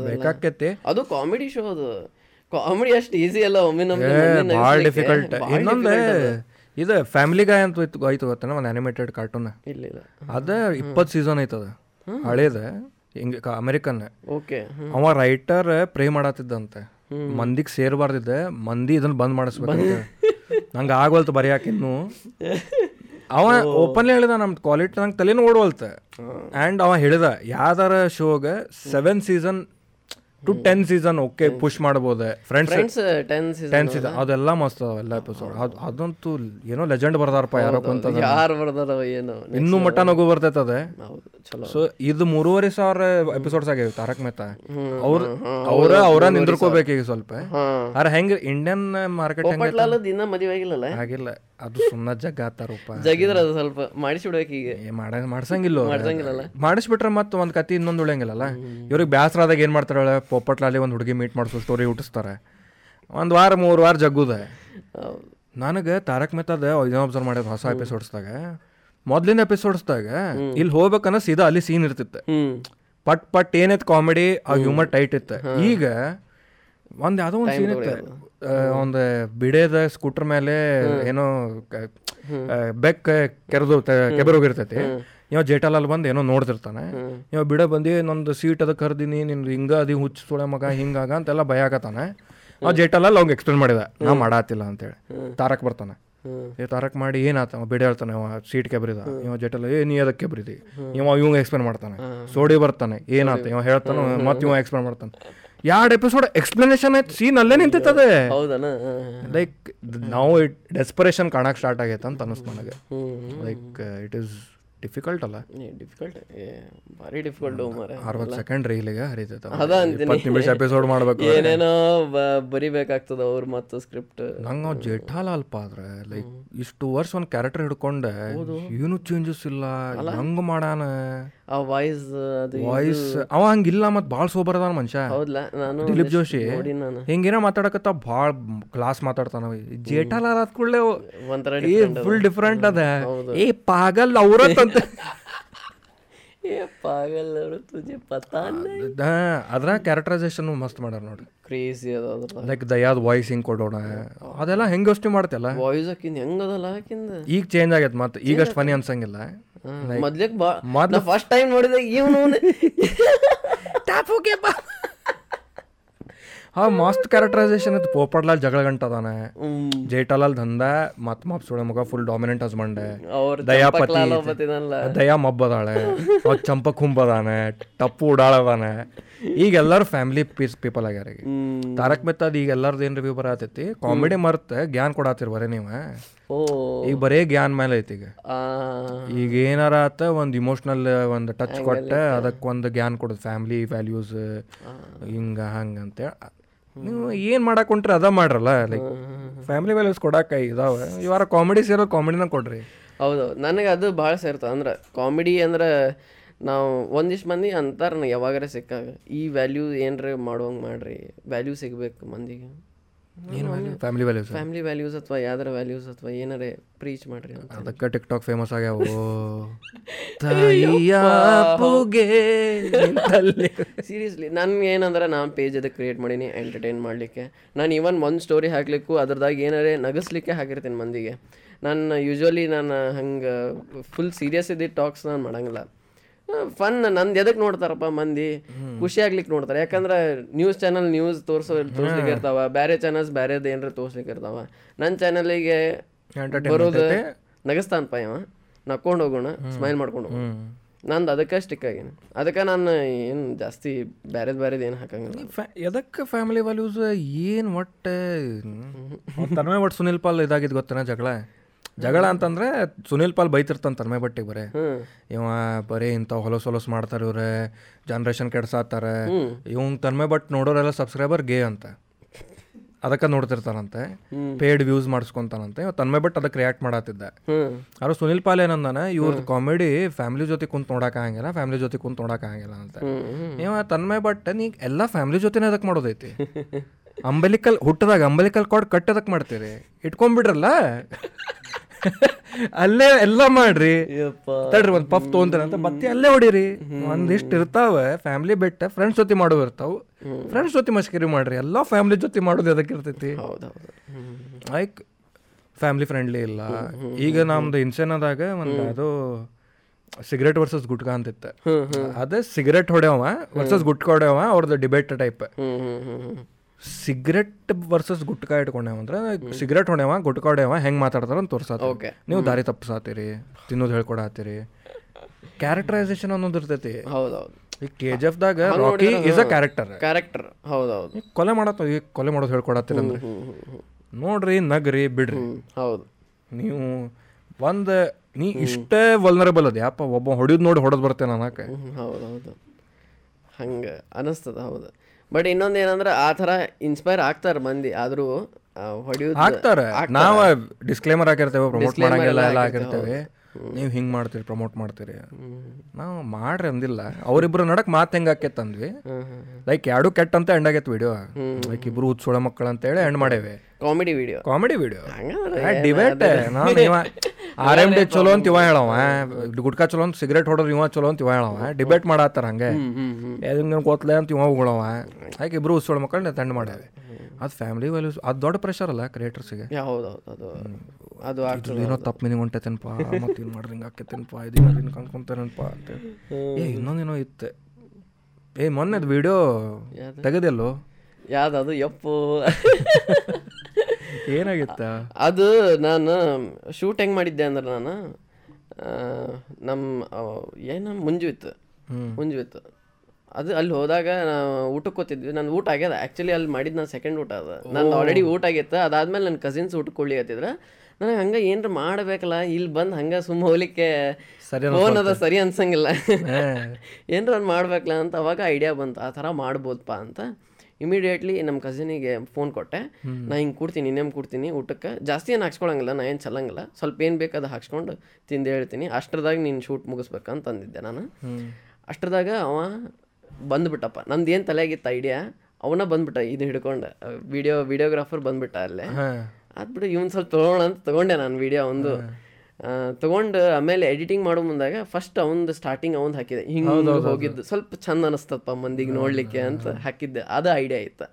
ಬೇಕಾಕೈತಿ. ಅದು ಕಾಮಿಡಿ ಶೋ ಅದು. ಕಾಮಿಡಿ ಅಷ್ಟು ಈಸಿ ಅಲ್ಲ ಒಮ್ಮೆ ಭಾಳ ಡಿಫಿಕಲ್ಟ್ ಇನ್ನೊಂದು ಇದು ಫ್ಯಾಮಿಲಿ ಗಾಯ್ ಅಂತ ಇತ್ತು ಆಯ್ತು ಗೊತ್ತೇನ ಒಂದು ಅನಿಮೇಟೆಡ್ ಕಾರ್ಟೂನ್ ಇಲ್ಲ ಇಲ್ಲ. ಅದ ಇಪ್ಪತ್ತು ಸೀಸನ್ ಐತದ ಹಳೇದ ಹಿಂಗೆ ಅಮೆರಿಕನ್ ಓಕೆ ಅವ ರೈಟರ್ ಪ್ರೇ ಮಾಡತ್ತಿದ್ದಂತೆ ಮಂದಿಗೆ ಸೇರ್ಬಾರ್ದಿದ್ದೆ ಮಂದಿ ಇದನ್ನ ಬಂದ್ ಮಾಡಿಸ್ಬೇಕು <laughs> ನಂಗೆ ಆಗವಲ್ತು ಬರೆಯಾಕಿನ್ನು <laughs> ಅವ ಓಪನ್ಲಿ ಹೇಳಿದ ನಮ್ಮ ಕ್ವಾಲಿಟಿ ನಂಗೆ ತಲೆನೂ ಓಡವಲ್ತ ಆ್ಯಂಡ್ ಅವ ಹೇಳಿದ ಯಾವ್ದಾರ ಶೋಗೆ seven season to ten season okay push ಮಾಡ್ಬೋದೆ. Friends ten season ಅದೆಲ್ಲ ಮಸ್ತ್ ಎಲ್ಲ ಎಪಿಸೋಡ್ ಅದ್ ಅದಂತೂ ಏನೋ ಲೆಜೆಂಡ್ ಬರ್ದಾರಪ್ಪ ಯಾರೋ ಕುಂತ ಯಾರು ಬರ್ದಾರ ಏನು ಇನ್ನೂ ಮಟ್ಟ ನಗು ಬರ್ತೈತದೆ. ಸೊ ಇದು ಮೂರುವರೆ ಸಾವಿರ ಎಪಿಸೋಡ್ಸ್ ಆಗ್ಯಾವ ತಾರಕ್ ಮೆಹ್ತಾ ಅವ್ರ ಅವ್ರ ಅವ್ರ ನಿಂದ್ರಕೋಬೇಕು ಈಗ ಸ್ವಲ್ಪ. ಆದ್ರೆ ಹೆಂಗ್ ಇಂಡಿಯನ್ ಮಾರ್ಕೆಟ್ ದಿನ ಮದುವೆ ಆಗಿಲ್ಲ ಆಗಿಲ್ಲ. ಅದು ಸುಮ್ಮನೆ ಜಗ್ಗ ಆತಾರಪ್ಪ. ಜಗಿದ್ರ ಅದು ಸ್ವಲ್ಪ ಮಾಡಿಸ್ಬಿಡ್ಬೇಕು ಈಗ. ಮಾಡ ಮಾಡ್ಸಂಗಿಲ್ಲ? ಮಾಡಿಸ್ಬಿಟ್ರೆ ಮತ್ತೆ ಒಂದ್ ಕತಿ ಇನ್ನೊಂದು ಉಳಿಯಂಗಿಲ್ಲಲ್ಲ. ಇವ್ರಿಗೆ ಬ್ಯಾಸರ ಆದಾಗ ಏನ್ ಮಾಡ್ತಾರೆ ಪೊಪ್ಪಟ್ಲಾಲಿ ಒಂದು ಹುಡುಗಿ ಮೀಟ್ ಮಾಡಿಸೋ ಸ್ಟೋರಿ ಹುಟ್ಟಿಸ್ತಾರೆ. ಒಂದು ವಾರ ಮೂರು ವಾರ ಜಗ್ಗುದ. ನನಗೆ ತಾರಕ್ ಮೆಹತಾದ ಇದನ್ನ ಅಬ್ಸರ್ವ್ ಮಾಡಿದ ಹೊಸ ಎಪಿಸೋಡ್ಸ್ದಾಗ ಮೊದ್ಲಿನ ಎಪಿಸೋಡ್ಸ್ದಾಗ ಇಲ್ಲಿ ಹೋಗ್ಬೇಕನ್ನ ಸೀದಾ ಅಲ್ಲಿ ಸೀನ್ ಇರ್ತಿತ್ತು. ಪಟ್ ಪಟ್ ಏನೈತೆ ಕಾಮಿಡಿ ಆ ಹ್ಯೂಮರ್ ಟೈಟ್ ಇತ್ತು. ಈಗ ಒಂದು ಯಾವುದೋ ಒಂದು ಸೀನ್ ಇತ್ತು. ಒಂದು ಬಿಡೇದ ಸ್ಕೂಟರ್ ಮೇಲೆ ಏನೋ ಬೆಕ್ ಕೆರೆದು ಕೆಬರೋಗಿರ್ತೈತಿ ಇವ ಜೇಟಾಲಾಲ್ ಬಂದು ಏನೋ ನೋಡ್ತಿರ್ತಾನೆ. ಇವ ಬಿಡ ಬಂದು ನಂದು ಸೀಟ್ ಅದ ಕರ್ದಿನಿ ನಿನ್ ಹಿಂಗ ಅದಿ ಹುಚ್ಚು ಸುಳೆ ಮಗ ಹಿಂಗಾಗ ಅಂತೆಲ್ಲ ಭಯ ಆಗತ್ತಾನೆ. ಆ ಜೇಟಾಲಾಲ್ ಅವ್ಗೆ ಎಕ್ಸ್ಪ್ಲೇನ್ ಮಾಡಿದ ನಾ ಮಾಡಾತಿಲ್ಲ ಅಂತೇಳಿ. ತಾರಕ್ ಬರ್ತಾನೆ. ಏ ತಾರಕ್ ಮಾಡಿ ಏನಾತ ಬಿಡ ಹೇಳ್ತಾನೆ ಅವ ಸೀಟ್ ಕೆಬ್ರಿದ. ಇವ ಜೇಟಲ್ಲ ಏ ನೀ ಅದಕ್ಕೆ ಕೆಬ್ರಿದಿ? ಇವ ಇವಂಗ ಎಕ್ಸ್ಪ್ಲೇನ್ ಮಾಡ್ತಾನೆ. ಸೋಡಿ ಬರ್ತಾನೆ ಏನಾತ ಇವ ಹೇಳ್ತಾನ ಮತ್ತೆ ಇವ ಎಕ್ಸ್ಪ್ಲೇನ್ ಮಾಡ್ತಾನೆ. ಎರಡು ಎಪಿಸೋಡ್ ಎಕ್ಸ್ಪ್ಲನೇಷನ್ ಆಯ್ತು ಸೀನ್ ಅಲ್ಲೇ ನಿಂತಿರ್ತದೆ. ಹೌದನ? ಲೈಕ್ ನಾವು ಡೆಸ್ಪರೇಷನ್ ಕಾಣಕ್ಕೆ ಸ್ಟಾರ್ಟ್ ಆಗೈತೆ ಅಂತ ಅನಿಸ್ತು ನನಗೆ. ಲೈಕ್ ಇಟ್ ಈಸ್ ಡಿಫಿಕಲ್ಟ್ ಅಲ್ಲ? ಡಿಫಿಕಲ್ಟ್ ಭಾರಿ ಡಿಫಿಕಲ್ಟ್ ಅರವತ್ತು ಸೆಕೆಂಡ್ ರೀಲಿಗೆ ಹರಿತೈತೆ ಅದ ನಿಮಿಷ ಎಪಿಸೋಡ್ ಮಾಡ್ಬೇಕು ಏನೇನೋ ಬರಿಬೇಕಾಗ್ತದ ಅವ್ರು ಮತ್ತು ಸ್ಕ್ರಿಪ್ಟ್ ನಂಗೆ ಜೇಠಾಲಾಲ್ ಪಾದ್ರೆ ಲೈಕ್ ಇಷ್ಟು ವರ್ಷ ಒಂದು ಕ್ಯಾರೆಕ್ಟರ್ ಹಿಡ್ಕೊಂಡೆ ಏನು ಚೇಂಜಸ್ ಇಲ್ಲ ಹಂಗೆ ಮಾಡಾನ? ಆ ವಾಯ್ಸ್ ಅದು ವಾಯ್ಸ್ ಅವ ಹಂಗಿಲ್ಲ ಮತ್ ಭಾಳ ಸೋಬರ್ ಅದಾನ ಮನುಷ್ಯ. ಹೌದ್ಲ? ನಾನು ದಿಲೀಪ್ ಜೋಶಿ ಹಿಂಗೇನೋ ಮಾತಾಡಕತ್ತ ಭಾಳ ಕ್ಲಾಸ್ ಮಾತಾಡ್ತಾನ ಜೇಠಾಲಾಲ್ ಆದ ಕೂಡಲೇ ಒಂಥರ ಫುಲ್ ಡಿಫ್ರೆಂಟ್ ಅದ. ಏ ಪಾಗಲ್ ಅವ್ರತ್ ಅಂತ. <laughs> ಅದ್ರ ಕ್ಯಾರೆಕ್ಟರೈಸೇಷನ್ ಮಸ್ತ್ ಮಾಡ್ಯಾರ ನೋಡಿ ಕ್ರೇಜಿ ಅದ ಲೈಕ್ ದಯಾದ್ ವಾಯ್ಸ್ ಹಿಂಗ್ ಕೊಡೋಣ. ಅದೆಲ್ಲ ಹೆಂಗ್ ಯೋಚನೆ ಮಾಡ್ತಿಯಲ್ಲ? ವಾಯ್ಸ್ ಹಾಕಿಂದ ಹೆಂಗದಲ್ಲ ಹಾಕಿಂದ? ಈಗ ಚೇಂಜ್ ಆಗೈತೆ ಮತ್ತೆ ಈಗಷ್ಟು ಫನಿ ಅನ್ಸಂಗಿಲ್ಲ. ಮೊದ್ಲಿಕ್ ಬಾ ಮೊದ್ಲು- ಫಸ್ಟ್ ಟೈಮ್ ನೋಡಿದಾಗ ಇವನು ಹಾ ಮಸ್ತ್ ಕ್ಯಾರೆಕ್ಟರೈಸೇಷನ್ ಇತ್ತು. ಪೋಪಡ್ಲಾಲ್ ಜಗಳ ಗಂಟದಾನೆ ಜೇಟಾಲಾಲ್ ದಂದ ಮತ್ ಮಪ್ ಸುಳೆ ಮಗ ಫುಲ್ ಡಾಮಿನೆಂಟ್ ಹಸ್ಬಂಡ್. ದಯಾಪತಿ ದಯಾ ಮಬ್ಬದಾಳೆ. ಅವ್ ಚಂಪಕ್ ಅದಾನೆ ಟಪ್ಪು ಉಡಾಳದಾನೆ. ಈಗ ಎಲ್ಲಾರು ಫ್ಯಾಮಿಲಿ ಪೀಸ್ ಪೀಪಲ್ ಆಗ್ಯಾರ ಈಗ. ತಾರಕ್ ಮೆಹತಾದ್ ಈಗ ಎಲ್ಲಾರ್ದು ಏನ್ ರಿವ್ಯೂ ಬರತೈತಿ ಕಾಮಿಡಿ ಮರ್ತ ಜ್ಞಾನ ಕೊಡಾತಿರ್ ಬರೇ ನೀವು. ಈಗ ಬರೇ ಗ್ಯಾನ್ ಮೇಲೆ ಐತಿ ಈಗ. ಈಗ ಏನಾರ ಆತ ಒಂದು ಇಮೋಷ್ನಲ್ ಒಂದು ಟಚ್ ಕೊಟ್ಟ ಅದಕ್ಕೆ ಒಂದು ಜ್ಞಾನ ಕೊಡೋದು ಫ್ಯಾಮಿಲಿ ವ್ಯಾಲ್ಯೂಸ್ ಹಿಂಗ ಹಂಗೆ ಅಂತೇಳಿ ನೀವು ಏನು ಮಾಡಕ್ ಹೊಂಟ್ರಿ ಅದ ಮಾಡ್ರಲ್ಲ ಲೈಕ್ ಫ್ಯಾಮಿಲಿ ವ್ಯಾಲ್ಯೂಸ್ ಕೊಡಕ್ಕೆ ಇದಾವೆ. ಇವಾರ ಕಾಮಿಡಿ ಸೇರೋ ಕಾಮಿಡಿನ ಕೊಡ್ರಿ. ಹೌದು ನನಗೆ ಅದು ಭಾಳ ಸೇರ್ತದೆ ಅಂದ್ರೆ ಕಾಮಿಡಿ ಅಂದ್ರೆ ನಾವು ಒಂದಿಷ್ಟು ಮಂದಿ ಅಂತಾರ ಯಾವಾಗಾರ ಸಿಕ್ಕಾಗ. ಈ ವ್ಯಾಲ್ಯೂ ಏನರ ಮಾಡುವಂಗೆ ಮಾಡ್ರಿ. ವ್ಯಾಲ್ಯೂ ಸಿಗ್ಬೇಕು ಮಂದಿಗೆ. ಏನು ಫ್ಯಾಮಿಲಿ ವ್ಯಾಲ್ಯೂಸ್ ಫ್ಯಾಮಿಲಿ ವ್ಯಾಲ್ಯೂಸ್ ಅಥವಾ ಯಾವ್ದಾರ ವ್ಯಾಲ್ಯೂಸ್ ಅಥವಾ ಏನಾರೇ ಪ್ರೀಚ್ ಮಾಡ್ರಿ ಅದಕ್ಕೆ ಟಿಕ್ ಟಾಕ್ ಫೇಮಸ್ ಆಗ್ಯಾವ. ಸೀರಿಯಸ್ಲಿ ನನ್ಗೆ ಏನಂದ್ರೆ ನಾನು ಪೇಜ್ ಅದಕ್ಕೆ ಕ್ರಿಯೇಟ್ ಮಾಡೀನಿ ಎಂಟರ್ಟೈನ್ ಮಾಡಲಿಕ್ಕೆ. ನಾನು ಇವನ್ ಒಂದು ಸ್ಟೋರಿ ಹಾಕ್ಲಿಕ್ಕೂ ಅದ್ರದಾಗ ಏನಾರೇ ನಗಸ್ಲಿಕ್ಕೆ ಹಾಕಿರ್ತೀನಿ ಮಂದಿಗೆ. ನಾನು ಯೂಶ್ವಲಿ ನಾನು ಹಂಗೆ ಫುಲ್ ಸೀರಿಯಸ್ ಇದ್ದಿದ್ದು ಟಾಕ್ಸ್ ನಾನು ಮಾಡಂಗಿಲ್ಲ. ಫನ್ ನಂದ್ ಎದಕ್ಕೆ ನೋಡ್ತಾರಪ್ಪ ಮಂದಿ? ಖುಷಿ ಆಗ್ಲಿಕ್ಕೆ ನೋಡ್ತಾರೆ. ಯಾಕಂದ್ರೆ ನ್ಯೂಸ್ ಚಾನಲ್ ನ್ಯೂಸ್ ತೋರ್ಸೋ ತೋರ್ಸ್ಲಿಕ್ಕೆ ಇರ್ತಾವ. ಬೇರೆ ಚಾನಲ್ಸ್ ಬೇರೆದು ಏನಾರ ತೋರ್ಸ್ಲಿಕ್ಕೆ ಇರ್ತಾವ. ನನ್ನ ಚಾನಲಿಗೆ ಬರೋದು. ನಗಸ್ತಾನಪ್ಪ ಇವ. ನಕ್ಕೊಂಡು ಹೋಗೋಣ ಸ್ಮೈಲ್ ಮಾಡ್ಕೊಂಡು ಹೋಗೋಣ. ನಂದು ಅದಕ್ಕೆ ಸ್ಟಿಕ್ ಆಗಿನ. ಅದಕ್ಕೆ ನಾನು ಏನು ಜಾಸ್ತಿ ಬ್ಯಾರೆದ್ ಬ್ಯಾರೆದ್ ಏನು ಹಾಕಂಗಿಲ್ಲ. ಎದಕ್ಕೆ ಫ್ಯಾಮಿಲಿ ವ್ಯಾಲ್ಯೂಸ್ ಏನು ಒಟ್ಟೆ? ಒಟ್ಟು ಸುನಿಲ್ ಪಾಲ್ ಇದಾಗಿದ್ದು ಗೊತ್ತೇನ ಜಗಳ? ಜಗಳ ಅಂತಂದ್ರೆ ಸುನಿಲ್ ಪಾಲ್ ಬೈತಿರ್ತಾನೆ ತನ್ಮೆ ಬಟ್ಟಿಗೆ ಬರೇ. ಇವ ಬರೀ ಇಂಥ ಹೊಲಸ್ ಹೊಲಸ್ ಮಾಡ್ತಾರೆ ಇವ್ರೆ ಜನ್ರೇಷನ್ ಕೆಡ್ಸಾತಾರೆ ಇವಂಗ್ ತನ್ಮೆ ಬಟ್ ನೋಡೋರೆಲ್ಲ ಸಬ್ಸ್ಕ್ರೈಬರ್ ಗೇ ಅಂತ. ಅದಕ್ಕೆ ನೋಡ್ತಿರ್ತಾನಂತೆ. Paid views ಮಾಡಿಸ್ಕೊಂತಾನಂತೆ. ಇವ ತನ್ಮೆ ಬಟ್ ಅದಕ್ಕೆ ರಿಯಾಕ್ಟ್ ಮಾಡತ್ತಿದ್ದ ಅವ್ರು ಆದ್ರೆ ಸುನಿಲ್ ಪಾಲ್ ಏನಂದಾನೆ ಇವ್ರದ್ದು ಕಾಮಿಡಿ ಫ್ಯಾಮಿಲಿ ಜೊತೆ ಕುಂತ್ ನೋಡಕ್ ಆಗಂಗಿಲ್ಲ ಫ್ಯಾಮಿಲಿ ಜೊತೆ ಕುಂತ್ ನೋಡಕ್ ಆಗಂಗಿಲ್ಲ ಅಂತ. ಇವ ತನ್ಮೆ ಬಟ್ ನೀ ಎಲ್ಲ ಫ್ಯಾಮಿಲಿ ಜೊತೆನೇ ಅದಕ್ಕೆ ಮಾಡೋದೈತಿ. ಅಂಬಲಿಕಲ್ ಹುಟ್ಟದಾಗ ಅಂಬಲಿಕಲ್ ಕಾರ್ಡ್ ಕಟ್ ಅದಕ್ಕೆ ಮಾಡ್ತೀರಿ. ಇಟ್ಕೊಂಡ್ಬಿಡ್ರಲ್ಲ? <laughs> ಅಲ್ಲೇ ಎಲ್ಲ ಮಾಡ್ರಿ. ತಡ್ರಿ ಒಂದ್ ಪಫ್ ತೊಗೊಂತಾನೆ ಅಂತ ಮತ್ತೆ ಅಲ್ಲೇ ಹೊಡಿರಿ. ಒಂದಿಷ್ಟು ಇರ್ತಾವ ಫ್ಯಾಮಿಲಿ ಬಿಟ್ಟ ಫ್ರೆಂಡ್ಸ್ ಜೊತೆ ಮಾಡೋ ಇರ್ತಾವ. ಫ್ರೆಂಡ್ಸ್ ಜೊತೆ ಮಸ್ಕರಿ ಮಾಡ್ರಿ. ಎಲ್ಲ ಫ್ಯಾಮಿಲಿ ಜೊತೆ ಮಾಡೋದು ಅದಕ್ಕೆ ಇರ್ತೈತಿ? ಲೈಕ್ ಫ್ಯಾಮಿಲಿ ಫ್ರೆಂಡ್ಲಿ ಇಲ್ಲ. ಈಗ ನಮ್ದು ಇನ್ಸೇನದಾಗ ಒಂದು ಅದು ಸಿಗರೇಟ್ ವರ್ಸಸ್ ಗುಟ್ಕಾ ಅಂತಿತ್ತು. ಅದೇ ಸಿಗರೇಟ್ ಹೊಡೆಯವ ವರ್ಸಸ್ ಗುಟ್ಕಾ ಹೊಡೆಯವ ಅವ್ರದ್ದು debate type cigarette versus gutka ಇಟ್ಕೊಂಡೇವ ಅಂದ್ರೆ ಸಿಗರೆಟ್ ಹೊಣೆವ ಗುಟ್ಕಾ ಹೊಡೆಯವ ಹೆಂಗ್ ಮಾತಾಡ್ತಾರ ಅಂತ ತೋರ್ಸಾತ. ನೀವು ದಾರಿ ತಪ್ಪಿಸಾತೀರಿ ತಿನ್ನೋದು ಹೇಳ್ಕೊಡತ್ತೀರಿ ಕ್ಯಾರೆಕ್ಟರೈಸೇಷನ್ ಅನ್ನೋದು ಇರ್ತೈತಿ. ಹೌದೌದು. ಈಗ K G ಎಫ್ದಾಗ Rocky is a character character ಹೌದೌದು. ಕೊಲೆ ಮಾಡತ್ತ ಈಗ ಕೊಲೆ ಮಾಡೋದು ಹೇಳ್ಕೊಡತ್ತೀರಿ ಅಂದ್ರೆ. ನೋಡ್ರಿ ನಗ್ರಿ ಬಿಡ್ರಿ. ಹೌದು. ನೀವು ಒಂದು ನೀ ಇಷ್ಟೇ ವಲ್ನರಬಲ್ ಅದ. ಯಾಪ ಒಬ್ಬ ಹೊಡಿಯೋದು ನೋಡಿ ಹೊಡೆದು ಬರ್ತೇನೆ ಅನ್ನಕ್ಕೆ. ಹೌದು ಹೌದು ಹಂಗೆ ಅನಿಸ್ತದ ಹೌದು. ಬಟ್ ಇನ್ನೊಂದು ಏನಂದ್ರೆ ಆ ಥರ ಇನ್ಸ್ಪೈರ್ ಆಗ್ತಾರೆ ಮಂದಿ. ಆದರೂ ಹೊಡೆಯೋ ಆಗ್ತಾರೆ. ನಾವು ಡಿಸ್ಕ್ಲೇಮರ್ ಹಾಕಿರ್ತೇವೆ ಪ್ರಮೋಟ್ ಮಾಡಂಗಿಲ್ಲ ಎಲ್ಲ ಹಾಕಿರ್ತೇವೆ, ನೀವು ಹಿಂಗೆ ಮಾಡ್ತೀರಿ ಪ್ರಮೋಟ್ ಮಾಡ್ತೀರಿ. ನಾವು ಮಾಡ್ರಿ ಅಂದಿಲ್ಲ. ಅವರಿಬ್ರು ನಡಕ್ ಮಾತು ಹೆಂಗೆ ಆಕೇತ್ ಅಂದ್ವಿ. ಲೈಕ್ ಎರಡು ಕೆಟ್ಟ ಅಂತ ಎಂಡ್ ಆಗೈತೆ ವಿಡಿಯೋ ಲೈಕ್ ಇಬ್ರು ಹುಚ್ಚೋಳ ಮಕ್ಕಳು ಅಂತೇಳಿ ಎಂಡ್ ಮಾಡೇವಿ. Comedy video comedy video debate ನಾವು ಆರ್ ಎಂ ಡಿ ಚಲೋ ಅಂತ ಇವ ಹೇಳವ ಗುಟ್ಕಾ ಚಲೋ ಅಂತ ಸಿಗರೇಟ್ ಹೊಡೋದ್ರ ಇವ ಚಲೋ ಅಂತ ಇವ ಹೇಳವ ಡಿಬೇಟ್ ಮಾಡತ್ತಾರ ಹಂಗೆ. ಎದಂಗೆ ಗೊತ್ತಲೆ ಅಂತ ಇವ ಉಗುಳವ. ಹಾಗೆ ಇಬ್ರು ಹುಚ್ಚೋಳ ಮಕ್ಕಳನ್ನ ತಂಡ ಮಾಡ್ಯಾವೆ ಅದು ಫ್ಯಾಮಿಲಿ ವ್ಯಾಲ್ಯೂಸ್ ಅದು ದೊಡ್ಡ ಪ್ರೆಷರ್ ಅಲ್ಲ ಕ್ರಿಯೇಟರ್ಸಿಗೆ ಅದು ಏನೋ ತಪ್ಪು ಮೀನಿಂಗ್ ಹೊಂಟೈತೇನಪ್ಪ ಮತ್ತೆ ಇದು ಮಾಡ್ರಿ ಹಿಂಗೆ ಆಕೈತೇನಪ್ಪ ಇದು ಹಿಂಗೆ ಅನ್ಕೊಂತಾರೇನಪ್ಪ ಅಂತ ಏ ಇನ್ನೊಂದೇನೋ ಇತ್ತೆ. ಏ ಮೊನ್ನೆದು ವಿಡಿಯೋ ತೆಗೆದೆಲ್ಲೋ ಯಾವ್ದದು ಯಪ್ಪು ಏನಾಗಿತ್ತ? ಅದು ನಾನು ಶೂಟ್ ಹೆಂಗೆ ಮಾಡಿದ್ದೆ ಅಂದ್ರೆ ನಾನು ನಮ್ಮ ಏನು ಮುಂಜುವಿತ್ತು. ಇತ್ತು ಮುಂಜು ಇತ್ತು ಅದು ಅಲ್ಲಿ ಹೋದಾಗ ನಾವು ಊಟಕ್ಕೆ ಕೂತಿದ್ವಿ ನಾನು ಊಟ ಆಗ್ಯದ. ಆ್ಯಕ್ಚುಲಿ ಅಲ್ಲಿ ಮಾಡಿದ್ದು ನಾನು ಸೆಕೆಂಡ್ ಊಟ ಅದ. ನಾನು ಆಲ್ರೆಡಿ ಊಟ ಆಗಿತ್ತು. ಅದಾದ್ಮೇಲೆ ನನ್ನ ಕಸಿನ್ಸ್ ಊಟಕ್ಕೆ ಕೊಡ್ಲಿಕತ್ತಿದ್ರ ನನಗೆ ಹಂಗೆ ಏನರ ಮಾಡಬೇಕಲ್ಲ ಇಲ್ಲಿ ಬಂದು ಹಂಗೆ ಸುಮ್ಮ ಹೋಗ್ಲಿಕ್ಕೆ ಫೋನ್ ಅದ ಸರಿ ಅನ್ಸಂಗಿಲ್ಲ. ಏನರ ಮಾಡ್ಬೇಕಲ್ಲ ಅಂತ ಅವಾಗ ಐಡಿಯಾ ಬಂತು. ಆ ಥರ ಮಾಡ್ಬೋದಪ್ಪ ಅಂತ. ಇಮಿಡಿಯೇಟ್ಲಿ ನಮ್ಮ ಕಸಿನಿಗೆ ಫೋನ್ ಕೊಟ್ಟೆ. ನಾ ಹಿಂಗೆ ಕೊಡ್ತೀನಿ ಇನ್ನೇನು ಕೊಡ್ತೀನಿ ಊಟಕ್ಕೆ ಜಾಸ್ತಿ ಏನು ಹಾಕ್ಸ್ಕೊಳಂಗಿಲ್ಲ ನಾ ಏನು ಚಲ್ಲಂಗಿಲ್ಲ. ಸ್ವಲ್ಪ ಏನು ಬೇಕು ಅದು ಹಾಕ್ಸ್ಕೊಂಡು ತಿಂದು ಹೇಳ್ತೀನಿ. ಅಷ್ಟರದಾಗ ನೀನು ಶೂಟ್ ಮುಗಿಸ್ಬೇಕಂತ ಅಂದಿದ್ದೆ ನಾನು ಅಷ್ಟರದಾಗ ಅವ ಬಂದ್ಬಿಟ್ಟಪ್ಪ. ನಂದು ಏನು ತಲೆಯಾಗಿತ್ತು ಐಡಿಯಾ ಅವನ ಬಂದ್ಬಿಟ್ಟ ಇದು ಹಿಡ್ಕೊಂಡು ವಿಡಿಯೋ ವಿಡಿಯೋಗ್ರಾಫರ್ ಬಂದ್ಬಿಟ್ಟ ಅಲ್ಲೇ. ಅದ್ಬಿಟ್ಟು ಇವ್ನು ಸ್ವಲ್ಪ ತೊಗೊಳ್ಳೋಣ ಅಂತ ತೊಗೊಂಡೆ ನಾನು ವಿಡಿಯೋ ಒಂದು. ತೊಗೊಂಡು ಆಮೇಲೆ ಎಡಿಟಿಂಗ್ ಮಾಡೋ ಮುಂದಾಗ ಫಸ್ಟ್ ಅವಂದು ಸ್ಟಾರ್ಟಿಂಗ್ ಅವಂದು ಹಾಕಿದೆ. ಹಿಂಗೆ ಹೋಗಿದ್ದು. ಸ್ವಲ್ಪ ಚಂದ ಅನಿಸ್ತಪ್ಪ ಮಂದಿಗೆ ನೋಡ್ಲಿಕ್ಕೆ ಅಂತ ಹಾಕಿದ್ದೆ. ಅದು ಐಡಿಯಾ ಇತ್ತು.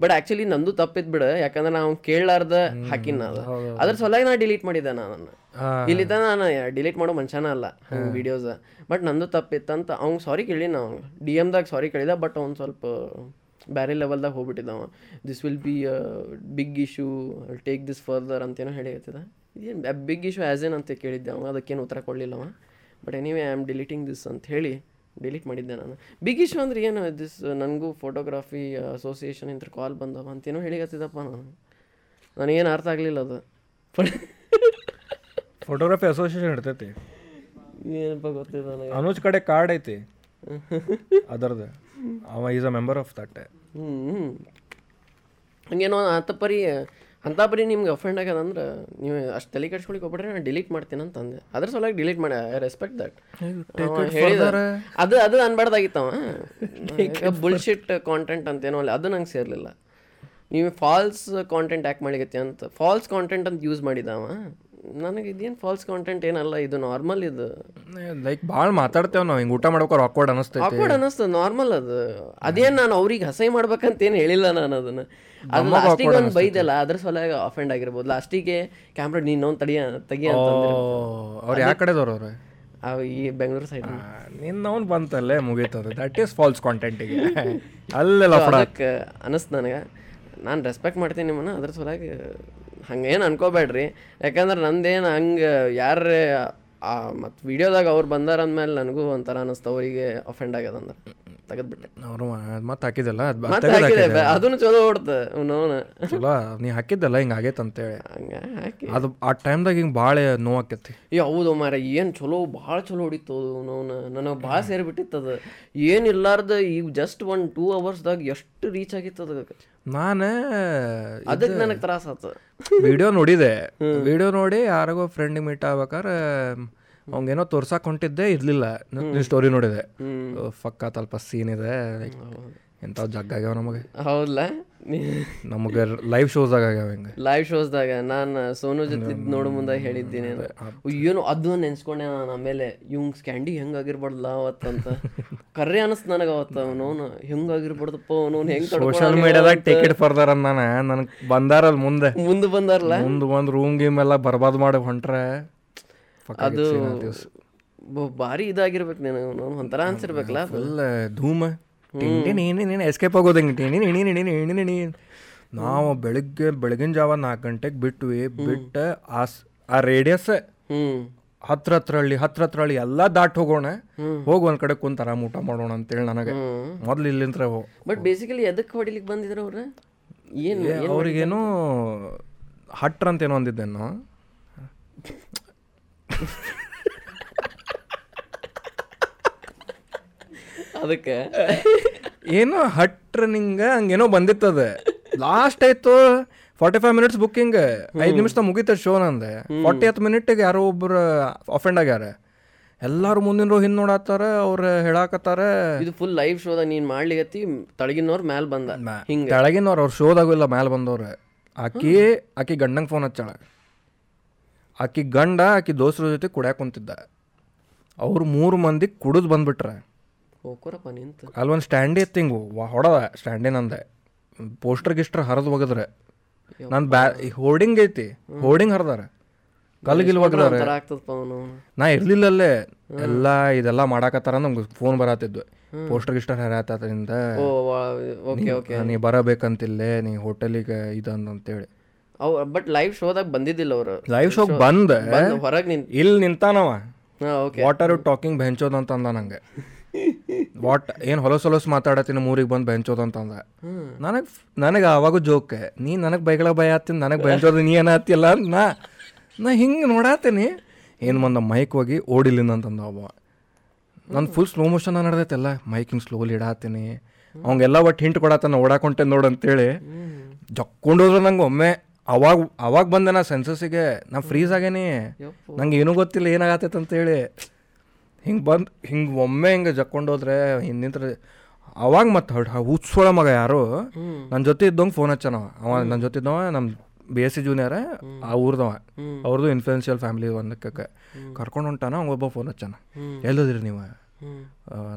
ಬಟ್ ಆ್ಯಕ್ಚುಲಿ ನಂದು ತಪ್ಪಿದ್ ಬಿಡ. ಯಾಕಂದ್ರೆ ನಾವು ಕೇಳಲಾರ್ದ ಹಾಕಿನ ಅದು. ಅದ್ರ ಸಲುವಾಗಿ ನಾ ಡಿಲೀಟ್ ಮಾಡಿದ್ದೆ ನಾನು ಇಲ್ಲಿ ನಾನು ಡಿಲೀಟ್ ಮಾಡೋ ಮನುಷ್ಯನ ಅಲ್ಲ ವಿಡಿಯೋಸ್ ಬಟ್ ನಂದು ತಪ್ಪಿತ್ತಂತ ಅವ್ನು ಸಾರಿ ಕೇಳಿ ನಾವು ಡಿ ಎಮ್ದಾಗ ಸಾರಿ ಕೇಳಿದ ಬಟ್ ಅವ್ನು ಸ್ವಲ್ಪ ಬೇರೆ ಲೆವೆಲ್ದಾಗ ಹೋಗ್ಬಿಟ್ಟಿದ್ದವ this will be big issue take this further ಅಂತೇನೋ ಹೇಳಿರ್ತಿದ ಇದೇನು ಬಿಗ್ ಇಶ್ಯೂ ಆ್ಯಸ್ ಏನ್ ಅಂತ ಕೇಳಿದ್ದೆ ಅವ ಅದಕ್ಕೇನು ಉತ್ತರ ಕೊಡಲಿಲ್ಲವ. But anyway I am deleting this ಅಂತ ಹೇಳಿ ಡಿಲೀಟ್ ಮಾಡಿದ್ದೆ ನಾನು. ಬಿಗ್ ಇಶ್ಯೂ ಅಂದ್ರೆ ಏನು ದಿಸ್ ನನಗೂ ಫೋಟೋಗ್ರಾಫಿ ಅಸೋಸಿಯೇಷನ್ ಇಂತ ಕಾಲ್ ಬಂದವ ಅಂತೇನೋ ಹೇಳಿಗತ್ತಿದ್ದಪ್ಪ ನಾನು. ನನಗೇನು ಅರ್ಥ ಆಗಲಿಲ್ಲ ಅದು. ಫೋಟೋಗ್ರಫಿ ಅಸೋಸಿಯೇಷನ್ ಇರ್ತೈತಿ. ಏನಪ್ಪ ಗೊತ್ತಿಲ್ಲ ನನಗೆ. ಅನುಜ್ ಕಡೆ ಕಾರ್ಡ್ ಐತಿ. <laughs> ಅದರ್ದು. ಅವ is a member of that ಹ್ಞೂ ಹಂಗೇನೋ ಅಂತ ಪರಿ ಅಂಥ ಬರೀ ನಿಮ್ಗೆ ಅಫೆಂಡ್ ಆಗ್ಯದ ಅಂದ್ರೆ ನೀವು ಅಷ್ಟು ತಲೆ ಕೆಡ್ಸ್ಕೊಳಿಕ್ ಹೋಗ್ಬಿಟ್ರೆ ನಾನು ಡಿಲೀಟ್ ಮಾಡ್ತೀನಿ ಅಂತ ಅಂದೆ. ಅದ್ರ ಸಲುವಾಗಿ ಡಿಲೀಟ್ ಮಾಡಿ ಐ ರೆಸ್ಪೆಕ್ಟ್ ದಟ್ ಹೇಳಿದ ಅದು ಅದು ಅನ್ಬಾರ್ದಾಗಿತ್ತವ ಬುಲ್ಶಿಟ್ ಕಾಂಟೆಂಟ್ ಅಂತೇನೋ ಅಲ್ಲ ಅದು ನಂಗೆ ಸೇರಲಿಲ್ಲ. ನೀವು ಫಾಲ್ಸ್ ಕಾಂಟೆಂಟ್ ಯಾಕೆ ಮಾಡಿಗತ್ತೆ ಅಂತ ಫಾಲ್ಸ್ ಕಾಂಟೆಂಟ್ ಅಂತ ಯೂಸ್ ಮಾಡಿದವ ನನಗೆ ಇದೇನು ಫಾಲ್ಸ್ ಕಾಂಟೆಂಟ್ ಏನಲ್ಲ ಇದು ನಾರ್ಮಲ್ ಇದು. ಲೈಕ್ ಭಾಳ ಮಾತಾಡ್ತೇವೆ ನಾವು ಹಿಂಗೆ ಊಟ ಮಾಡ್ಬೇಕಾರೆ ಆಕ್ವರ್ಡ್ ಅನಿಸ್ತೈತಿ. ಆಕ್ವರ್ಡ್ ಅನಿಸ್ತದೆ ನಾರ್ಮಲ್ ಅದು. ಅದೇನ್ ನಾನು ಅವ್ರಿಗೆ ಹಸೈ ಮಾಡ್ಬೇಕಂತ ಏನು ಹೇಳಿಲ್ಲ ನಾನು ಅದನ್ನ. ಅದು ಲಾಸ್ಟಿಗೆ ಒಂದು ಬೈದಲ್ಲ ಅದ್ರ ಸಲುವಾಗಿ ಅಫೆಂಡ್ ಆಗಿರ್ಬೋದು. ಲಾಸ್ಟಿಗೆ ಕ್ಯಾಮ್ರಾ ನೀನು ತಡಿಯ ತೆಗಿಯ ಅವ್ರು ಯಾವ ಕಡೆದವ್ರು ಅವ್ರು? ಅವ್ ಈ ಬೆಂಗಳೂರು ಸೈಡ್ ನಿನ್ನವನ್ ಬಂತಲ್ಲೇ ಮುಗೀತದೆ. ದಟ್ ಈಸ್ ಫಾಲ್ಸ್ ಕಾಂಟೆಂಟಿಗೆ ಅಲ್ಲೆಲ್ಲ ಅನಿಸ್ತು ನನಗೆ. ನಾನು ರೆಸ್ಪೆಕ್ಟ್ ಮಾಡ್ತೀನಿ ನಿಮ್ಮನ್ನ ಅದ್ರ ಸಲುವಾಗಿ ಹಂಗೇನು ಅನ್ಕೋಬೇಡ್ರಿ. ಯಾಕಂದ್ರೆ ನಂದೇನು ಹಂಗೆ ಯಾರೇ ಮತ್ತು ವೀಡಿಯೋದಾಗ ಅವ್ರು ಬಂದಾರ ಅಂದ್ಮೇಲೆ ನನಗೂ ಒಂಥರ ಅನ್ನಿಸ್ತು ಅವರಿಗೆ ಅಫೆಂಡ್ ಆಗ್ಯದ ಅಂದ್ರೆ. ತೆಗೆದ್ಬಿಟ್ಟೆ. ಅವರು ಮತ್ತೆ ಹಾಕಿದಲ್ಲ ಅದ್ ಅದನ್ನು ಚಲೋ ಓಡ್ತ ಚಲೋ ನೀ ಹಾಕಿದ್ದಲ್ಲ ಹಿಂಗೆ ಆಗೈತೆ ಅಂತೇಳಿ. ಹಾಕಿ. ಅದು ಆ ಟೈಮ್ದಾಗ ಹಿಂಗೆ ಭಾಳ ನೋವಾಕೈತಿ ಏ ಹೌದು ಮಾರ ಏನು ಚಲೋ ಭಾಳ ಚಲೋ ಹೊಡಿತು ಅವನವನ ನನಗೆ ಭಾಳ ಸೇರಿಬಿಟ್ಟಿತ್ತದ ಏನಿಲ್ಲಾರ್ದ ಈಗ ಜಸ್ಟ್ ಒನ್ ಟೂ ಅವರ್ಸ್ದಾಗ ಎಷ್ಟು ರೀಚ್ ಆಗಿತ್ತದ ನಾನು ಅದಕ್ಕೆ ನನಗೆ ತ್ರಾಸ ಆತ. ವಿಡಿಯೋ ನೋಡಿದೆ. ವಿಡಿಯೋ ನೋಡಿ ಯಾರಿಗೋ ಫ್ರೆಂಡ್ ಮೀಟ್ ಆಗ್ಬೇಕಾರೆ ಅವಂಗೇನೋ ತೋರ್ಸಕ್ ಹೊಂಟಿದ್ದೆ ಇರ್ಲಿಲ್ಲ. ಸ್ಟೋರಿ ನೋಡಿದೆ. ಫಕ್ಕ ತಲ್ಪ ಸೀನ್ ಇದೆ. ಇಂಥವು ಜಗ್ಗಾಗ್ಯಾವ ನಮಗೆ. ಹೌದಲ್ಲ ನಮಗೆ ಲೈವ್ ಶೋಸ್ದಾಗ ಆಗ್ಯಾವ ಹಿಂಗೆ. ಲೈವ್ ಶೋಸ್ದಾಗ ನಾನು ಸೋನು ಜೊತೆ ನೋಡ ಮುಂದೆ ಹೇಳಿದ್ದೀನಿ ಏನು ಅದು ನೆನ್ಸ್ಕೊಂಡೆ ನಾನು ಆಮೇಲೆ ಇವಂಗ್ ಸ್ಕ್ಯಾಂಡಿ ಹೆಂಗಾಗಿರ್ಬಾರ್ದಲ್ಲ ಅವತ್ತಂತ ಕರ್ರೆ ಅನಿಸ್ತು ನನಗೆ ಅವತ್ತು ಅವನವನು. ಹೆಂಗಾಗಿರ್ಬಾರ್ದಪ್ಪ ಅವನು ಹೆಂಗ್ ಸೋಷಿಯಲ್ ಮೀಡಿಯಾದಾಗ ಟಿಕೆಟ್ ಫರ್ದರ್ ನಾನು ನನಗೆ ಬಂದಾರಲ್ಲ ಮುಂದೆ. ಮುಂದೆ ಬಂದಾರಲ್ಲ ಮುಂದೆ ಬಂದು ರೂಮ್ ಗೀಮ್ ಎಲ್ಲ ಬರ್ಬಾದ್ ಮಾಡಿ ಹೊಂಟ್ರೆ. ಅದು ಭಾರಿ ಇದಾಗಿರ್ಬೇಕು ನೀನು. ಒಂಥರ ಅನ್ಸಿರ್ಬೇಕಲ್ಲ ಫುಲ್ ಧೂಮ. ಎಸ್ಕೇಪ್ ಆಗೋದಂಗೆ ನಾವು ಬೆಳಿಗ್ಗೆ ಬೆಳಗಿನ ಜಾವ ನಾಲ್ಕು ಗಂಟೆಗೆ ಬಿಟ್ವಿ. ಬಿಟ್ಟು ಆ ರೇಡಿಯಸ್ ಹತ್ರ ಹತ್ರ ಹಳ್ಳಿ ಹತ್ರ ಹತ್ರ ಹಳ್ಳಿ ಎಲ್ಲ ದಾಟ್ ಹೋಗೋಣ. ಹೋಗಿ ಒಂದ್ ಕಡೆ ಕುಂತ ಆರಾಮ್ ಊಟ ಮಾಡೋಣ ಅಂತೇಳಿ ನನಗೆ. ಮೊದ್ಲು ಇಲ್ಲಿಂತ್ರ ಬಟ್ ಬೇಸಿಕಲಿ ಎದಕ್ಕೆ ಹೊಡಿಲಿಕ್ಕೆ ಬಂದಿದ್ರು ಅವ್ರ? ಏನು ಅವ್ರಿಗೇನು ಹಟ್ರ ಅಂತ ಏನೋ ಅಂದಿದ್ದೇನೋ ಅದಕ್ಕೆ? ಏನೋ ಹಟ್ರ ನಿಂಗೆ ಹಂಗೇನೋ ಬಂದಿತ್ತದ. ಲಾಸ್ಟ್ ಆಯ್ತು ಫಾರ್ಟಿ ಫೈವ್ ಮಿನಿಟ್ಸ್ ಬುಕ್ಕಿಂಗ್ ಐದು ನಿಮಿಷ ಮುಗೀತ ಶೋ ನಂದೆ. ಫಾರ್ಟಿ ಹತ್ತು ಮಿನಿಟಿಗೆ ಯಾರೋ ಒಬ್ರು ಅಫೆಂಡ್ ಆಗ್ಯಾರ. ಎಲ್ಲಾರು ಮುಂದಿನ ರೋ ಹಿಂದ್ ನೋಡತ್ತಾರ ಅವ್ರು ಹೇಳಾಕತ್ತಾರ. ಇದು ಫುಲ್ ಲೈವ್ ಶೋದಾಗ ನೀನ್ ಮಾಡ್ಲಿಗತ್ತಿ ತಳಗಿನವ್ರ ಮ್ಯಾಲ ಬಂದ. ಹಿಂಗ. ತೆಳಗಿನವ್ರು ಅವ್ರ ಶೋದಾಗೂ ಇಲ್ಲ ಮ್ಯಾಲ ಬಂದವ್ರು. ಆಕಿ ಆಕಿ ಗಂಡಂಗೆ ಫೋನ್ ಹಚ್ಚಾಳ. ಆಕಿ ಗಂಡ ಆಕಿ ದೋಸ್ತರ ಜೊತೆ ಕುಡ್ಯಾಕ ಕುಂತಿದ್ದ. ಅವ್ರು ಮೂರು ಮಂದಿ ಕುಡಿದು ಬಂದ್ಬಿಟ್ರೆ. ಹೋಗ್ಕೊರಪ್ಪ ನಿಂತು. ಅಲ್ಲೊಂದು ಸ್ಟ್ಯಾಂಡಿ ಇತ್ತು ಹಿಂಗು. ಹೊಡದ ಸ್ಟ್ಯಾಂಡಿನಂದೆ ಪೋಸ್ಟರ್ ಗಿಸ್ಟರ್ ಹರಿದು ಒಗದ್ರೆ ನಾನು ಬ್ಯಾ ಹೋರ್ಡಿಂಗ್ ಐತಿ. ಹೋರ್ಡಿಂಗ್ ಹರಿದಾರೆ. ಕಲ್ಗಿಲ್ ಒಗದಾರ ನಾ ಇರ್ಲಿಲ್ಲ ಅಲ್ಲೇ. ಎಲ್ಲ ಇದೆಲ್ಲ ಮಾಡಾಕತ್ತಾರ ನಮ್ಗೆ ಫೋನ್ ಬರತ್ತಿದ್ವು ಪೋಸ್ಟರ್ ಗಿಸ್ಟರ್ ಹರಿಯಾತದ್ರಿಂದ ಓಕೆ ಓಕೆ. ನೀ ಬರಬೇಕಂತಿಲ್ಲೇ ನೀ ಹೋಟೆಲಿಗೆ ಇದಂದ ಅಂತೇಳಿ. ಅವ್ ಬಟ್ ಲೈವ್ ಶೋದಾಗ ಬಂದಿದ್ದಿಲ್ಲ ಅವರು. ಲೈವ್ ಶೋಗೆ ಬಂದ? ಹೊರಗೆ ನಿಂತ ಇಲ್ಲಿ ನಿಂತಾನವ. ವಾಟ್ ಆರ್ ಯು ಟಾಕಿಂಗ್ ಬೆಂಚೋದ್ ಅಂತ ಅಂದ ನಂಗೆ. ವಾಟ್ ಏನು ಹೊಲಸ್ ಹೊಲಸ್ ಮಾತಾಡತ್ತೀನಿ ಮೂರಿಗೆ ಬಂದು ಬೆಂಚೋದು ಅಂತಂದ. ನನಗೆ ನನಗೆ ಆವಾಗೂ ಜೋಕೆ ನೀ ನನಗೆ ಬೈಗಳ ಭಯ ಆತೀನಿ ನನಗೆ ಬೆಂಚೋದು ನೀ ಏನಾತಿಲ್ಲ ನಾ ನಾ ಹಿಂಗೆ ನೋಡಾತೀನಿ. ಏನು ಬಂದ ಮೈಕ್ ಹೋಗಿ ಓಡಿಲಿಂದ ಅಂತಂದ ಅವ. ನಾನು ಫುಲ್ ಸ್ಲೋ ಮೋಷನ್ ನಡೆದೈತೆಲ್ಲ ಮೈಕಿನ ಸ್ಲೋಲಿ ಇಡಾತೀನಿ ಅವಂಗೆಲ್ಲ ಒಟ್ಟು ಹಿಂಟ್ ಕೊಡತ್ತಾನ ಓಡಾಕೊಂಟೆ ನೋಡು ಅಂತೇಳಿ. ಜಕ್ಕೊಂಡೋದ್ರೆ ನಂಗೆ ಒಮ್ಮೆ ಅವಾಗ ಅವಾಗ ಬಂದೆ ನಾ ಸೆನ್ಸಸ್ಸಿಗೆ ನಾ ಫ್ರೀಸ್ ಆಗೇನಿ. ನಂಗೆ ಏನೂ ಗೊತ್ತಿಲ್ಲ ಏನಾಗತ್ತೈತೆ ಅಂತೇಳಿ. ಹಿಂಗೆ ಬಂದು ಹಿಂಗೆ ಒಮ್ಮೆ ಹಿಂಗೆ ಜಕ್ಕೊಂಡೋದ್ರೆ ಹಿಂದಿಂತ್ರ ಅವಾಗ ಮತ್ತೆ ಹುಚ್ಚೋಳ ಮಗ ಯಾರು ನನ್ನ ಜೊತೆ ಇದ್ದಂಗೆ ಫೋನ್ ಹಚ್ಚನವ ಅವ. ನನ್ನ ಜೊತೆ ಇದ್ದವ ನಮ್ಮ ಬಿ ಎಸ್ ಸಿ ಜೂನಿಯರ್ ಆ ಊರ್ದವ. ಅವ್ರದ್ದು ಇನ್ಫ್ಲುಯೆನ್ಷಿಯಲ್ ಫ್ಯಾಮಿಲಿ ಒಂದಕ್ಕೆ ಕರ್ಕೊಂಡು ಹೊಂಟಾನ ಒಬ್ಬ ಫೋನ್ ಹಚ್ಚಾನ. ಎಲ್ಲದಿರಿ ನೀವು?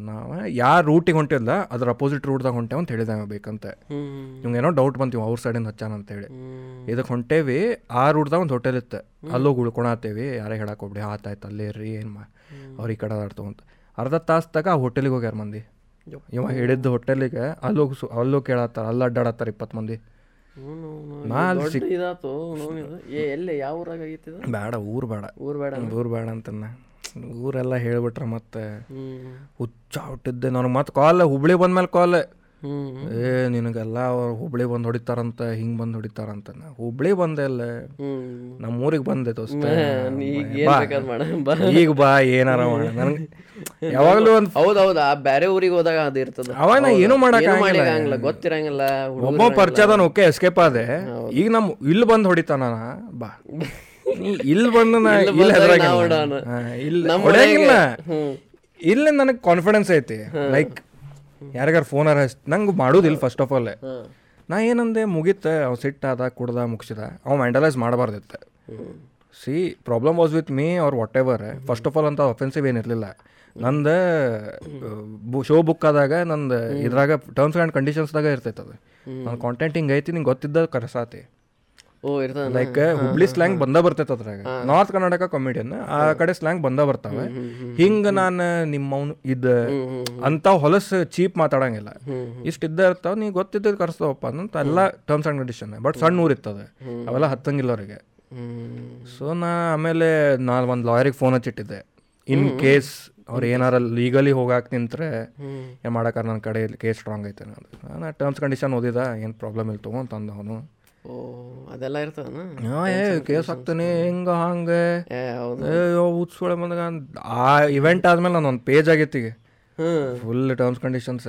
ನಾವು ಯಾರು ರೂಟಿಗೆ ಹೊಂಟಿಲ್ಲ ಅದ್ರ ಅಪೋಸಿಟ್ ರೂಟ್ದಾಗ ಹೊಂಟೇವ ಅಂತ ಹೇಳಿದಾಗ ಬೇಕಂತ. ಏನೋ ಡೌಟ್ ಬಂತೀವಿ ಅವ್ರ ಸೈಡಿಂದ ಹಚ್ಚಾನ ಅಂತೇಳಿ ಇದಕ್ಕೆ ಹೊಂಟೇವಿ ಆ ರೂಟ್ದಾಗ ಒಂದು ಹೋಟೆಲ್ ಇತ್ತು. ಅಲ್ಲೋಗಿ ಉಳ್ಕೊಳತ್ತೇವಿ ಯಾರೇ ಹೇಳಕ್ಕೆ ಹೋಗ್ಬಿಡಿ ಆತಾಯ್ತು ಅಲ್ಲೇ ಇರ್ರಿ ಏನು ಮಾ ಅವ್ರು ಈ ಕಡೆ ಆಡ್ತು ಅಂತ ಅರ್ಧ ತಾಸ್ದಾಗ ಆ ಹೋಟೆಲಿಗೆ ಹೋಗ್ಯಾರ ಮಂದಿ. ಇವ ಹೇಳಿದ್ದು ಹೋಟೆಲಿಗೆ ಅಲ್ಲೋಗಿ ಸು ಅಲ್ಲೋಗಿ ಕೇಳತ್ತಾರ ಅಲ್ಲಿ ಅಡ್ಡಾಡತ್ತಾರ ಇಪ್ಪತ್ತು ಮಂದಿ. ಬೇಡ ಊರು ಬೇಡ ಊರ್ ಬೇಡ ಊರು ಬೇಡ ಅಂತನ್ನ ಊರೆಲ್ಲ ಹೇಳ್ಬಿಟ್ರೆ ಮತ್ತೆ ಹುಚ್ಚ ಹುಟ್ಟಿದ್ದೆ ನನಗೆ. ಮತ್ತೆ ಕಾಲ್ ಹುಬ್ಳಿ ಬಂದ್ಮೇಲೆ ಕಾಲ್ ಏ ನಿನಗೆಲ್ಲ ಅವ್ರು ಹುಬ್ಳಿ ಬಂದು ಹೊಡಿತಾರಂತ ಹಿಂಗ್ ಬಂದು ಹೊಡಿತಾರಂತ. ನಾ ಹುಬ್ಳಿ ಬಂದೆ ಅಲ್ಲ. ನಮ್ಮ ಊರಿಗೆ ಬಂದೆ ದೋಸ್ತ. ಈಗ ಬಾ. ಬೇಕಾದ್ ಈಗ ಬಾ ಏನಾರ ಮಾಡ. ನನಗೆ ಯಾವಾಗಲೂ ಒಂದು ಹೌದೌದು ಆ ಬೇರೆ ಊರಿಗೆ ಹೋದಾಗ ಅದು ಇರ್ತದ. ಅವಾಗ ನಾ ಏನೂ ಮಾಡಕ್ ಏನೂ ಆಗಂಗಿಲ್ಲ. ಮಾಡಿರಂಗಿಲ್ಲ ಗೊತ್ತಿರಂಗಿಲ್ಲ ಒಬ್ಬ ಪರಿಚಯದನ್ ಓಕೆ ಎಸ್ಕೇಪ್ ಆದೆ. ಈಗ ನಮ್ ಇಲ್ಲಿ ಬಂದು ಹೊಡಿತಾನ ಬಾ. <laughs> ಇಲ್ಲಿ ಬಂದು ಇಲ್ಲಿ ಇಲ್ಲಿ. ನನಗೆ ಕಾನ್ಫಿಡೆನ್ಸ್ ಐತಿ. ಲೈಕ್ ಯಾರಿಗಾರ ಫೋನಾರ ನಂಗೆ ಮಾಡೋದಿಲ್ಲ ಫಸ್ಟ್ ಆಫ್ ಆಲ್ ನಾ ಏನಂದೆ ಮುಗೀತ ಅವ್ ಸಿಟ್ಟಾದ ಕುಡ್ದ ಮುಗಿಸಿದ. ಅವ್ ಮ್ಯಾಂಡಲೈಸ್ ಮಾಡಬಾರ್ದಿತ್ತು. See problem was with me ಅವ್ರ whatever first of all ಅಂತ ಅಫೆನ್ಸಿವ್ ಏನಿರಲಿಲ್ಲ ನಂದು ಶೋ ಬುಕ್ ಆದಾಗ ನಂದು ಇದ್ರಾಗ ಟರ್ಮ್ಸ್ ಆ್ಯಂಡ್ ಕಂಡೀಷನ್ಸ್ದಾಗ ಇರ್ತೈತೆ ಅದು. ನನ್ನ ಕಾಂಟೆಂಟ್ ಹಿಂಗೆ ಐತಿ ನಿಂಗೆ ಗೊತ್ತಿದ್ದ ಕರೆಸಾತಿ. ಲೈಕ್ ಹುಬ್ಳಿ ಸ್ಲ್ಯಾಂಗ್ ಬಂದ ಬರ್ತೈತೆ ಅದ್ರಾಗ. ನಾರ್ತ್ ಕರ್ನಾಟಕ ಕಾಮಿಡಿಯನ್ ಆ ಕಡೆ ಸ್ಲ್ಯಾಂಗ್ ಬಂದ ಬರ್ತಾವೆ. ಹಿಂಗ ನಾನು ನಿಮ್ಮವನು ಇದ್ ಅಂತ ಹೊಲಸ್ ಚೀಪ್ ಮಾತಾಡಂಗಿಲ್ಲ. ಇಷ್ಟ ಇದ್ದ ಇರ್ತಾವ ನೀ ಗೊತ್ತಿದ್ದ ಕರ್ಸ್ತಾವಪ್ಪ ಅಂತ ಎಲ್ಲ ಟರ್ಮ್ಸ್ ಅಂಡ್ ಕಂಡೀಷನ್ ಬಟ್ ಸಣ್ಣ ಊರ್ ಇರ್ತದೆ ಅವೆಲ್ಲ ಹತ್ತಂಗಿಲ್ಲ ಅವ್ರಿಗೆ. ಸೊ ನಾ ಆಮೇಲೆ ನಾ ಒಂದು ಲಾಯರಿಗೆ ಫೋನ್ ಹಚ್ಚಿಟ್ಟಿದ್ದೆ. ಇನ್ ಕೇಸ್ ಅವ್ರು ಏನಾರ ಲೀಗಲಿ ಹೋಗಾಕ್ ನಿಂತ್ರೆ ಏನು ಮಾಡಾಕ ನನ್ನ ಕಡೆ ಕೇಸ್ ಸ್ಟ್ರಾಂಗ್ ಐತೆ ನಾನು ಟರ್ಮ್ಸ್ ಕಂಡೀಷನ್ ಓದಿದ ಏನು ಪ್ರಾಬ್ಲಮ್ ಇಲ್ಲ ತಗೋ ಅಂತ ಅವನು. ಓ ಅದೆಲ್ಲ ಇರ್ತದನ? ಕೇಸ್ ಹಾಕ್ತಾನೆ ಹಿಂಗ ಹಂಗೆ. ಉತ್ಸೊಳೆ ಬಂದಾಗ ಆ ಇವೆಂಟ್ ಆದ್ಮೇಲೆ ನಾನು ಒಂದು ಪೇಜ್ ಆಗೈತಿ ಈಗ. ಫುಲ್ ಟರ್ಮ್ಸ್ ಕಂಡೀಷನ್ಸ್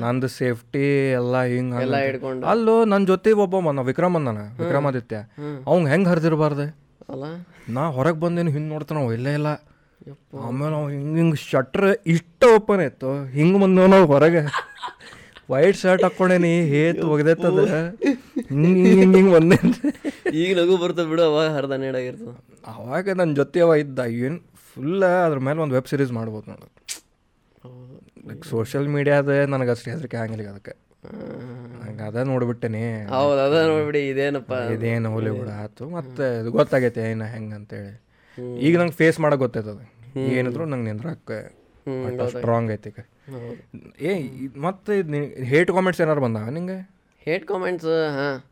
ನಂದು ಸೇಫ್ಟಿ ಎಲ್ಲ ಹಿಂಗ ಎಲ್ಲ ಹಿಡ್ಕೊಂಡು. ಅಲ್ಲೂ ನನ್ನ ಜೊತೆ ಒಬ್ಬ ಮನ ವಿಕ್ರಮ್ ಅಂದಾನ ವಿಕ್ರಮಾದಿತ್ಯ ಅವಂಗ ಹೆಂಗ್ ಹರಿದಿರಬಾರ್ದೆ? ಅಲ್ಲ? ನಾ ಹೊರಗ್ ಬಂದೇನು ಹಿಂಗೆ ನೋಡ್ತಾನ ಇಲ್ಲೇ ಇಲ್ಲ. ಆಮೇಲೆ ಹಿಂಗ್ ಹಿಂಗೆ ಹಿಂಗೆ ಶಟ್ರ್ ಇಷ್ಟ ಓಪನ್ ಇತ್ತು ಹಿಂಗೆ ಬಂದವ ನಾವು ಹೊರಗೆ. <laughs> White shirt ಹಾಕೊಂಡೇನಿ Heth ಒಗ್ದೈತದ. ಹಿಂಗೆ ಒಂದೇ ಈಗ ನಗು ಬರ್ತದೆ ಬಿಡು ಅವಾಗ ಹರ್ದ ನೀಡಾಗಿರ್ತದೆ ಅವಾಗ ನನ್ನ ಜೊತೆ ಅವ ಇದ್ದ ಏನು ಫುಲ್ ಅದ್ರ ಮೇಲೆ ಒಂದು ವೆಬ್ ಸೀರೀಸ್ ಮಾಡ್ಬೋದು ನೋಡು. ಲೈಕ್ ಸೋಷಿಯಲ್ ಮೀಡಿಯಾದ ನನಗೆ ಅಷ್ಟು ಹೆದರಿಕೆ ಆಗಿಲ್ಲ ಅದಕ್ಕೆ. ಹಂಗೆ ಅದ ನೋಡ್ಬಿಟ್ಟೇನಿ. ಹೌದು ಅದ ನೋಡ್ಬಿಡಿ ಇದೇನಪ್ಪ. ಇದೇನು ಹೋಲಿ ಬಿಡ ಆಯ್ತು ಮತ್ತೆ ಇದು ಗೊತ್ತಾಗೈತೆ ಏನು ಹೆಂಗೆ ಅಂತೇಳಿ. ಈಗ ನಂಗೆ ಫೇಸ್ ಮಾಡೋಕೆ ಗೊತ್ತೈತದ ಏನಿದ್ರು ನಂಗೆ ನಿಂದ್ರಕ್ಕೆ ಸ್ಟ್ರಾಂಗ್ ಐತಿ ಈಗ. ಏ ಮತ್ತೆ ಹೇಟ್ ಕಾಮೆಂಟ್ಸ್ ಏನಾರು ಬಂದಾವ ನಿಂಗೆ? ಹೇಟ್ ಕಾಮೆಂಟ್ಸ್ ಹಾ.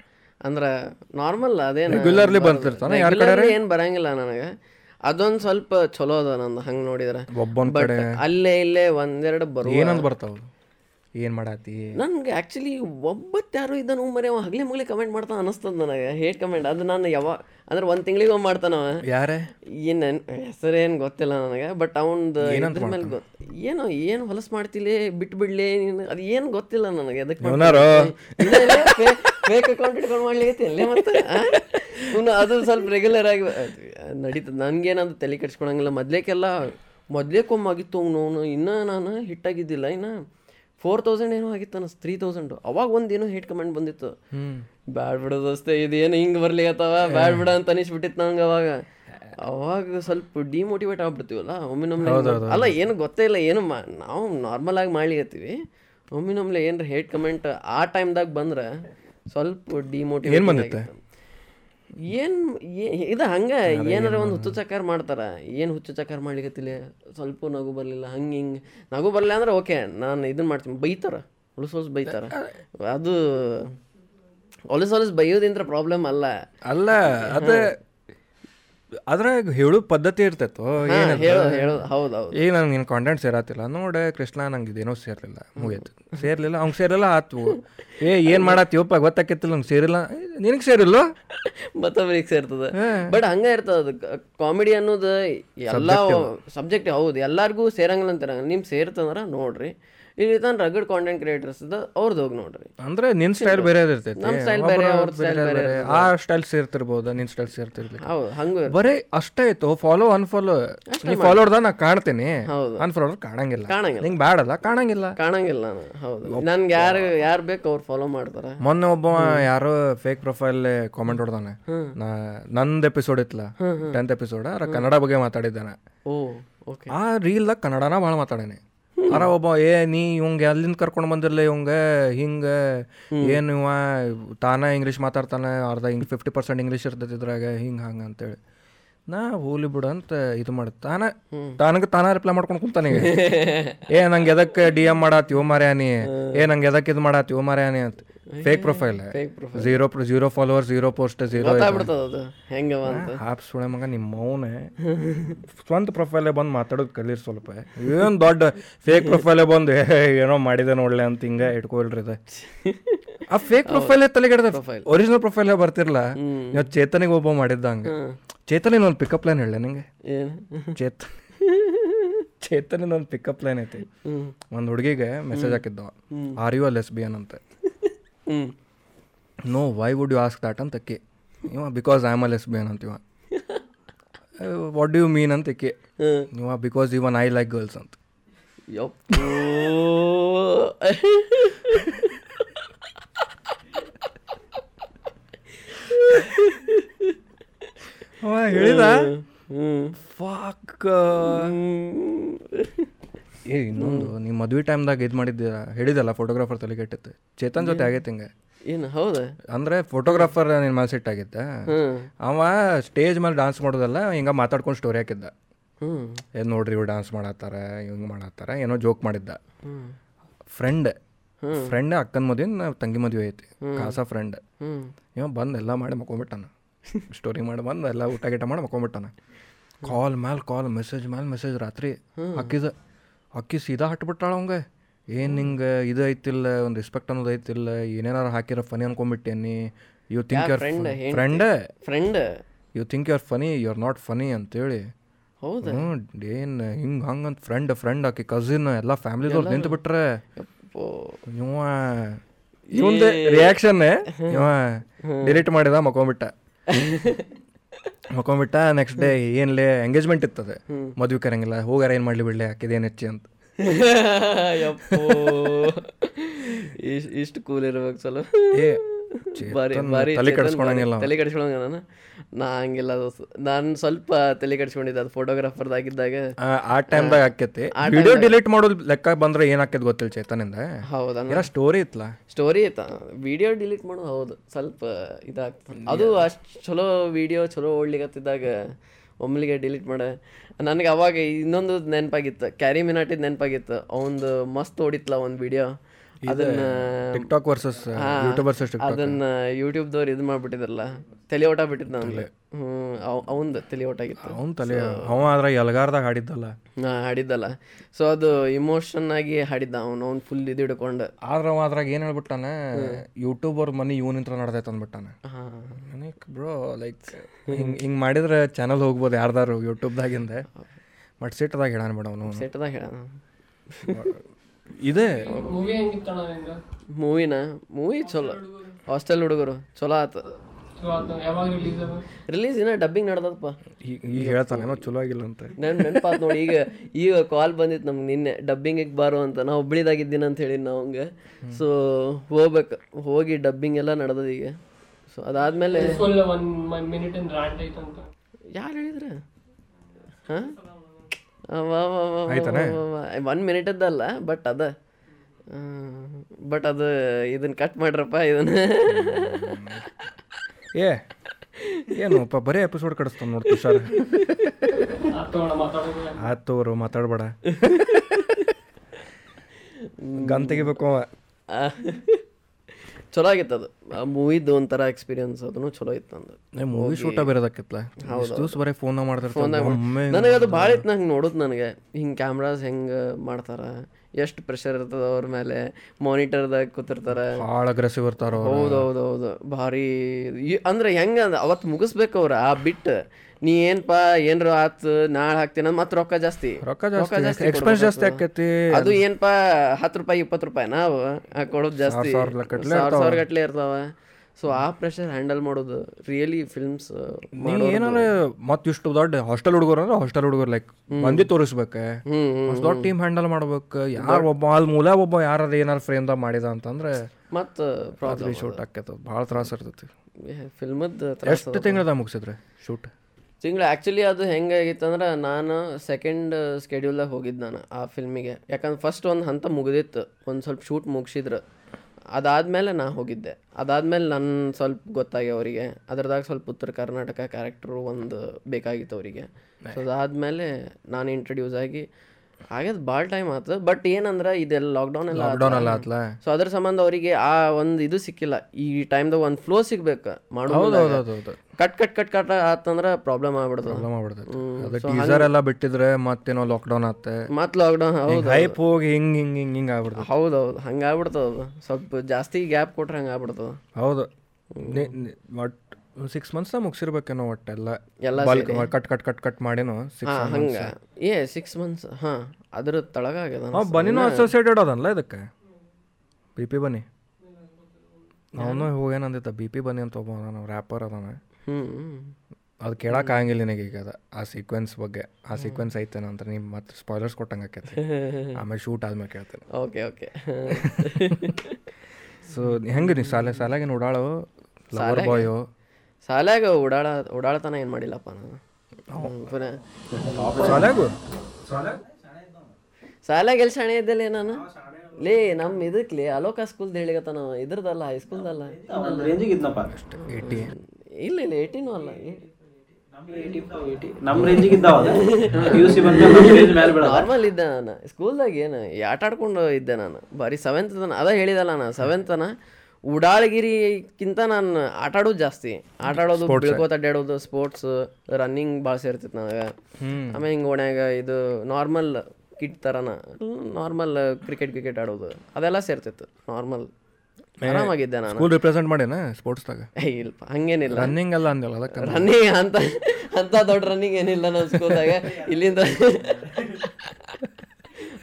ಅಂದ್ರೆ ನಾರ್ಮಲ್ ಅದೇನು ರೆಗ್ಯುಲರ್ಲಿ ಬರ್ತಿರ್ತಾನೆ? ಯಾರ? ಏನು ಬರಂಗಿಲ್ಲ ನನಗೆ. ಅದೊಂದು ಸ್ವಲ್ಪ ಚಲೋ ಅದ ನಂದು ಹಂಗೆ ನೋಡಿದ್ರೆ. ಬಟ್ ಅಲ್ಲೇ ಇಲ್ಲೇ ಒಂದೆರಡು ಬರೋ ಏನಂತ ಬರ್ತಾವ? ಏನು ಮಾಡಾತಿ? ನನಗೆ ಆ್ಯಕ್ಚುಲಿ ಒಬ್ಬತ್ತು ಯಾರು ಇದನ್ನು ಮರೆ ಅವ ಹಗಲೇ ಮುಗಲೇ ಕಮೆಂಟ್ ಮಾಡ್ತಾನೆ ಅನಿಸ್ತದ ನನಗೆ. ಹೇಟ್ ಕಮೆಂಟ್ ಅದು ನಾನು ಯಾವ ಅಂದ್ರೆ ಒಂದು ತಿಂಗಳಿಗೆ ಒಮ್ಮೆ ಮಾಡ್ತಾನವ ಯಾರೇ? ಏನು ಹೆಸರೇನು ಗೊತ್ತಿಲ್ಲ ನನಗೆ ಬಟ್ ಅವನದು ಇದ್ರ ಮೇಲೆ ಏನೋ ಏನು ಹೊಲಸು ಮಾಡ್ತಿಲೇ ಬಿಟ್ಬಿಡ್ಲಿ ನೀನು ಅದು ಏನು ಗೊತ್ತಿಲ್ಲ ನನಗೆ. ಅದಕ್ಕೆ? ಫೇಕ್ ಅಕೌಂಟ್ ಇಟ್ಕೊಂಡು ಮಾಡ್ಲಿಕ್ಕೆ ಅಲ್ಲೇ ಮತ್ತೆ? ಇನ್ನು ಅದು ಸ್ವಲ್ಪ ರೆಗ್ಯುಲರ್ ಆಗಿ ನಡೀತದೆ. ನನಗೇನದು ತಲೆ ಕೆಡ್ಸ್ಕೊಳಂಗಿಲ್ಲ. ಮೊದ್ಲೇಕೆಲ್ಲ ಮೊದಲೇ ಆಗಿತ್ತು ಅವನು. ಇನ್ನೂ ನಾನು ಹಿಟ್ಟಾಗಿದ್ದಿಲ್ಲ. ಇನ್ನು ಫೋರ್ ತೌಸಂಡ್ ಏನೋ ಆಗಿತ್ತು ಅನ್ಸ್ ತ್ರೀ ತೌಸಂಡ್. ಅವಾಗ ಒಂದೇನೋ ಹೇಟ್ ಕಮೆಂಟ್ ಬಂದಿತ್ತು. ಬ್ಯಾಡ್ ಬಿಡು ದೋಸ್ತೆ ಇದೇನು ಹಿಂಗೆ ಬರ್ಲಿ ಅಥವಾ? ಬ್ಯಾಡ್ ಬಿಡ ಅಂತ ಅನಿಸ್ಬಿಟ್ಟಿತ್ತು ನಂಗೆ ಅವಾಗ. ಅವಾಗ ಸ್ವಲ್ಪ ಡಿಮೋಟಿವೇಟ್ ಆಗ್ಬಿಡ್ತೀವಲ್ಲ? ಒಮ್ಮೆ ನಮ್ಲೆ ಅಲ್ಲ ಏನು ಗೊತ್ತೇ ಇಲ್ಲ ಏನು ಮಾ ನಾವು ನಾರ್ಮಲ್ ಆಗಿ ಮಾಡ್ಲಿಕತ್ತೀವಿ. ಒಮ್ಮೆ ನಮ್ಲೆ ಏನ್ರ ಹೇಟ್ ಕಮೆಂಟ್ ಆ ಟೈಮ್ದಾಗ ಬಂದ್ರೆ ಸ್ವಲ್ಪ ಡಿಮೋಟಿವೇಟ್ ಏನ್ ಇದು ಹಂಗೆ ಏನಾರ ಒಂದು ಹುಚ್ಚು ಚಕಾರ ಮಾಡ್ತಾರೆ? ಏನು ಹುಚ್ಚು ಚಕಾರ ಮಾಡ್ಲಿಕತ್ತಿಲ್ಲ ಸ್ವಲ್ಪ ನಗು ಬರಲಿಲ್ಲ ಹಂಗೆ ಹಿಂಗೆ. ನಗು ಬರಲಿಲ್ಲ ಅಂದ್ರೆ ಓಕೆ ನಾನು ಇದನ್ನ ಮಾಡ್ತೀನಿ. ಬೈತಾರ? ಹೊಲಸು ಹೊಲಸು ಬೈತಾರ? ಅದು ಹೊಲಸು ಹೊಲಸು ಬೈಯೋದಿಂದ್ರ ಪ್ರಾಬ್ಲಮ್ ಅಲ್ಲ. ಅಲ್ಲ ಅದೇ ಅದ್ರಾಗ ಹೇಳು ಪದ್ಧತಿ ಇರ್ತೈತೋ ಈಗ ನಂಗೆ ನಿನ್ನ ಕಾಂಟೆಂಟ್ ಸೇರತ್ತಿಲ್ಲ ನೋಡೆ ಕೃಷ್ಣ ನಂಗೆ ಇದೇನೋ ಸೇರ್ಲಿಲ್ಲ ಮುಗಿಯತ್ತು ಸೇರ್ಲಿಲ್ಲ ಅವ್ನು ಸೇರಿಲ್ಲ ಆತು ಏ ಏನು ಮಾಡತ್ತೀವಪ್ಪ? ಗೊತ್ತಾಕೈತಿಲ್ಲ ನಂಗೆ ಸೇರಿಲ್ಲ. ನಿನಗೆ ಸೇರಿಲ್ಲ ಮತ್ತೊಬ್ಬರಿಗೆ ಸೇರ್ತದೆ. ಬಟ್ ಹಂಗ ಇರ್ತದ ಅದು. ಕಾಮಿಡಿ ಅನ್ನೋದು ಎಲ್ಲ ಸಬ್ಜೆಕ್ಟ್ ಹೌದು. ಎಲ್ಲಾರ್ಗೂ ಸೇರಂಗಿಲ್ಲ ಅಂತಾರ. ನಿಮ್ ಸೇರ್ತಂದ್ರ ನೋಡ್ರಿ. ಇಲ್ಲಿ ತಾನು ರಗಡ್ ಕಾಂಟೆಂಟ್ ಕ್ರಿಯೇಟರ್ಸ್ ಅದ ಅವ್ರದ್ದು ಹೋಗಿ ನೋಡ್ರಿ. ಅಂದ್ರೆ ನಿನ್ ಸ್ಟೈಲ್ ಬೇರೆ ಇರ್ತೈತಿ. ನಮ್ಮ ಸ್ಟೈಲ್ ಬೇರೆ, ಅವ್ರ ಸ್ಟೈಲ್ ಬೇರೆ. ಆ ಸ್ಟೈಲ್ ಸೇರ್ತಿರ್ಬೋದು ನಿನ್ ಸ್ಟೈಲ್ ಸೇರ್ತಿರ್ಲಿ ಹೌದು ಹಂಗೆ. ಬರೀ ಅಷ್ಟೇ ಇತ್ತು ಫಾಲೋ ಅನ್ಫಾಲೋ ನೀ ಫಾಲೋ ಹೊಡ್ದ ನಾ ಕಾಣ್ತೀನಿ. ಹೌದು. ಅನ್ಫಾಲೋ ಕಾಣಂಗಿಲ್ಲ. ಕಾಣಂಗಿಲ್ಲ. ನಿಂಗೆ ಬ್ಯಾಡಲ್ಲ ಕಾಣಂಗಿಲ್ಲ. ಕಾಣಂಗಿಲ್ಲ ಹೌದು. ನನ್ಗೆ ಯಾರು ಯಾರು ಬೇಕು ಅವ್ರು ಫಾಲೋ ಮಾಡ್ತಾರ. ಮೊನ್ನೆ ಒಬ್ಬ ಯಾರೋ ಫೇಕ್ ಪ್ರೊಫೈಲ್ ಕಾಮೆಂಟ್ ಹೊಡ್ದಾನೆ. ನಾ ನಂದ್ ಎಪಿಸೋಡ್ ಇತ್ತಲ್ಲ ಟೆಂತ್ ಎಪಿಸೋಡ್ ಕನ್ನಡ ಬಗ್ಗೆ ಮಾತಾಡಿದ್ದಾನೆ. ಆ ರೀಲ್ದಾಗ ಕನ್ನಡನ ಭಾಳ ಮಾತಾಡೇನೆ. ಅರ ಒಬ್ಬ ಏ ನೀ ಇವಂಗೆ ಅಲ್ಲಿಂದ ಕರ್ಕೊಂಡು ಬಂದಿರಲ್ಲ ಇವಂಗ ಹಿಂಗೆ ಏನು ಇವ ತಾನ ಇಂಗ್ಲೀಷ್ ಮಾತಾಡ್ತಾನೆ ಅರ್ಧ ಹಿಂಗೆ ಫಿಫ್ಟಿ ಪರ್ಸೆಂಟ್ ಇಂಗ್ಲೀಷ್ ಇರ್ತೈತಿ ಇದ್ರಾಗ ಹಿಂಗೆ ಹಂಗೆ ಅಂತೇಳಿ. ನಾ ಹೋಲಿ ಬಿಡು ಅಂತ ಇದು ಮಾಡಿ. ತಾನ ತಾನಗೆ ತಾನ ರಿಪ್ಲೈ ಮಾಡ್ಕೊಂಡು ಕುಂತಾನೆ <laughs> ಏ ನಂಗೆ ಎದಕ್ಕೆ ಡಿ ಎಂ ಓ ಮಾರ್ಯಾನಿ? ಏ ನಂಗೆ ಎದಕ್ಕೆ ಇದು ಮಾಡಾತಿವ ಮಾರ್ಯಾನಿ? ಅಂತ. Fake profile zero zero follower zero post zero ಗೊತ್ತಾಗ್ಬಿಡ್ತದ ಅದು. ಹೆಂಗವ ಅಂತ. ಆಪ್ ಸುಳೆ ಮಗ ನಿಮ್ಮ ಮೌನೆ ಸ್ವಂತ ಪ್ರೊಫೈಲೇ ಬಂದು ಮಾತಾಡೋದು ಕಲೀರಿ ಸ್ವಲ್ಪ. ಏನು ದೊಡ್ಡ ಫೇಕ್ ಪ್ರೊಫೈಲೇ ಬಂದು ಏನೋ ಮಾಡಿದೆ ನೋಡ್ಲೆ ಅಂತ ಹಿಂಗೆ ಇಟ್ಕೊಳ್ರಿ ಇದು ಆ ಫೇಕ್ ಪ್ರೊಫೈಲೇ ತಲೆಗೆಡ್ದ ಒರಿಜಿನಲ್ ಪ್ರೊಫೈಲೇ ಬರ್ತಿರ್ಲ? ನೀವು ಚೇತನಿಗೆ ಒಬ್ಬ ಮಾಡಿದ್ದ ಹಂಗೆ. ಚೇತನಿನ ಒಂದು ಪಿಕಪ್ ಲೈನ್ ಹೇಳ ನಿಂಗೆ? ಚೇತ ಚೇತನಿನ ಒಂದು ಪಿಕಪ್ ಲೈನ್ ಐತಿ. ಒಂದು ಹುಡುಗಿಗೆ message ಹಾಕಿದ್ದವ. Are you L S B ಅಂತ. ಹ್ಮ್ no why would you ask that ಅಂತ ಅಕ್ಕಿ ಇವ because I am a lesbian ಅಂತೀವ what do you mean ಅಂತ ಅಕ್ಕಿ ಇವ because even I like girls ಅಂತ. ಯಪ್ಪೋ. ಅವ ಹೇಳಿದ? ಹ್ಮ್. ಫಾಕ್ ಏ ಇನ್ನೊಂದು ನೀವು ಮದ್ವೆ ಟೈಮ್ದಾಗ ಇದು ಮಾಡಿದ್ದೀರ ಹೇಳಿದಲ್ಲ ಫೋಟೋಗ್ರಾಫರ್ ತಲೆ ಕೆಟ್ಟಿತ್ತು ಚೇತನ್ ಜೊತೆ ಆಗೈತೆ ಹಿಂಗೆ. ಏನು ಹೌದಾ? ಅಂದರೆ ಫೋಟೋಗ್ರಾಫರ್ ನಿನ್ ಮೇಲೆ ಸೆಟ್ ಆಗಿದ್ದ ಅವ ಸ್ಟೇಜ್ ಮೇಲೆ ಡಾನ್ಸ್ ಮಾಡೋದಲ್ಲ ಹಿಂಗೆ ಮಾತಾಡ್ಕೊಂಡು ಸ್ಟೋರಿ ಹಾಕಿದ್ದ. ಏನ್ ನೋಡ್ರಿ ಇವ್ರು ಡಾನ್ಸ್ ಮಾಡತ್ತಾರ ಹಿಂಗ್ ಮಾಡತ್ತಾರ ಏನೋ ಜೋಕ್ ಮಾಡಿದ್ದ. ಫ್ರೆಂಡ್ ಫ್ರೆಂಡ್ ಅಕ್ಕನ ಮದುವೆ ತಂಗಿ ಮದುವೆ ಐತಿ ಕಾಸ ಫ್ರೆಂಡ್ ಇವ ಬಂದು ಎಲ್ಲ ಮಾಡಿ ಮಕ್ಕೊಂಬಿಟ್ಟಾನ. ಸ್ಟೋರಿ ಮಾಡಿ ಬಂದು ಎಲ್ಲ ಊಟ ಗೀಟ ಮಾಡಿ ಮಕ್ಕೊಂಬಿಟ್ಟಾನ. ಕಾಲ್ ಮ್ಯಾಲೆ ಕಾಲ್ ಮೆಸೇಜ್ ಮ್ಯಾಲೆ ಮೆಸೇಜ್ ರಾತ್ರಿ ಅಕ್ಕಿದ. ಅಕ್ಕಿ ಸೀದಾ ಹಟ್ಬಿಟ್ಟಾಳ ಅವಂಗೆ. ಏನು ಹಿಂಗೆ ಇದು ಐತಿಲ್ಲ ಒಂದು ರೆಸ್ಪೆಕ್ಟ್ ಅನ್ನೋದು ಐತಿಲ್ಲ ಏನೇನಾರು ಹಾಕಿರ funny ಅನ್ಕೊಂಬಿಟ್ಟೇನಿ. You think your? Friend friend you think your funny you are not funny ಅಂತೇಳಿ. ಹೌದು? ಏನು ಹಿಂಗೆ ಹಂಗಂತ ಫ್ರೆಂಡ್ ಫ್ರೆಂಡ್ ಆಕಿ ಕಸಿನ್ ಎಲ್ಲ ಫ್ಯಾಮಿಲಿದವ್ರು ನಿಂತು ಬಿಟ್ರೆ. ನೀವು ಇವ ಇವಂದೆ ರಿಯಾಕ್ಷನ್ ಇವ ಡಿಲೀಟ್ ಮಾಡಿದ ಮಕ್ಕೊಂಬಿಟ್ಟ. <laughs> ಮಕ್ಕೊಂಬಿಟ್ಟ ನೆಕ್ಸ್ಟ್ ಡೇ ಏನ್ಲೇ ಎಂಗೇಜ್ಮೆಂಟ್ ಇರ್ತದೆ. ಮದ್ವೆ ಕರಂಗಿಲ್ಲ ಹೋಗಾರ ಏನು ಮಾಡ್ಲಿ ಬಿಡ್ಲಿ ಹಾಕಿದೇನು ಹೆಚ್ಚಿ ಅಂತ. ಯಪ್ಪೋ. ಇಷ್ಟು ಕೂಲ್ ಇರ್ಬೇಕು ಚಲೋ. ಏ ತಲೆ ಕೆಡಿಸ್ಕೊಳಂಗಿಲ್ಲ. ತಲೆ ಕೆಡಿಸ್ಕೊಳಂಗ ನಾನು. ನಾ ಹಂಗಿಲ್ಲ ದೋಸ್ತ. ನಾನು ಸ್ವಲ್ಪ ತಲೆ ಕೆಡಿಸ್ಕೊಂಡಿದ್ದೆ ಅದು ಫೋಟೋಗ್ರಾಫರ್ದಾಗಿದ್ದಾಗ ಆ- ಟೈಮ್ದಾಗ ಆಕೈತಿ. ವಿಡಿಯೋ ಡಿಲೀಟ್ ಮಾಡೋದು ಲೆಕ್ಕ ಬಂದ್ರೆ ಏನ್ ಆಕೈತಿ ಗೊತ್ತಿಲ್ಲ ಚೇತನಿಂದ? ಹೌದಾ ಏನೋ ಸ್ಟೋರಿ ಇತ್ತಲ್ಲ ಸ್ಟೋರಿ ಐತ ವಿಡಿಯೋ ಡಿಲೀಟ್ ಮಾಡೋದು ಹೌದು. ಸ್ವಲ್ಪ ಇದಾಗ್ತದೆ. ಅದು ಅಷ್ಟು ಚಲೋ ವಿಡಿಯೋ ಚಲೋ ಓಡ್ಲಿಕ್ಕತ್ತಿದ್ದಾಗ ಒಮ್ಮಲಿಗೆ ಡಿಲೀಟ್ ಮಾಡ. ನನಗೆ ಅವಾಗ ಇನ್ನೊಂದು ನೆನಪಾಗಿತ್ತು. ಕ್ಯಾರಿ ಮಿನಾಟಿದ್ ನೆನಪಾಗಿತ್ತು. ಅವಂದು ಮಸ್ತ್ ಓಡಿತ್ಲ ಒಂದು ವಿಡಿಯೋ ಅದನ್ನ ಟಿಕ್ಟಾಕ್ ವರ್ಸಸ್ ಯೂಟ್ಯೂಬ್ ವರ್ಸಸ್ ಅದನ್ನ ಯೂಟ್ಯೂಬ್ದವ್ರು ಇದು ಮಾಡ್ಬಿಟ್ಟಿದ್ರಲ್ಲ ತಲೆ ಓಟ ಬಿಟ್ಟಿದ್ ನನಗೆ ಅವಂದ ತಲೆ ಓಟ ಆಗಿತ್ತು. ಅವ್ನ ತಲೆ ಅವ ಆದ್ರ ಎಲ್ಗಾರ್ದಾಗ ಹಾಡಿದ್ದಲ್ಲ. ನಾ ಹಾಡಿದ್ದಲ್ಲ. ಸೊ ಅದು ಇಮೋಷನ್ ಆಗಿ ಹಾಡಿದ್ದ ಅವನು ಅವ್ನು ಫುಲ್ ಇದು ಹಿಡ್ಕೊಂಡು. ಆದ್ರೆ ಅವ ಅದ್ರಾಗ ಏನು ಹೇಳ್ಬಿಟ್ಟಾನೆ ಯೂಟ್ಯೂಬ್ ಅವ್ರ ಮನಿ ಇವ್ ನಿಂತ್ರ ನಡ್ದೈತೆ ಅಂದ್ಬಿಟ್ಟಾನೆ. ಹಾಂ. ಬ್ರೋ ಲೈಕ್ ಹಿಂಗ್ ಹಿಂಗ್ ಮಾಡಿದ್ರೆ ಚಾನಲ್ ಹೋಗ್ಬೋದು ಯಾರ್ದಾರು ಯೂಟ್ಯೂಬ್ದಾಗಿಂದ ಬಟ್ ಸಿಟ್ಟದಾಗ ಹೇಳಾನ ಬಿಡ ಅವನು. ಸಿಟ್ಟದಾಗ ಹೇಳ ಇದೆ. ಮೂವಿನ ಮೂವಿ ಚಲೋ. ಹಾಸ್ಟೆಲ್ ಹುಡುಗರು. ಚಲೋ ಆತ. ಚಲೋ ಆತು. ಯಾವಾಗ ರಿಲೀಸ್ ಏನ ಇನ್ನ ಡಬ್ಬಿಂಗ್ ನಡ್ದಪ್ಪ ಈಗ ಈಗ ಹೇಳ್ತಾನೇನೋ ಚಲೋ ಆಗಿಲ್ಲ ಅಂತ. ನನ್ ನೆನಪಾತ್ ನೋಡಿ ಈಗ ಈಗ ಕಾಲ್ ಬಂದಿತ್ತು ನಮ್ಗೆ ನಿನ್ನೆ. ಡಬ್ಬಿಂಗಿಗೆ ಬಾರೋ ಅಂತ. ನಾವು ಹುಬ್ಳಿದಾಗಿದ್ದೀನಿ ಅಂತ ಹೇಳಿ ನಾವು ಹಂಗೆ. ಸೊ ಹೋಗ್ಬೇಕು. ಹೋಗಿ ಡಬ್ಬಿಂಗ್ ಎಲ್ಲ ನಡೆದದ ಈಗ. ಸೊ ಅದಾದ್ಮೇಲೆ full one minute in rant ಐತಂತ ಯಾರು ಹೇಳಿದ್ರೆ? ಹಾಂ? ಒನ್ ಮಿನಿಟದ್ದಲ್ಲ ಬಟ್ ಅದ. ಬಟ್ ಅದು ಇದನ್ನ ಕಟ್ ಮಾಡ್ರಪ್ಪ ಇದನ್ನ. ಏ ಏನು ಪ ಬರೀ ಎಪಿಸೋಡ್ ಕಡಿಸ್ತಾನೆ ನೋಡ್ತು ಸರ್ ತಗೋರು ಮಾತಾಡ್ಬೇಡ. ಗನ್ ತೆಗಿಬೇಕು ಅವ. ಚಲೋ ಆಗಿತ್ತು ಅದು ಆ ಮೂವಿದ್ದು ಒಂಥರ ಎಕ್ಸ್ಪೀರಿಯನ್ಸ್ ಅದನ್ನು ಚಲೋ ಇತ್ತು ಅಂದು ಮೂವಿ ಶೂಟ ಬೇರೆದಕ್ಕಿತ್ಲ ಇಷ್ಟು ದಿವಸ ಬರೀ ಫೋನ್ ಮಾಡ್ತಾರೆ ನನಗೆ ಅದು ಭಾಳ ಇತ್ತು ನಂಗೆ ನೋಡುದು ನನಗೆ. ಹಿಂಗೆ ಕ್ಯಾಮ್ರಾಸ್ ಹೆಂಗೆ ಮಾಡ್ತಾರ ಎಷ್ಟು ಪ್ರೆಷರ್ ಇರ್ತದ ಅವ್ರ ಮೇಲೆ ಮಾನಿಟರ್ದಾಗ ಕೂತಿರ್ತಾರೆ. ಭಾಳ ಅಗ್ರೆಸಿವ್ ಇರ್ತಾರ. ಹೌದು ಹೌದು ಹೌದು. ಭಾರಿ ಅಂದ್ರೆ ಹೆಂಗ ಅವತ್ತು ಮುಗಿಸ್ಬೇಕು ಅವ್ರ ಆ ಬಿಟ್. ನೀ ಏನ್ಪ ಏನ್ರ ಆತು ನಾಳೆ ಹಾಕ್ತೀನಿ ಮತ್ತೆ ರೊಕ್ಕ ಜಾಸ್ತಿ. ರೊಕ್ಕ ಜಾಸ್ತಿ. ಎಕ್ಸ್ಪೆನ್ಸ್ ಜಾಸ್ತಿ ಆಕೈತಿ. ಅದು ಏನಪ್ಪ ಹತ್ತು ರೂಪಾಯಿ ಇಪ್ಪತ್ತು ರೂಪಾಯಿ ನಾವು ಕೊಡೋದು ಜಾಸ್ತಿ. ಸಾವಿರ ಸಾವಿರ ಗಟ್ಲೆ ಇರ್ತಾವ. ಸೊ ಆ ಪ್ರೆಷರ್ ಹ್ಯಾಂಡಲ್ ಮಾಡೋದು ರಿಯಲಿ ಫಿಲ್ಮ್ಸ್ ಏನಾರ ಮತ್ತೆ ಇಷ್ಟು ದೊಡ್ಡ ಹಾಸ್ಟೆಲ್ ಹುಡುಗರು ಅಂದ್ರೆ ಹಾಸ್ಟೆಲ್ ಹುಡುಗರು ಲೈಕ್ ಮಂದಿ ತೋರಿಸ್ಬೇಕು? ಅಷ್ಟು ದೊಡ್ಡ ಟೀಮ್ ಹ್ಯಾಂಡಲ್ ಮಾಡ್ಬೇಕು. ಯಾರು ಒಬ್ಬ ಅಲ್ಲಿ ಮೂಲ ಒಬ್ಬ ಯಾರು ಏನಾರ ಫ್ರೇಮ್ದಾಗ ಮಾಡಿದ ಅಂತಂದ್ರೆ ಮತ್ತೆ ಪ್ರಾಬ್ಲಮ್ ಶೂಟ್ ಆಕೈತ ಭಾಳ ತ್ರಾಸ ಇರ್ತೈತಿ. ಫಿಲ್ಮದ್ದು ಎಷ್ಟು ತಿಂಗಳದ ಮುಗಿಸಿದ್ರೆ ಶೂಟ್ ತಿಂಗಳು ಆ್ಯಕ್ಚುಲಿ ಅದು ಹೆಂಗಾಗಿತ್ತಂದ್ರೆ ನಾನು ಸೆಕೆಂಡ್ ಸ್ಕೆಡ್ಯೂಲ್ದಾಗ ಹೋಗಿದ್ದು ನಾನು ಆ ಫಿಲ್ಮಿಗೆ ಯಾಕಂದ್ರೆ ಫಸ್ಟ್ ಒಂದು ಹಂತ ಮುಗಿದಿತ್ತು ಒಂದು ಸ್ವಲ್ಪ ಶೂಟ್ ಮುಗಿಸಿದ್ರು. ಅದಾದಮೇಲೆ ನಾ ಹೋಗಿದ್ದೆ. ಅದಾದಮೇಲೆ ನನ್ನ ಸ್ವಲ್ಪ ಗೊತ್ತಾಗಿ ಅವರಿಗೆ. ಅದರದಾಗ ಸ್ವಲ್ಪ ಉತ್ತರ ಕರ್ನಾಟಕ ಕ್ಯಾರೆಕ್ಟ್ರು ಒಂದು ಬೇಕಾಗಿತ್ತು ಅವರಿಗೆ. ಸೊ ಅದಾದಮೇಲೆ ನಾನು ಇಂಟ್ರಡ್ಯೂಸ್ ಆಗಿ ಆಗ್ಯದ ಭಾಳ ಟೈಮ್ ಆಯ್ತು ಬಟ್ ಏನಂದ್ರೆ ಇದೆಲ್ಲ ಲಾಕ್ಡೌನ್ ಎಲ್ಲ ಲಾಕ್ಡೌನ್ ಎಲ್ಲ ಆತ್ಲ? ಸೊ ಅದ್ರ ಸಂಬಂಧ ಅವರಿಗೆ ಆ ಒಂದು ಇದು ಸಿಕ್ಕಿಲ್ಲ. ಈ ಟೈಮ್ದಾಗ ಒಂದು ಫ್ಲೋ ಸಿಗ್ಬೇಕು ಮಾಡೋದು ಹೌದು ಹೌದು ಕಟ್ ಕಟ್ ಕಟ್ ಕಟ್ ಆತಂದ್ರೆ ಪ್ರಾಬ್ಲಮ್ ಆಗ್ಬಿಡ್ತದೆ. ಪ್ರಾಬ್ಲಮ್ ಟೀಸರ್ ಎಲ್ಲ ಬಿಟ್ಟಿದ್ರೆ ಮತ್ತೇನೋ ಲಾಕ್ಡೌನ್ ಆತ್ತೆ. ಮತ್ ಲಾಕ್ಡೌನ್ ಹೌದು ಹೈಪ್ ಹೋಗಿ ಹಿಂಗ್ ಹಿಂಗ್ ಹಿಂಗ್ ಹಿಂಗ್ ಹೌದು ಹೌದೌದು ಹಂಗಾಗ್ಬಿಡ್ತದ ಅದು. ಸ್ವಲ್ಪ ಜಾಸ್ತಿ ಗ್ಯಾಪ್ ಕೊಟ್ರೆ ಹಂಗಾಗ್ಬಿಡ್ತದ ಹೌದು. ಬಟ್ ಸಿಕ್ಸ್ ಮಂತ್ಸ್ನ ಮುಗಿಸಿರ್ಬೇಕೇನೋ ಒಟ್ಟೆಲ್ಲ. ಎಲ್ಲ ಎಲ್ಲ ಕಟ್ ಕಟ್ ಕಟ್ ಕಟ್ ಮಾಡೇನೋ ಹಂಗ. ಏ ಸಿಕ್ಸ್ ಮಂತ್ಸ್ ಹಾಂ ಅದ್ರ ತಳಗ ಬನ್ನಿನೂ ಬನಿನೂ ಅಸೋಸಿಯೇಟೆಡ್ ಅದಲ್ಲ ಇದಕ್ಕೆ? ಬಿ ಪಿ ಬನ್ನಿ. ಅವನು ಹೋಗೇನಂದಿತ್ತ ಬಿ ಪಿ ಬನ್ನಿ ಅಂತ ಒಬ್ಬ ನಾನು ರ್ಯಾಪರ್ ಅದಾನ. ಹ್ಞೂ ಅದು ಕೇಳಕ್ಕೆ ಆಗಂಗಿಲ್ಲ ನಿನಗೆ ಈಗ ಅದು. ಆ ಸೀಕ್ವೆನ್ಸ್ ಬಗ್ಗೆ. ಆ ಸೀಕ್ವೆನ್ಸ್ ಐತೆ ನಂತರ ನೀವು ಮತ್ತೆ ಸ್ಪಾಯ್ಲರ್ಸ್ ಕೊಟ್ಟಂಗೆ ಆಕೈತೆ ಆಮೇಲೆ ಶೂಟ್ ಆದ್ಮೇಲೆ ಕೇಳ್ತೇನೆ. ಓಕೆ ಓಕೆ ಸೊ ಹೆಂಗೆ ನೀ ಸಾಲೆ ಸಾಲಾಗೇನು ಓಡಾಳೋ ಲವರ್ ಬಾಯೋ ಸಾಲ್ಯಾಗ ಓಡಾಡ ಓಡಾಡತನ ಏನು ಮಾಡಿಲ್ಲಪ್ಪ ನಾನು? ಸಾಲಾಗು ಸಾಲ್ಯಾಗ? ಎಲ್ಲಿ ಶಾಣೆ ಇದ್ದಲೇ ನಾನು? ಲೇ ನಮ್ಮ ಇದಕ್ಕೆ ಲೇ ಅಲೋಕ ಸ್ಕೂಲ್ದ ಹೇಳಿಗತ್ತಾನ ಇದ್ರದಲ್ಲ ಹೈಸ್ಕೂಲ್ದಲ್ಲ ಇಲ್ಲ ಇಲ್ಲ ಏಯ್ಟೀನು ಅಲ್ಲ. ನಾರ್ಮಲ್ ಇದ್ದೆ ನಾನು. ಸ್ಕೂಲ್ದಾಗ ಏನು ಆಟಾಡ್ಕೊಂಡು ಇದ್ದೆ ನಾನು. ಬರೀ ಸೆವೆಂತ್ ತನ. ಅದ ಹೇಳಿದಲ್ಲ ನಾನು ಸೆವೆಂತ್ ತನ. ಉಡಾಳಗಿರಿಕ್ಕಿಂತ ನಾನು ಆಟ ಆಡೋದು ಜಾಸ್ತಿ. ಆಟ ಆಡೋದು ಬೀಳ್ಕೋತ ಅಡ್ಡಾಡೋದು ಸ್ಪೋರ್ಟ್ಸ್ ರನ್ನಿಂಗ್ ಭಾಳ ಸೇರ್ತಿತ್ತು ನನಗೆ. ಆಮೇಲೆ ಹಿಂಗೆ ಓಣ್ಯಾಗ ಇದು ನಾರ್ಮಲ್ ಕಿಟ್ ಥರನ ನಾರ್ಮಲ್ ಕ್ರಿಕೆಟ್ ಕ್ರಿಕೆಟ್ ಆಡೋದು. ಅದೆಲ್ಲ ಸೇರ್ತಿತ್ತು ನಾರ್ಮಲ್ ಆರಾಮಾಗಿದ್ದೆ ನಾನು. ಸ್ಕೂಲ್ ರಿಪ್ರೆಸೆಂಟ್ ಮಾಡೇನ ಸ್ಪೋರ್ಟ್ಸ್ದಾಗ ಏ, ಇಲ್ಪ ಹಂಗೇನಿಲ್ಲ. ರನ್ನಿಂಗ್ ಅಲ್ಲ ಅಂದಿಲ್ಲ ಅದಕ್ಕೆ ರನ್ನಿಂಗ್ ಅಂತ ಅಂತ ದೊಡ್ಡ ರನ್ನಿಂಗ್ ಏನಿಲ್ಲ ನನ್ನ ಸ್ಕೂಲ್ದಾಗ ಇಲ್ಲಿಂದ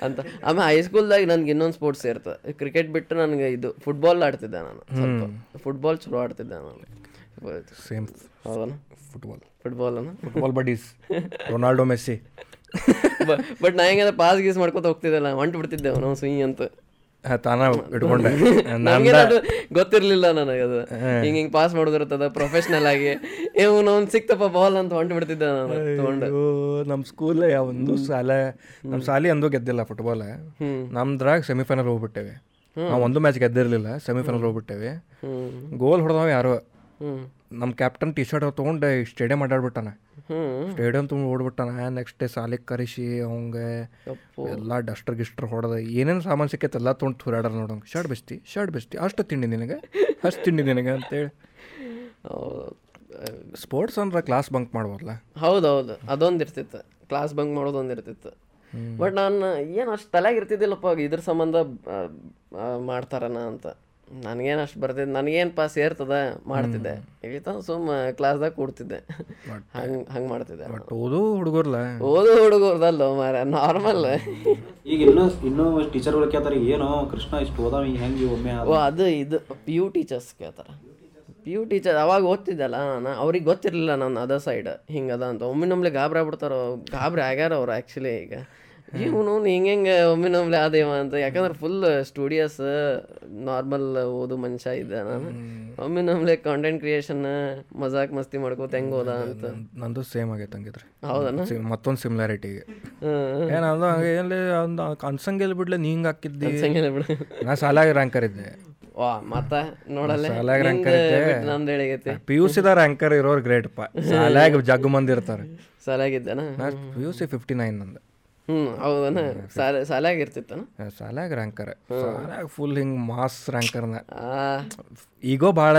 ಅಂತ. ಆಮೇಲೆ ಹೈಸ್ಕೂಲ್ದಾಗ ನನ್ಗೆ ಇನ್ನೊಂದು ಸ್ಪೋರ್ಟ್ಸ್ ಇರ್ತದೆ ಕ್ರಿಕೆಟ್ ಬಿಟ್ಟು ನನಗೆ ಇದು ಫುಟ್ಬಾಲ್ ಆಡ್ತಿದ್ದೆ ನಾನು ಸ್ವಲ್ಪ. ಫುಟ್ಬಾಲ್ ಚಲೋ ಆಡ್ತಿದ್ದೆ ನಾನು ಸೇಮ್ ಹೌದನ? ಫುಟ್ಬಾಲ್ ಫುಟ್ಬಾಲ್ ಅನ್ನ ಫುಟ್ಬಾಲ್ ಬಡೀಸ್ ರೊನಾಲ್ಡೋ ಮೆಸ್ಸಿ ಬಟ್ ನಾ ಹೆಂಗಂದ್ರೆ ಪಾಸ್ ಗೀಸ್ ಮಾಡ್ಕೊತ ಹೋಗ್ತಿದ್ದಲ್ಲ ಹೊಂಟು ಬಿಡ್ತಿದ್ದೆ ನಾವು ಸುಯಿ ಅಂತ. ತಾನ ಇಟ್ಕೊಂಡೆ. ಗೊತ್ತಿರ್ಲಿಲ್ಲ ನನಗೆ ಅದು. ಹಿಂಗ ಹಿಂಗ್ ಪಾಸ್ ಮಾಡೋದಿರ್ತದ ಪ್ರೊಫೆಷನಲ್ ಆಗಿ. ಇವ್ನು ಅವ್ನು ಸಿಕ್ತಪ್ಪ ಬಾಲ್ ಅಂತ ಹೊಂಟು ಬಿಡ್ತಿದ್ದೆ ನಾನು ತಗೊಂಡು. ನಮ್ಮ ನಮ್ ಸ್ಕೂಲ್ ಒಂದು ಶಾಲೆ ನಮ್ಮ ಶಾಲೆ ಅಂದು ಗೆದ್ದಿಲ್ಲ ಫುಟ್ಬಾಲ್ ನಮ್ದ್ರಾಗ ಸೆಮಿಫೈನಲ್ ಹೋಗ್ಬಿಟ್ಟೇವೆ. ನಾವು ಒಂದು ಮ್ಯಾಚ್ ಗೆದ್ದಿರಲಿಲ್ಲ ಸೆಮಿಫೈನಲ್ ಹೋಗ್ಬಿಟ್ಟೇವೆ. ಗೋಲ್ ಹೊಡೆದವ ಯಾರೋ? ನಮ್ಮ ಕ್ಯಾಪ್ಟನ್ ಟಿ ಶರ್ಟ್ ತೊಗೊಂಡು ಸ್ಟೇಡಿಯಂ ಆಟಾಡ್ಬಿಟ್ಟಾನೆ ಸ್ಟೇಡಿಯಂ ತುಂಬ ಓಡ್ಬಿಟ್ಟಾನ. ನೆಕ್ಸ್ಟ್ ಡೇ ಸಾಲಿಗೆ ಕರೆಸಿ ಅವಂಗೆ ಎಲ್ಲ ಡಸ್ಟರ್ ಗಿಸ್ಟರ್ ಹೊಡೆದ ಏನೇನು ಸಾಮಾನು ಸಿಕ್ಕೈತೆ ಎಲ್ಲ ತೊಗೊಂಡು ತುರಾಡಾರ ನೋಡಂಗೆ ಶರ್ಟ್ ಬೆಸ್ತಿ ಶರ್ಟ್ ಬೆಸ್ತಿ. ಅಷ್ಟು ತಿಂಡಿ ನಿನಗೆ? ಅಷ್ಟು ತಿಂಡಿ ನಿನಗೆ ಅಂತೇಳಿ. ಸ್ಪೋರ್ಟ್ಸ್ ಅಂದ್ರೆ ಕ್ಲಾಸ್ ಬಂಕ್ ಮಾಡ್ಬೋದಲ್ಲ? ಹೌದೌದು. ಅದೊಂದು ಇರ್ತಿತ್ತು. ಕ್ಲಾಸ್ ಬಂಕ್ ಮಾಡೋದು ಒಂದು ಇರ್ತಿತ್ತು. ಬಟ್ ನಾನು ಏನು ಅಷ್ಟು ತಲೆಗೆ ಇರ್ತಿದ್ದಿಲ್ಲಪ್ಪ ಇದ್ರ ಸಂಬಂಧ ಮಾಡ್ತಾರನ ಅಂತ. ನನಗೇನು ಅಷ್ಟು ಬರ್ತಿದ್ದೆ ನನಗೇನು ಪಾ ಸೇರ್ತದ ಮಾಡ್ತಿದ್ದೆ. ಈಗ ಸುಮ್ಮ ಕ್ಲಾಸ್ದಾಗ ಕೂಡ್ತಿದ್ದೆ. ಹಂಗೆ ಹಂಗೆ ಮಾಡ್ತಿದ್ದೆ. ಬಟ್ ಓದು ಹುಡುಗರ್ಲ? ಓದು ಹುಡುಗರ್ದಲ್ಲ ಮಾರ ನಾರ್ಮಲ್ ಈಗ ಇನ್ನು ಇನ್ನೂ ಟೀಚರ್ಗಳು ಕೇಳ್ತಾರೆ ಏನೋ ಕೃಷ್ಣ ಇಷ್ಟು ಓದಾವ ಹೆಂಗೆ ಒಮ್ಮೆ ಓ ಅದು ಇದು ಪಿ ಯು ಟೀಚರ್ಸ್ ಕೇಳ್ತಾರೆ. ಪಿ ಯು ಟೀಚರ್ ಅವಾಗ ಓದ್ತಿದ್ದಲ್ಲ ನಾನು ಅವ್ರಿಗೆ ಗೊತ್ತಿರಲಿಲ್ಲ ನಾನು ಅದ ಸೈಡ್ ಹಿಂಗದ ಅಂತ. ಒಮ್ಮೆ ನಮ್ಮಲ್ಲಿ ಗಾಬರಿ ಆಗ್ಬಿಡ್ತಾರೋ ಗಾಬರಿ ಆಗ್ಯಾರ ಅವ್ರು ಆ್ಯಕ್ಚುಲಿ ಈಗ. ಇವನು ಹಿಂಗೆ ಹಿಂಗೆ ಒಮ್ಮೆ ನಮ್ಲೆ ಆದೇವ ಅಂತ. ಯಾಕಂದ್ರೆ ಫುಲ್ ಸ್ಟುಡಿಯೋಸ್ ನಾರ್ಮಲ್ ಓದು ಮನುಷ್ಯ ಇದ್ದೆ ನಾನು. ಒಮ್ಮೆ ನಮ್ಲೆ ಕಾಂಟೆಂಟ್ ಕ್ರಿಯೇಷನ್ ಮಜಾಕ್ ಮಸ್ತಿ ಮಾಡ್ಕೋತ ಹೆಂಗ ಹೋದ ಅಂತ. ನಂದು ಸೇಮ್ ಆಗೈತೆ ಹಂಗಿದ್ರೆ. ಹೌದಾ ಮತ್ತೊಂದು ಸಿಮಿಲಾರಿಟಿಗೆ ಏನಂದ್ರೆ ಹಂಗೆ ಎಲ್ಲಿ ಒಂದು ಅನ್ಸಂಗೆಲ್ ಬಿಡ್ಲೆ ನೀ ಹಿಂಗೆ ಹಾಕಿದ್ದಿ? ನಾ ಸಾಲಾಗಿ ರ್ಯಾಂಕರ್ ಇದ್ದೆ. ವಾ ಮತ್ತ ನೋಡಲ್ಲ? ಸಾಲಾಗ ನಿಂದ್ ರ್ಯಾಂಕರ್ ನಮ್ದು ಹೇಳಿಗೈತಿ ಪಿ ಯು ಸಿದ ರ್ಯಾಂಕರ್ ಇರೋರು ಗ್ರೇಟ್ಪ ಸಾಲಾಗ ಜಗ್ ಮಂದಿ ಇರ್ತಾರೆ. ಸಾಲಾಗಿದ್ದಾನ P U C fifty nine ನಂದು. ಹ್ಮ್ ಹೌದನ? ಸಾಲ ಸಾಲಾಗಿ ಇರ್ತಿತ್ತನ? ಸಾಲಾಗ ರ್ಯಾಂಕರ್ ಸಾಲಾಗ ಫುಲ್ ಹಿಂಗ್ ಮಾಸ್ ರ್ಯಾಂಕರ್ನ ಈಗೋ ಭಾಳ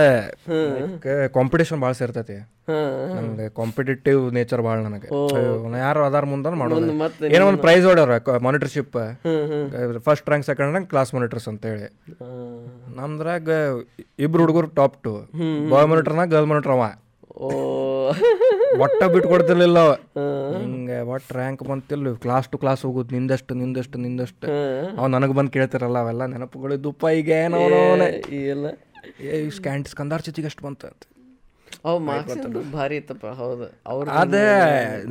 ಕಾಂಪಿಟೇಷನ್ ಭಾಳ ಸೇರ್ತೈತಿ. ಹ್ಮ್ ನಂಗೆ ಕಾಂಪಿಟೇಟಿವ್ ನೇಚರ್ ಭಾಳ ನನಗೆ. ಯಾರು ಅದಾರ ಮುಂದೆ ಮಾಡೋದು ಏನೋ ಒಂದು prize ಹೊಡ್ಯಾರ monitorship first rank second rank class monitors ಅಂತೇಳಿ. ನಮ್ದ್ರಾಗ ಇಬ್ರು ಹುಡುಗರು ಟಾಪ್ ಟು ಬಾಯ್ ಮಾನಿಟರ್ನಾಗ ಗರ್ಲ್ ಮಾನಿಟರ್ ಅವ. ಒಟ್ಟ ಬಿಟ್ಟು ಕೊಡ್ತಿರ್ಲಿಲ್ಲ ಅವ ಹಿಂಗೆ ಒಟ್ಟು ರ್ಯಾಂಕ್ ಬಂತಿಲ್ಲ. ಕ್ಲಾಸ್ ಟು ಕ್ಲಾಸ್ ಹೋಗುದು ನಿಂದಷ್ಟು ನಿಂದಷ್ಟು ನಿಂದಷ್ಟು. ಅವ್ ನನಗೆ ಬಂದು ಕೇಳ್ತಿರಲ್ಲ ಅವೆಲ್ಲ ನೆನಪುಗಳಿದ್ದಪ್ಪ ಈಗ ಏನೋ ಇಲ್ಲ ಏ ಸ್ಕ್ಯಾಂಟ್ ಸ್ಕಂದಾರ್ ಚಿತಿಗೆ ಎಷ್ಟು ಬಂತ ಅಂತ. ಅವ್ ಮಾರ್ಕ್ಸ್ ಭಾರಿ ಇತ್ತಪ್ಪ ಹೌದು. ಅವ್ರ ಅದೇ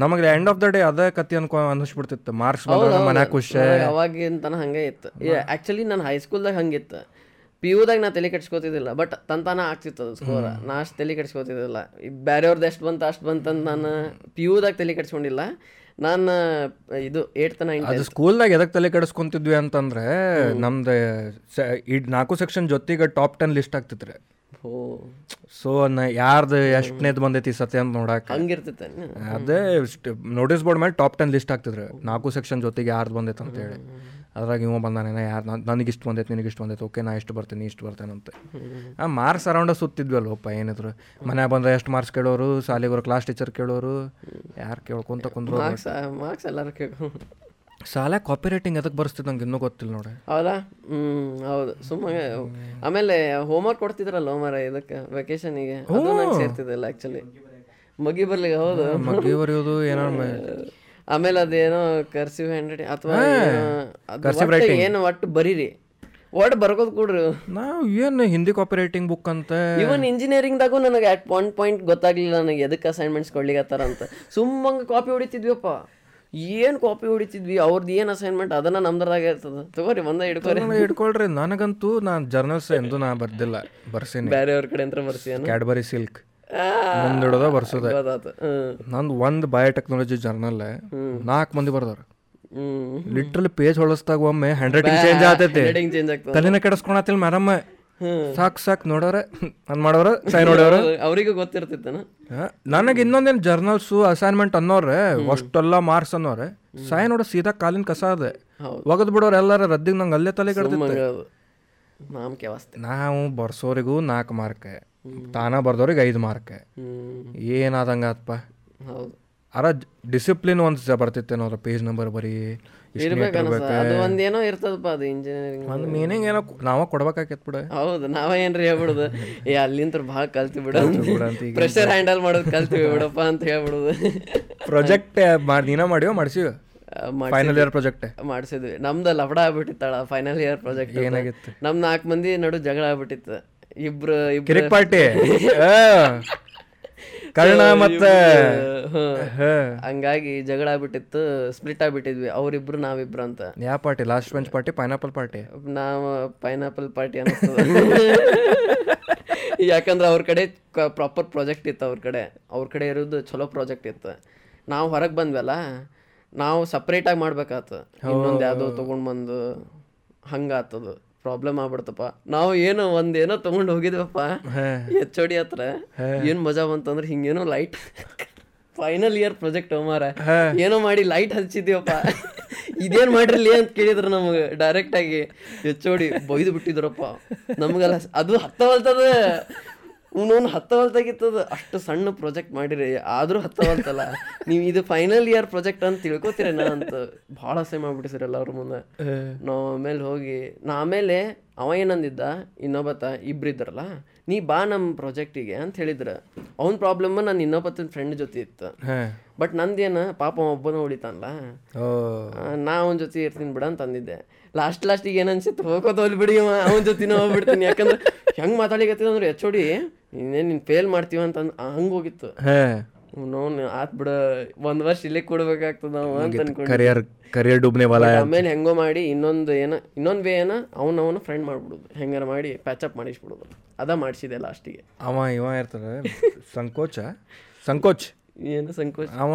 ನಮಗೆ ಎಂಡ್ ಆಫ್ ದ ಡೇ ಅದೇ ಕತ್ತಿ ಅನ್ಕೊ ಅನ್ನಿಸ್ಬಿಡ್ತಿತ್ತು ಮಾರ್ಕ್ಸ್ ಬಂದಾಗ ಮನ್ಯಾಗ ಖುಷಿ. ಅವಾಗಿಂತನ ಹಂಗೆ ಇತ್ತು. ಆ್ಯಕ್ಚುಲಿ ನಾನು ಹೈಸ್ಕೂಲ್ದಾಗ ಹಂಗಿತ್ತು. ಪಿ ಯುದಾಗ ನಾ ತಲೆ ಕೆಡ್ಸ್ಕೊತಿದ್ದಿಲ್ಲ ಬಟ್ ತಂತಾನ ಆಗ್ತಿತ್ತು ಅದು ಸ್ಕೋರ್ ನಾ ಅಷ್ಟು ತಲೆ ಕೆಡ್ಸ್ಕೊತಿದ್ದಿಲ್ಲ. ಬೇರೆಯವ್ರದ್ದು ಎಷ್ಟು ಬಂತು ಅಷ್ಟು ಬಂತಂತ ನಾನು ಪಿ ಯುದಾಗ ತಲೆ ಕೆಡ್ಸ್ಕೊಂಡಿಲ್ಲ. ನಾನು ಇದು ಏಟ್ ಅದು ಸ್ಕೂಲ್ದಾಗ ಎದಕ್ಕೆ ತಲೆ ಕೆಡಿಸ್ಕೊಂತಿದ್ವಿ ಅಂತಂದ್ರೆ ನಮ್ದು ಇಡ್ ಈ ನಾಲ್ಕು ಸೆಕ್ಷನ್ ಜೊತೆಗೆ ಟಾಪ್ ಟೆನ್ ಲಿಸ್ಟ್ ಆಗ್ತಿತ್ತು ರೀ ಸೊ ಯಾರ್ದು ಎಷ್ಟನೇದು ಬಂದೈತಿ ಸತ್ಯ ಸತಿ ಅಂತ ನೋಡಕ್ಕೆ ಹಂಗಿರ್ತೈತೆ ಅದೇ ನೋಟಿಸ್ ಬೋರ್ಡ್ ಮೇಲೆ ಟಾಪ್ ಟೆನ್ ಲಿಸ್ಟ್ ಆಗ್ತಿದ್ರು ನಾಲ್ಕು ಸೆಕ್ಷನ್ ಜೊತೆಗೆ ಯಾರ್ದು ಬಂದೈತೆ ಅಂತ ಹೇಳಿ ಅದ್ರಾಗ ಇವ ಬಂದಾನೇನ ಯಾರು ನನಗೆ ಇಷ್ಟು ಬಂದೈತೆ ನಿನಗೆ ಇಷ್ಟು ಬಂದೈತೆ ಓಕೆ ನಾ ಇಷ್ಟು ಬರ್ತೀನಿ ಇಷ್ಟು ಬರ್ತೇನೆ ಅಂತ ಆ ಮಾರ್ಕ್ಸ್ ಅರೌಂಡ ಸುತ್ತಿದ್ವಿ ಅಲ್ವಪ್ಪ ಏನಿದ್ರು. ಮನ್ಯಾಗ ಬಂದ್ರೆ ಎಷ್ಟು ಮಾರ್ಕ್ಸ್ ಕೇಳೋರು ಶಾಲೆಗೋರು ಕ್ಲಾಸ್ ಟೀಚರ್ ಕೇಳೋರು ಯಾರು ಕೇಳ್ಕೊಂತ ಕುಂದ್ರು ಮಾರ್ಕ್ಸ್ ಎಲ್ಲರೂ ಕೇಳ್ಕೊ ಸಾಲ ಕಾಪಿ ರೈಟಿಂಗ್ ಅದಕ್ಕೆ ಬರ್ಸ್ತಿದ್ ನಂಗೆ ಇನ್ನೂ ಗೊತ್ತಿಲ್ಲ ನೋಡಿ. ಹೌದಾ? ಹ್ಞೂ ಹೌದು. ಸುಮ್ಮನೆ ಆಮೇಲೆ ಹೋಮ್ವರ್ಕ್ ಕೊಡ್ತಿದ್ರಲ್ಲ ಹೋಮರ ಇದಕ್ಕೆ ವೆಕೇಶನಿಗೆ ಅದು ನಂಗೆ ಸೇರ್ತಿದ್ದಿಲ್ಲ ಆ್ಯಕ್ಚುಲಿ ಮಗಿ ಬರ್ಲಿಗೆ ಹೌದು. ಮಗ್ಗಿ ಬರೆಯೋದು ಏನೋ ಆಮೇಲೆ ಅದೇನೋ ಕರ್ಸಿವ್ ಹ್ಯಾಂಡ್ ರೈಟಿಂಗ್ ಅಥವಾ ಏನು ಒಟ್ಟು ಬರೀರಿ. ಒಟ್ಟು ಬರ್ಕೋದ್ ಕೊಡ್ರಿ. ನಾವು ಏನು ಹಿಂದಿ ಕಾಪರೇಟಿಂಗ್ ಬುಕ್ ಅಂತ. ಇವನ್ ಇಂಜಿನಿಯರಿಂಗ್ದಾಗೂ ನನಗೆ ಅಟ್ ಒನ್ ಪಾಯಿಂಟ್ ಗೊತ್ತಾಗ್ಲಿಲ್ಲ ನನಗೆ ಎದಕ್ಕೆ ಅಸೈನ್ಮೆಂಟ್ಸ್ ಕೊಡ್ಲಿಕತ್ತಾರ ಅಂತ. ಸುಮ್ಮಂಗ ಕಾಪಿ ಹೊಡಿತಿದ್ವಿಪ್ಪ ಏನು ಕಾಪಿ ಹೊಡಿತಿದ್ವಿ ಅವ್ರದ್ದು ಏನು ಅಸೈನ್ಮೆಂಟ್ ಅದನ್ನ ನಮ್ದ್ರಾಗ ಇರ್ತದ. ತಗೋರಿ ಒಂದ ಹಿಡ್ಕೊರಿ. ಹಿಡ್ಕೊಳ್ರಿ. ನನಗಂತೂ ನಾನು ಜರ್ನಲ್ಸ್ ಎಂದು ನಾ ಬರ್ದಿಲ್ಲ. ಬರ್ಸೀನಿ. ಬೇರೆಯವ್ರ ಕಡೆ ಅಂತ ಬರ್ಸಿ ಕ್ಯಾಡ್ಬರಿ ಸಿಲ್ಕ್ ಮುಂದಿಡೋದ ಬರ್ಸೋದ. ನಂದು ಒಂದು ಬಯೋಟೆಕ್ನಾಲಜಿ ಜರ್ನಲ್ ನಾಲ್ಕು ಮಂದಿ ಬರ್ದಾರ. ಲಿಟ್ರಲ್ ಪೇಜ್ ಹೊಳಸ್ದಾಗ ಒಮ್ಮೆ ಹ್ಯಾಂಡ್ ರೈಟಿಂಗ್ ಚೇಂಜ್ ಆಗ್ತದ. ತಲೆನ ಕೆಡಿಸ್ಕೊಳತಿಲ್ ಮೇಡಮ್ ಸಾಕ್ ಸಾಕ್ ನೋಡೋರೆ ನಾನು ಮಾಡೋರ ಸೈ ನೋಡೋರ ಅವರಿಗೂ ಗೊತ್ತಿರ್ತಿತ್ತನ? ನನಗೆ ಇನ್ನೊಂದೇನು ಜರ್ನಲ್ಸು ಅಸೈನ್ಮೆಂಟ್ ಅನ್ನೋರೆ ಅಷ್ಟೆಲ್ಲ ಮಾರ್ಕ್ಸ್ ಅನ್ನೋರೆ. ಸೈ ನೋಡ ಸೀದಾ ಕಾಲಿನ ಕಸ ಅದೆ. ಒಗದ್ ಬಿಡೋರು ಎಲ್ಲಾರ ರದ್ದಿಗೆ ನಂಗೆ ಅಲ್ಲೇ ತಲೆ ಕೆಡ್ತಿತ್ತು ನಾವು ಬರ್ಸೋರಿಗೂ ನಾಲ್ಕು ಮಾರ್ಕ್ ತಾನ ಬರ್ದವ್ರಿಗೆ ಐದು ಮಾರ್ಕ್. ಏನಾದಂಗ ಏನಾದಂಗಪ್ಪ ಹೌದು. ಅರ ಡಿಸಿಪ್ಲಿನ್ ಒಂದು ಬರ್ತಿತ್ತೇನೋ ಅದ್ರ ಪೇಜ್ ನಂಬರ್ ಬರೀ ಒಂದೇನೋ ಇರ್ತದಪ್ಪ ಅದು ಇಂಜಿನಿಯರಿಂಗ್ ಒಂದು ಮೀನಿಂಗ್ ಏನೋ ನಾವ ಕೊಡ್ಬೇಕಾಕೈತ್ ಬಿಡ. ಹೌದು ನಾವ ಏನ್ರಿ ಹೇಳ್ಬಿಡುದು? ಏ ಅಲ್ಲಿಂತ್ರ ಭಾಳ ಕಲ್ತಿ ಬಿಡ. ಪ್ರೆಷರ್ ಹ್ಯಾಂಡಲ್ ಮಾಡೋದು ಕಲ್ತೀವಿ ಬಿಡಪ್ಪ ಅಂತ ಹೇಳ್ಬಿಡುದು. ಪ್ರೊಜೆಕ್ಟ್ ಮಾಡಿ ನೀನ ಮಾಡಿವ ಮಾಡಿಸಿವ ಫೈನಲ್ ಇಯರ್ ಪ್ರಾಜೆಕ್ಟ್ ಮಾಡಿಸಿದ್ವಿ. ನಮ್ದು ಲಫಡ ಆಗ್ಬಿಟ್ಟಿತ್ತಳ ಫೈನಲ್ ಇಯರ್ ಪ್ರಾಜೆಕ್ಟ್ ಏನಾಗಿತ್ತು? ನಮ್ ನಾಲ್ಕು ಮಂದಿ ನಡು ಜಗಳ ಆಗ್ಬಿಟ್ಟಿತ್ತು. ಇಬ್ರು ಕಿರಿಕ್ ಪಾರ್ಟಿ. <laughs> ಕರ್ಣ ಮತ್ತೆ. ಹಂಗಾಗಿ ಜಗಳ ಆಗ್ಬಿಟ್ಟಿತ್ತು ಸ್ಪ್ಲಿಟ್ ಆಗ್ಬಿಟ್ಟಿದ್ವಿ. ಅವ್ರಿಬ್ರು ನಾವಿಬ್ರು ಅಂತ. ಯಾವ party? Last bench party pineapple party? ನಾವು ಪೈನಾಪಲ್ ಪಾರ್ಟಿ ಅನ್ನಿಸ್ತದ <laughs> ಯಾಕಂದ್ರೆ ಅವ್ರ ಕಡೆ ಪ್ರಾಪರ್ ಪ್ರಾಜೆಕ್ಟ್ ಇತ್ತು ಅವ್ರ ಕಡೆ. ಅವ್ರ ಕಡೆ ಇರೋದು ಚಲೋ ಪ್ರಾಜೆಕ್ಟ್ ಇತ್ತು. ನಾವು ಹೊರಗೆ ಬಂದ್ವಲ್ಲ ನಾವು ಸಪ್ರೇಟಾಗಿ ಮಾಡ್ಬೇಕಾತು. ಇನ್ನೊಂದು ಯಾವುದೋ ತೊಗೊಂಡು ಬಂದು ಹಂಗಾತದು ಪ್ರಾಬ್ಲಮ್ ಆಗ್ಬಿಡ್ತಪ್ಪ. ನಾವು ಏನೋ ಒಂದೇನೋ ತಗೊಂಡು ಹೋಗಿದ್ವಪ್ಪ. ಎಚ್ ಓಡಿ ಹತ್ರ. ಏನು ಮಜಾ ಬಂತಂದ್ರೆ ಹಿಂಗೇನೋ ಲೈಟ್ ಫೈನಲ್ ಇಯರ್ ಪ್ರಾಜೆಕ್ಟ್ ಮಾರ ಏನೋ ಮಾಡಿ ಲೈಟ್ ಹಚ್ಚಿದ್ವಪ್ಪ ಇದೇನ್ ಮಾಡಿರ್ಲಿ ಅಂತ ಕೇಳಿದ್ರು ನಮಗೆ ಡೈರೆಕ್ಟ್ ಆಗಿ ಎಚ್ ಓಡಿ ಬೈದು ಬಿಟ್ಟಿದ್ರಪ್ಪ. ನಮಗೆಲ್ಲ ಅದು ಹತ್ತವಲ್ತದ. ಇವನೊಂದು ಹತ್ತವಲ್ತಾಗಿತ್ತದ ಅಷ್ಟು ಸಣ್ಣ ಪ್ರಾಜೆಕ್ಟ್ ಮಾಡಿರಿ. ಆದ್ರೂ ಹತ್ತವಲ್ತಲ್ಲ ನೀವು ಇದು ಫೈನಲ್ ಇಯರ್ ಪ್ರಾಜೆಕ್ಟ್ ಅಂತ ತಿಳ್ಕೊತೀರೇನ ಅಂತ ಭಾಳ ಸೇಮ್ ಮಾಡ್ಬಿಟ್ಟಿಸಿರಲ್ಲ ಎಲ್ಲರ ಮುಂದೆ. ನಾವು ಆಮೇಲೆ ಹೋಗಿ ನಾ ಆಮೇಲೆ ಅವ ಏನಂದಿದ್ದ ಇನ್ನೊಬ್ಬತ ಇಬ್ರಿದ್ರಲ್ಲ ನೀ ಬಾ ನಮ್ಮ ಪ್ರಾಜೆಕ್ಟಿಗೆ ಅಂತ ಹೇಳಿದ್ರ. ಅವ್ನ ಪ್ರಾಬ್ಲಮ್ ನನ್ನ ಇನ್ನೊಬ್ಬತ್ತಿನ ಫ್ರೆಂಡ್ ಜೊತೆ ಇತ್ತು. ಬಟ್ ನಂದೇನು ಪಾಪ ಒಬ್ಬನ ಉಳಿತಾನಲ್ಲ ನಾ ಅವನ ಜೊತೆ ಇರ್ತೀನಿ ಬಿಡ ಅಂತ ಅಂದಿದ್ದೆ. ಲಾಸ್ಟ್ ಲಾಸ್ಟಿಗೆ ಏನು ಅನ್ಸಿತ್ತು ಹೋಗೋದು ಹೋಗ್ಲಿ ಬಿಡಿ ಅವನ ಜೊತೆನೂ ಹೋಗ್ಬಿಡ್ತೀನಿ. ಯಾಕಂದ್ರೆ ಹೆಂಗೆ ಮಾತಾಡಿಕತ್ತಿದ ಅಂದ್ರೆ ಎಚ್ ಓಡಿ ಇನ್ನೇನು ನೀನು ಫೇಲ್ ಮಾಡ್ತೀವ ಅಂತ ಹಂಗೆ ಹೋಗಿತ್ತು. ಹೇ. ನೋನ್ ಆತ್ ಬಿಡ. ಒಂದ್ ವರ್ಷ ಇಲ್ಲೇ ಕೊಡ್ಬೇಕಾಗ್ತದ ನಾವು ಅಂತ ಅನ್ಕೊಂಡು ಕರಿಯರ್ ಕರಿಯರ್ ಡೂಬ್ನೆ ಆಮೇಲೆ ಹೆಂಗೋ ಮಾಡಿ ಇನ್ನೊಂದು ಏನ ಇನ್ನೊಂದ್ ವೇ ಏನ ಅವನ ಅವನ ಫ್ರೆಂಡ್ ಮಾಡ್ಬಿಡುದು. ಹೆಂಗಾರ ಮಾಡಿ ಪ್ಯಾಚಪ್ ಮಾಡಿಸ್ಬಿಡುದು. ಅದ ಮಾಡಿಸಿದೆ ಲಾಸ್ಟಿಗೆ ಅವ ಇವ ಇರ್ತದ ಸಂಕೋಚ? ಸಂಕೋಚ್. ಏನು ಸಂಕೋಚ? ಅವ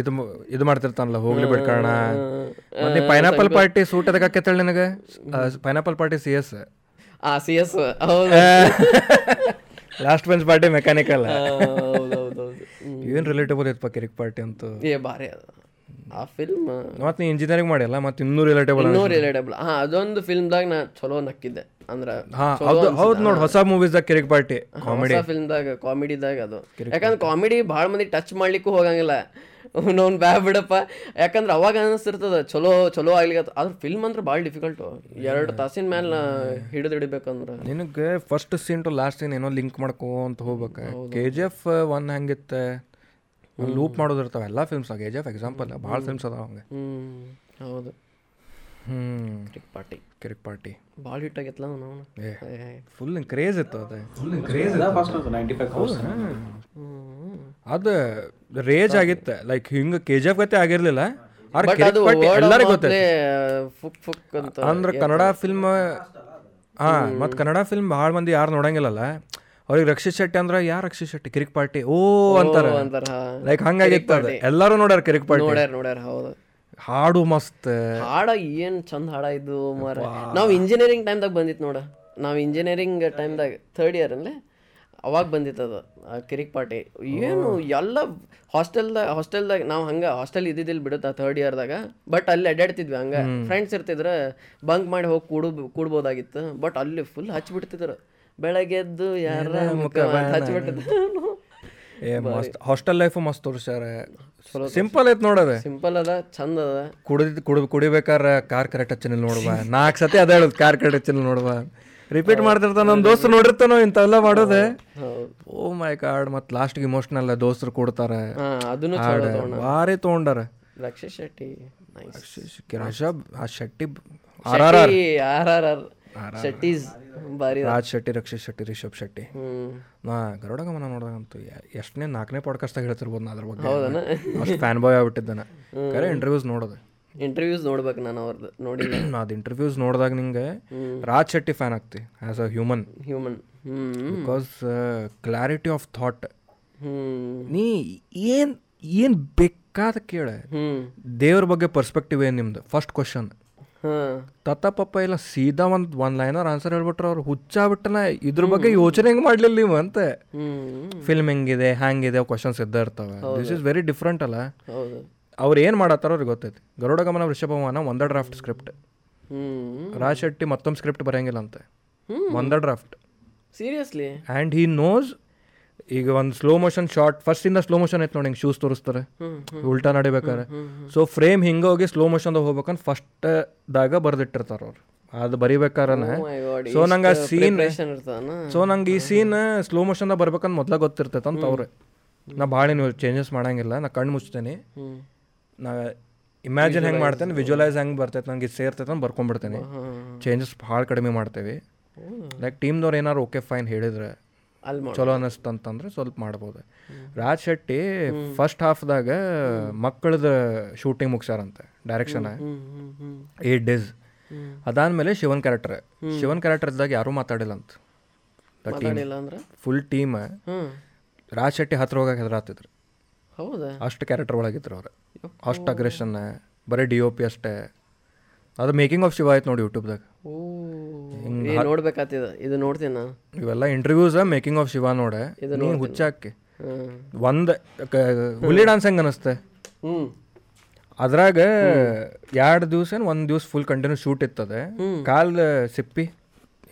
ಇದು ಇದು ಮಾಡ್ತಿರ್ತಾನಲ್ಲ ಹೋಗ್ಲಿ ಬಿಡ್ಕೋಣ ಮತ್ತೆ ಪೈನಾಪಲ್ ಪಾರ್ಟಿ ಸೂಟ್ ಅದಕ್ಕೆ ಹಾಕತ್ತೇಳಿ ನಿನಗೆ? ಪೈನಾಪಲ್ ಪಾರ್ಟಿ ಸಿ ಎಸ್ ಆ ಸಿ ಎಸ್ ಹೌದು. <laughs> ಲಾಸ್ಟ್ ಬೆಂಚ್ ಪಾರ್ಟಿ ಮೆಕ್ಯಾನಿಕಲ್ ಏನ್ ರಿಲೇಟಬಲ್ ಇತ್ತು ಕಿರಿಕ್ ಪಾರ್ಟಿ ಅಂತ. ಏ ಬಾರಿ ಅದ. ಆ ಫಿಲ್ಮ್ ಮತ್ತೆ ನೀ ಇಂಜಿನಿಯರಿಂಗ್ ಮಾಡಿಲ್ಲ ಮತ್ತೆ ಇನ್ನೂ ರಿಲೇಟಬಲ್ ಇನ್ನೂ ರಿಲೇಟಬಲ್ ಹಾ ಅದೊಂದು ಫಿಲ್ಮ್ದಾಗ ನಾ ಚಲೋ ನಕ್ಕಿದ್ದೆ. ಅಂದ್ರ ಹಾ ಹೌದು ಹೌದು ನೋಡಿ ಹೊಸ ಮೂವೀಸ್ ಕಿರಿಕ್ ಪಾರ್ಟಿ ಕಾಮಿಡಿ ಹೊಸ ಫಿಲ್ಮ್ದಾಗ ಕಾಮಿಡಿದಾಗ ಅದು. ಯಾಕಂದ್ರೆ ಕಾಮಿಡಿ ಭಾಳ ಮಂದಿ ಟಚ್ ಮಾಡ್ಲಿಕ್ಕೂ ಹೋಗಂಗಿಲ್ಲ. ಅವ್ನವ್ನು ಬ್ಯಾ ಬಿಡಪ್ಪ. ಯಾಕಂದ್ರೆ ಅವಾಗ ಅನಿಸ್ತಿರ್ತದ ಚಲೋ ಚಲೋ ಆಗ್ಲಿಕ್ಕೆ ಆದ್ರೆ ಫಿಲ್ಮ್ ಅಂದ್ರೆ ಭಾಳ ಡಿಫಿಕಲ್ಟು ಎರಡು ತಾಸಿನ ಮ್ಯಾಲ ಹಿಡಿದು ಹಿಡಿಬೇಕಂದ್ರೆ. ನಿನಗೆ first scene to last scene ಏನೋ ಲಿಂಕ್ ಮಾಡ್ಕೊಂತ ಹೋಗ್ಬೇಕು. ಕೆ ಜಿ ಎಫ್ ಒನ್ ಹೆಂಗಿತ್ತೆ? ಲೂಪ್ ಮಾಡೋದಿರ್ತಾವೆ ಎಲ್ಲ films K G F example ಭಾಳ ಫಿಲ್ಮ್ಸ್ ಅದಾವ ಹಂಗೆ ಹೌದು. ಹ್ಮ್. ಟಿಕ್ ಪಾರ್ಟಿ ಕಿರಿಕ್ ಪಾರ್ಟಿ ಭಾಳ ಹಿಟ್ ಆಗಿತ್ತಲ್ಲ ನಾವು ಫುಲ್ ಕ್ರೇಜ್ ಇತ್ತು ಅದು. ಫಸ್ಟ್ ನೈಂಟಿ ಫೈವ್ ಕ್ರೋರ್ಸ್ ಅದು ರೇಜ್ ಆಗಿತ್ತು. ಲೈಕ್ ಹಿಂಗೆ ಕೆ ಜಿ ಎಫ್ ಗತೆ ಆಗಿರ್ಲಿಲ್ಲ. ಕಿರಿಕ್ ಎಲ್ಲರಿಗೂ ಅಂದ್ರೆ ಕನ್ನಡ ಫಿಲ್ಮ್ ಹಾ ಮತ್ತು ಕನ್ನಡ ಫಿಲ್ಮ್ ಭಾಳ ಮಂದಿ ಯಾರು ನೋಡಂಗಿಲ್ಲಲ್ಲ. ಅವ್ರಿಗೆ ರಕ್ಷಿತ್ ಶೆಟ್ಟಿ ಅಂದ್ರೆ ಯಾರ ರಕ್ಷಿತ್ ಶೆಟ್ಟಿ? ಕಿರಿಕ್ ಪಾರ್ಟಿ ಓ ಅಂತಾರೆ. ಲೈಕ್ ಹಂಗಾಗಿತ್ತು ಅದು. ಎಲ್ಲರೂ ನೋಡ್ಯಾರ ಕಿರಿಕ್ ಪಾರ್ಟಿ ನೋಡ್ಯಾರ ನೋಡ್ಯಾರ ಹೌದು. ಹಾಡು ಮಸ್ತ್. ಹಾಡ ಏನ್ ಚಂದ ಹಾಡ ಇದು ಮಾರ ನಾವು ಇಂಜಿನಿಯರಿಂಗ್ ಟೈಮ್ದಾಗ ಬಂದಿತ್ತು ನೋಡ. ನಾವು ಇಂಜಿನಿಯರಿಂಗ್ ಟೈಮ್ದಾಗ ಥರ್ಡ್ ಇಯರ್ ಅಲ್ಲೇ ಅವಾಗ ಬಂದಿತ್ತದ ಕಿರಿಕ್ ಪಾರ್ಟಿ ಏನು ಎಲ್ಲ ಹಾಸ್ಟೆಲ್ದಾಗ ಹಾಸ್ಟೆಲ್ದಾಗ ನಾವು ಹಂಗೆ ಹಾಸ್ಟೆಲ್ ಇದ್ದಿದ್ದಿಲ್ಲ ಬಿಡುತ್ತಾ ಥರ್ಡ್ ಇಯರ್ದಾಗ ಬಟ್ ಅಲ್ಲಿ ಅಡ್ಡಾಡ್ತಿದ್ವಿ ಹಂಗೆ. ಫ್ರೆಂಡ್ಸ್ ಇರ್ತಿದ್ರೆ ಬಂಕ್ ಮಾಡಿ ಹೋಗಿ ಕೂಡು ಕೂಡ್ಬೋದಾಗಿತ್ತು. ಬಟ್ ಅಲ್ಲಿ ಫುಲ್ ಹಚ್ಚಿಬಿಡ್ತಿದ್ರು ಬೆಳಗ್ಗೆ ಎದ್ದು ಯಾರ ಹಚ್ಬಿಟ್ಟಿದ್ರು <laughs> ಏ ಮಸ್ತ್. ಹಾಸ್ಟೆಲ್ ಲೈಫ್ ಮಸ್ತ್ ತೋರಿಸ್ಯಾರ. ಸಿಂಪಲ್ ಐತ್ ನೋಡದ ಸಿಂಪಲ್ ಅದ ಚಂದ ಅದ. ಕುಡಿದ್ ಕುಡ್ ಕುಡಿಬೇಕಾರ ಕಾರ್ ಕರೆಕ್ಟ್ ಹಚ್ಚಿನ ನೋಡುವ. ನಾಲ್ಕು ಸತಿ ಅದ ಹೇಳುದು ಕಾರ್ ಕರೆಕ್ಟ್ ಹಚ್ಚಿನ ನೋಡುವ. ರಿಪೀಟ್ ಮಾಡ್ತಿರ್ತಾನ ನಮ್ಮ ದೋಸ್ತರು ನೋಡಿರ್ತಾನೋ ಇಂಥವೆಲ್ಲ ಮಾಡೋದೆ. ಓ ಮೈ ಕಾರ್ಡ್ ಮತ್ತೆ ಲಾಸ್ಟ್ ಇಮೋಷ್ನಲ್ ದೋಸ್ತರು ಕೊಡ್ತಾರೆ. ಭಾರಿ ತಗೊಂಡಾರ. ರಕ್ಷಿತ್ ಶೆಟ್ಟಿ ರಿಷಬ್ ಆ Shetty R R R R R Shettys. Raj Shetty Rakshit Shetty Rishab Shetty. ನಾ ಗರುಡ ಗಮನ ನೋಡ್ದಂತೂ ಎಷ್ಟನೇ ನಾಲ್ಕನೇ ಪಾಡ್ಕಾಸ್ಟ್ ಹೇಳ್ತಿರ್ಬೋದು ನಾ ಅದ್ರ ಬಗ್ಗೆ. ಅಷ್ಟು ಫ್ಯಾನ್ ಬಾಯ್ ಆಗ್ಬಿಟ್ಟಿದ್ದಾನೆ ಕರೆ ಇಂಟರ್ವ್ಯೂಸ್ ನೋಡೋದು. ಇಂಟರ್ವ್ಯೂಸ್ ನೋಡ್ಬೇಕು ನಾನು ಅವ್ರದ್ದು ನೋಡಿ. ಅದು ಇಂಟರ್ವ್ಯೂಸ್ ನೋಡಿದಾಗ ನಿಂಗೆ Raj Shetty fan ಆಗ್ತಿ as a human human because clarity of thought ನೀ ಏನು ಏನು ಬೇಕಾದ ಕೇಳ. ದೇವ್ರ ಬಗ್ಗೆ ಪರ್ಸ್ಪೆಕ್ಟಿವ್ ಏನು ನಿಮ್ದು? ಫಸ್ಟ್ ಕ್ವಶನ್ ಹಾ. ತತ್ತ ಪಪ್ಪ ಇಲ್ಲ ಸೀದಾ ಒಂದು ಒಂದು ಲೈನರ್ ಆನ್ಸರ್ ಹೇಳ್ಬಿಟ್ರೆ ಅವ್ರು. ಹುಚ್ಚಾಬಿಟ್ಟನ ಇದ್ರ ಬಗ್ಗೆ ಯೋಚನೆ ಹೆಂಗೆ ಮಾಡ್ಲಿಲ್ಲ ನೀವು ಅಂತ. ಫಿಲ್ಮ್ ಹೆಂಗಿದೆ ಹ್ಯಾಂಗಿದೆ ಕ್ವಶನ್ಸ್ ಇದ್ದ ಇರ್ತಾವ. ದಿಸ್ ಇಸ್ ವೆರಿ ಡಿಫ್ರೆಂಟ್ ಅಲ್ಲ. ಅವ್ರು ಏನು ಮಾಡತ್ತಾರ ಅವ್ರಿಗೆ ಗೊತ್ತೈತಿ. ಗರುಡ ಗಮನ ವೃಷಭವನ ಒಂದ ಡ್ರಾಫ್ಟ್ ಸ್ಕ್ರಿಪ್ಟ್ ರಾಜ್ ಶೆಟ್ಟಿ ಮತ್ತೊಂದು ಸ್ಕ್ರಿಪ್ಟ್ ಬರೆಯಂಗಿಲ್ಲ ಅಂತೆ. ಒಂದ draft seriously and he knows ಈಗ ಒಂದು ಸ್ಲೋ ಮೋಷನ್ ಶಾರ್ಟ್ ಫಸ್ಟಿಂದ ಸ್ಲೋ ಮೋಷನ್ ಐತೆ ನೋಡಿ ಹಿಂಗೆ ಶೂಸ್ ತೋರಿಸ್ತಾರೆ. ಉಲ್ಟಾ ನಡಿಬೇಕಾರೆ ಸೊ ಫ್ರೇಮ್ ಹಿಂಗೆ ಹೋಗಿ ಸ್ಲೋ ಮೋಷನ್ದಾಗ ಹೋಗ್ಬೇಕಂತ ಫಸ್ಟ್ದಾಗ ಬರೆದಿಟ್ಟಿರ್ತಾರೆ ಅವ್ರು. ಅದು ಬರಿಬೇಕಾರನ. ಸೊ ನಂಗೆ ಆ ಸೀನ್ ಸೊ ನಂಗೆ ಈ ಸೀನ್ ಸ್ಲೋ ಮೋಷನ್ದಾಗ ಬರ್ಬೇಕಂತ ಮೊದ್ಲ ಗೊತ್ತಿರ್ತೈತೆ ಅಂತ ಅವ್ರೆ. ನಾ ಭಾಳ ನೀವು ಚೇಂಜಸ್ ಮಾಡಂಗಿಲ್ಲ ನಾ ಕಣ್ಣು ಮುಚ್ತೇನೆ. ನಾ ಇಮ್ಯಾಜಿನ್ ಹೆಂಗೆ ಮಾಡ್ತೇನೆ ವಿಜುವಲೈಸ್ ಹೆಂಗೆ ಬರ್ತೈತೆ ನಂಗೆ ಇದು ಸೇರ್ತೈತೆ ಅಂತ ಬರ್ಕೊಂಡ್ಬಿಡ್ತೇನೆ ಚೇಂಜಸ್ ಭಾಳ ಕಡಿಮೆ ಮಾಡ್ತೇವೆ. ಲೈಕ್ ಟೀಮ್ದವ್ರು ಏನಾರು ಓಕೆ ಫೈನ್ ಹೇಳಿದ್ರೆ ಚಲೋ ಅನ್ನಿಸ್ತಂತಂದ್ರೆ ಸ್ವಲ್ಪ ಮಾಡ್ಬೋದು. ರಾಜ್ ಶೆಟ್ಟಿ ಫಸ್ಟ್ ಹಾಫ್ದಾಗ ಮಕ್ಕಳದ ಶೂಟಿಂಗ್ ಮುಗ್ಸ್ಯಾರಂತೆ ಡೈರೆಕ್ಷನ್ ಏಟ್ ಡೇಸ್ ಅದಾದ್ಮೇಲೆ ಶಿವನ್ ಕ್ಯಾರೆಕ್ಟರ್ ಶಿವನ್ ಕ್ಯಾರೆಕ್ಟರ್ ಇದ್ದಾಗ ಯಾರೂ ಮಾತಾಡಿಲ್ಲ ಅಂತ ಫುಲ್ ಟೀಮ್ ರಾಜ್ ಶೆಟ್ಟಿ ಹತ್ರ ಹೋಗಕ್ಕೆ ಹೆದರಾತಿದ್ರು. ಹೌದಾ? ಅಷ್ಟು ಕ್ಯಾರೆಕ್ಟರ್ ಒಳಗಿದ್ರು ಅವ್ರು. ಅಷ್ಟು ಅಗ್ರೆಷನ್ ಬರೀ ಡಿ ಒ ಪಿ ಅಷ್ಟೇ. ಅದು ಮೇಕಿಂಗ್ ಆಫ್ ಶಿವ ಆಯ್ತು ನೋಡಿ ಯೂಟ್ಯೂಬ್ದಾಗ. ನೋಡ್ಬೇಕಾಗ್ತಿದ ಇದು. ನೋಡ್ತೀನಿ? ನಾನು ಇವೆಲ್ಲ ಇಂಟರ್ವ್ಯೂಸ್ ಮೇಕಿಂಗ್ ಆಫ್ ಶಿವ ನೋಡೆ. ನೀನು ಹುಚ್ಚಾಕಿ. ಒಂದು ಹುಲಿ ಡಾನ್ಸ್ ಹೆಂಗೆ ಅನಿಸ್ತೆ. ಅದ್ರಾಗ ಎರಡು ದಿವಸ ಒಂದು ದಿವಸ ಫುಲ್ ಕಂಟಿನ್ಯೂ ಶೂಟ್ ಇತ್ತದೆ. ಕಾಲ್ ಸಿಪ್ಪಿ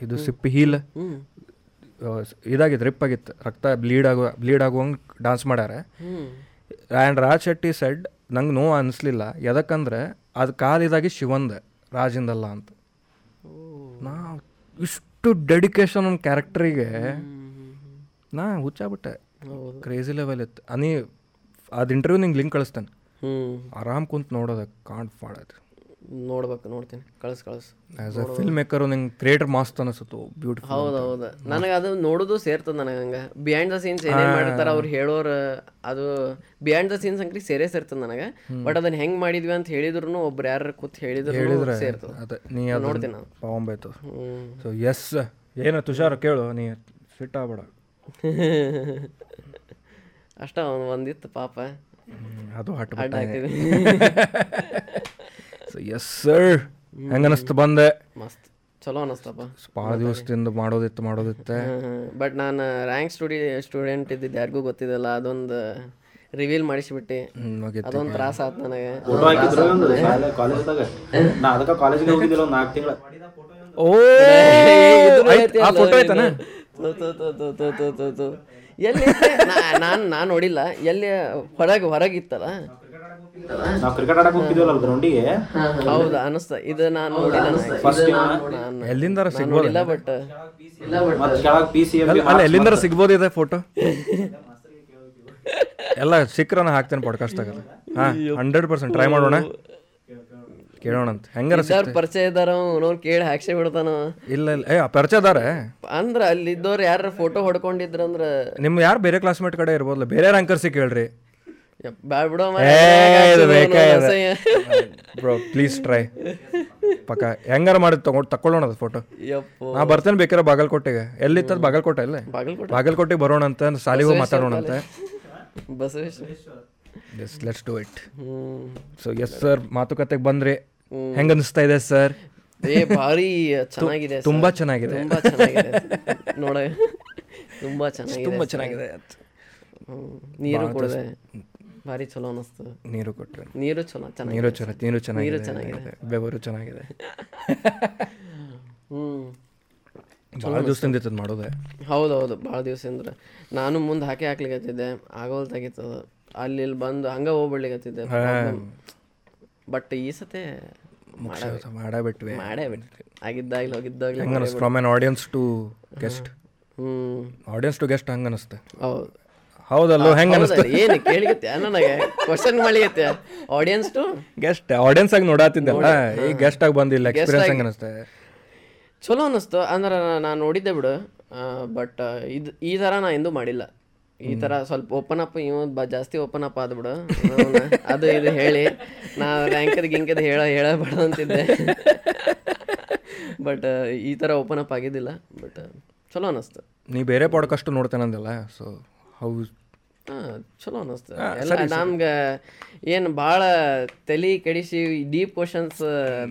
ಇದು ಸಿಪ್ಪಿ ಹೀಲ್ ಇದಾಗಿತ್ತು ರಿಪ್ ಆಗಿತ್ತು. ರಕ್ತ ಬ್ಲೀಡ್ ಆಗುವ ಬ್ಲೀಡ್ ಆಗುವಂಗೆ ಡಾನ್ಸ್ ಮಾಡ್ಯಾರ. ಆ್ಯಂಡ್ ರಾಜ್ ಶೆಟ್ಟಿ ಸೆಡ್ ನಂಗೆ ನೋವು ಅನಿಸ್ಲಿಲ್ಲ. ಯಾಕಂದ್ರೆ ಅದು ಕಾಲ್ ಇದಾಗಿ ಶಿವಂದ. ರಾಜಿಂದಲ್ಲ ಅಂತ. ನಾ ಇಷ್ಟು ಡೆಡಿಕೇಶನ್ ಒಂದು ಕ್ಯಾರೆಕ್ಟರಿಗೆ ನಾ ಹುಚ್ಚಾಬಿಟ್ಟೆ ಕ್ರೇಜಿ ಲೆವೆಲ್ ಇತ್ತು. ಅನಿ ಅದು ಇಂಟರ್ವ್ಯೂ ನಿಂಗೆ ಲಿಂಕ್ ಕಳಿಸ್ತೇನೆ. ಆರಾಮ್ ಕುಂತ ನೋಡೋದಕ್ಕೆ ಕಾಣ್ ಮಾಡೋದು ನೋಡ್ಬೇಕು ನೋಡ್ತೀನಿ. ಕಳ್ಸ್ ಕಳ್ಸ್. ಆ್ಯಸ್ ಅ ಫಿಲ್ಮ್ ಮೇಕರು ನಂಗೆ ಕ್ರಿಯೇಟರ್ ಮಸ್ತ್ ಅನಿಸುತ್ತು ಬ್ಯೂಟಿಫುಲ್ ಹೌದು ಹೌದು. ನನಗೆ ಅದು ನೋಡೋದು ಸೇರ್ತದ ನನಗೆ ಹಂಗೆ. ಬಿಯಾಂಡ್ ದ ಸೀನ್ಸ್ ಏನೇನು ಮಾಡಿರ್ತಾರ ಅವ್ರು ಹೇಳೋರು ಅದು ಬಿಯಾಂಡ್ ದ ಸೀನ್ಸ್ ಅಂಕ್ರಿ ಸೇರೇ ಸೇರ್ತದ ನನಗೆ. ಬಟ್ ಅದನ್ನ ಹೆಂಗೆ ಮಾಡಿದ್ವಿ ಅಂತ ಹೇಳಿದ್ರು ಒಬ್ರು ಯಾರು ಕೂತ್ ಹೇಳಿದ್ರು ಸೇರ್ತದೆ. ಅದೇ ನೀ ನೋಡ್ತೀನಿ ನಾನು. ಪಾವಂಬಾಯ್ತು ಸೊ ಎಸ್ ಏನು ತುಷಾರ ಕೇಳು ನೀ ಫಿಟ್ ಆಗ್ಬೇಡ. ಅಷ್ಟ ಒಂದ್ ಒಂದಿತ್ತು ಪಾಪ. ಅದು ಹಟ್ ಹಾಕಿದ್ವಿ. <laughs> ಸೊ ಎಸ್ ಸರ್ ಹೆಂಗ ಅನಿಸ್ತು ಬಂದೆ? ಮಸ್ತ್. ಚಲೋ ಅನಸ್ತಪ್ಪ. ಭಾಳ ದಿವಸದಿಂದ ಮಾಡೋದಿತ್ತು ಮಾಡೋದಿತ್ತೆ. ಬಟ್ ನಾನು ರ್ಯಾಂಕ್ ಸ್ಟುಡಿ ಸ್ಟೂಡೆಂಟ್ ಇದ್ದಿದ್ದು ಯಾರಿಗೂ ಗೊತ್ತಿದ್ದಲ್ಲ. ಅದೊಂದು ರಿವೀಲ್ ಮಾಡಿಸ್ಬಿಟ್ಟು. ಅದೊಂದು ತ್ರಾಸ ಆಯ್ತು ನನಗೆ. ಓ! ಆ ಫೋಟೋ ಆಯ್ತಾನ? ತೋ, ತೋ, ತೋ, ತೋ, ತೋ, ತೋ, ತೋ, ತೋ. ಎಲ್ಲಿ ನಾನ್ ನಾನ್ ನೋಡಿಲ್ಲ. ಎಲ್ಲಿ ಹೊರಗೆ ಹೊರಗಿತ್ತಲ್ಲ? ನಾವು ಕ್ರಿಕೆಟ್ ಆಡಕ್ ಹೋಗಿದ್ವಲ್ಲ ಗ್ರೌಂಡಿಗೆ ಹೌದಾ ಅನಿಸ್ತ ಇದು ನಾನು ನೋಡಿಲ್ಲ ಫಸ್ಟ್ ಎಲ್ಲಿಂದಾರ ಸಿಗ್ಬೋದು? ಬಟ್ ಮತ್ತೆ ಕೆಳಗೆ ಪಿ ಸಿ ಅಲ್ಲ ಅಲ್ಲ, ಎಲ್ಲಿಂದಾರ ಸಿಗ್ಬೋದು ಇದೆ ಫೋಟೋ ಎಲ್ಲ ಸಿಕ್ಕ್ರ ಹಾಕ್ತೇನೆ ಪಾಡ್ಕಾಸ್ಟ್ ಹಾ ಹಂಡ್ರೆಡ್ ಪರ್ಸೆಂಟ್ ಟ್ರೈ ಮಾಡೋಣ. ಕೇಳೋಣ ಅಂತ ಹೆಂಗಾರ ಸರ್ ಪರಿಚಯ ಇದಾರ ಅವ್ನು ಕೇಳಿ ಹಾಕ್ಸೇ ಬಿಡ್ತಾನ ಇಲ್ಲ ಇಲ್ಲ. ಏ ಪರಿಚಯದಾರೆ ಅಂದ್ರ ಅಲ್ಲಿದ್ದವ್ರು ಯಾರ ಫೋಟೋ ಹೊಡ್ಕೊಂಡಿದ್ರಂದ್ರ ನಿಮ್ಮ ಯಾರು ಬೇರೆ ಕ್ಲಾಸ್ಮೇಟ್ ಕಡೆ ಇರ್ಬೋದಲ್ಲ ಬೇರೆ ರ್ಯಾಂಕರ್ಸಿಗೆ ಕೇಳ್ರಿ. ಯಪ್ಪ, ಬ್ಯಾಡ್ ಬಿಡೋ ಏ, ಇದು <laughs> ಬ್ರೋ ಪ್ಲೀಸ್ ಟ್ರೈ ಪಕ್ಕ ಹೆಂಗಾರ ಮಾಡಿ ತಗೊಂಡು ತಕೊಳ್ಳೋಣ ಅದು ಫೋಟೋ ನಾ ಬರ್ತೇನೆ ಬೇಕಾರೆ ಬಾಗಲಕೋಟೆಗೆ. ಎಲ್ಲಿತ್ತದ ಬಾಗಲಕೋಟೆ ಅಲ್ಲೇ? ಬಾಗಲಕೋಟೆ. ಬಾಗಲಕೋಟೆಗೆ ಬರೋಣ ಅಂತ ಸಾಲಿಗೂ ಮಾತಾಡೋಣ ಅಂತ yes let's do it so yes sir ಮಾತುಕತೆಗೆ ಬಂದ್ರಿ. ಹೆಂಗ ಅನಿಸ್ತಾ ಇದೆ ಸರ್ ಏ ಭಾರಿ ಚೆನ್ನಾಗಿದೆ sir. ತುಂಬಾ ಚೆನ್ನಾಗಿದೆ. ತುಂಬಾ ಚೆನ್ನಾಗಿದೆ. ನೋಡ ತುಂಬಾ <laughs> ಚೆನ್ನಾಗಿದೆ ತುಂಬಾ ಚೆನ್ನಾಗಿದೆ ನೀರು ಕುಡ್ದೆ. ಭಾರಿ ಚಲೋ ಅನಿಸ್ತು. ನೀರು ಕೊಟ್ಟರೆ ನೀರು ಚಲೋ ಚೆನ್ನಾಗಿ ನೀರು ಚಲೋ ನೀರು ನೀರು ಚೆನ್ನಾಗಿದೆ. ಬೆವರು ಚೆನ್ನಾಗಿದೆ. <laughs> ಹ್ಞೂ ಭಾಳ ದಿವಸದಿಂದ ಇತ್ತದ ಮಾಡೋದೆ. ಹೌದು ಭಾಳ ದಿವಸದಿಂದ ನಾನು ಮುಂದೆ ಹಾಕಿ ಹಾಕ್ಲಿಕತ್ತಿದ್ದೆ ಆಗೋಲ್ತಾಗಿತ್ತು ಅಲ್ಲಿ ಇಲ್ಲಿ ಬಂದು ಹಂಗೆ ಹೋಗ್ಬಿಡ್ಲಿಕತ್ತಿದ್ದೆ ಬಟ್ ಈ ಸತೆ ಮಾಡೇ ಬಿಟ್ವಿ. ಮಾಡೇ ಬಿಟ್ವಿ. ಆಗಿದ್ದಾಗ್ಲಿ ಹೋಗಿದ್ದಾಗ್ಲಿ ಹೆಂಗೆ ಅನಿಸ್ತು from an audience to guest ಹ್ಞೂ ಆಡಿಯನ್ಸ್ ಟು ಗೆಸ್ಟ್ ಹಂಗೆ ಅನಿಸ್ತೆ ಹೌದು. ಹೌದಲ್ಲೋ ಹೆಂಗ? ಅನಿಸ್ತು? ಏನು ಕೇಳಿಗತ್ತೆ? ನನಗೆ ಕ್ವಶನ್ ಮಾಡಿಗತ್ತೆ ಆಡಿಯನ್ಸ್ ಟು ಗೆಸ್ಟ್ ಆಡಿಯನ್ಸ್ ಆಗಿ ನೋಡಾತಿದ್ದಲ್ಲ ಈಗ ಗೆಸ್ಟ್ ಆಗಿ ಬಂದಿಲ್ಲ ಎಕ್ಸ್ಪೀರಿಯನ್ಸ್ ಹೆಂಗ ಅನಿಸ್ತೆ? ಚಲೋ ಅನಿಸ್ತು ಅಂದ್ರೆ ನಾನು ನೋಡಿದ್ದೆ ಬಿಡು. ಬಟ್ ಇದು ಈ ಥರ ನಾ ಎಂದೂ ಮಾಡಿಲ್ಲ. ಈ ತರ ಸ್ವಲ್ಪ ಓಪನ್ ಅಪ್ ಇವ ಜಾಸ್ತಿ ಓಪನ್ ಅಪ್ ಆದ್ಬಿಡು ಅದು ಇದು ಹೇಳಿ. ನಾ ರ್ಯಾಂಕದ್ ಗಿಂಕದ್ ಹೇಳ ಹೇಳಬೇಡ ಅಂತಿದ್ದೆ. <laughs> ಬಟ್ ಈ ತರ ಓಪನ್ ಅಪ್ ಆಗಿದ್ದಿಲ್ಲ ಬಟ್ ಚಲೋ ಅನ್ನಿಸ್ತು ನೀ ಬೇರೆ ಪಾಡ್ಕಾಸ್ಟ್ ನೋಡ್ತೇನಂದಲ್ಲ ಸೊ ಹೌ ಹಾಂ ಚಲೋ ಅನ್ನಿಸ್ತು. ಎಲ್ಲ ನಮ್ಗೆ ಏನು ಭಾಳ ತಲೆ ಕೆಡಿಸಿ ಡೀಪ್ ಕ್ವಶನ್ಸ್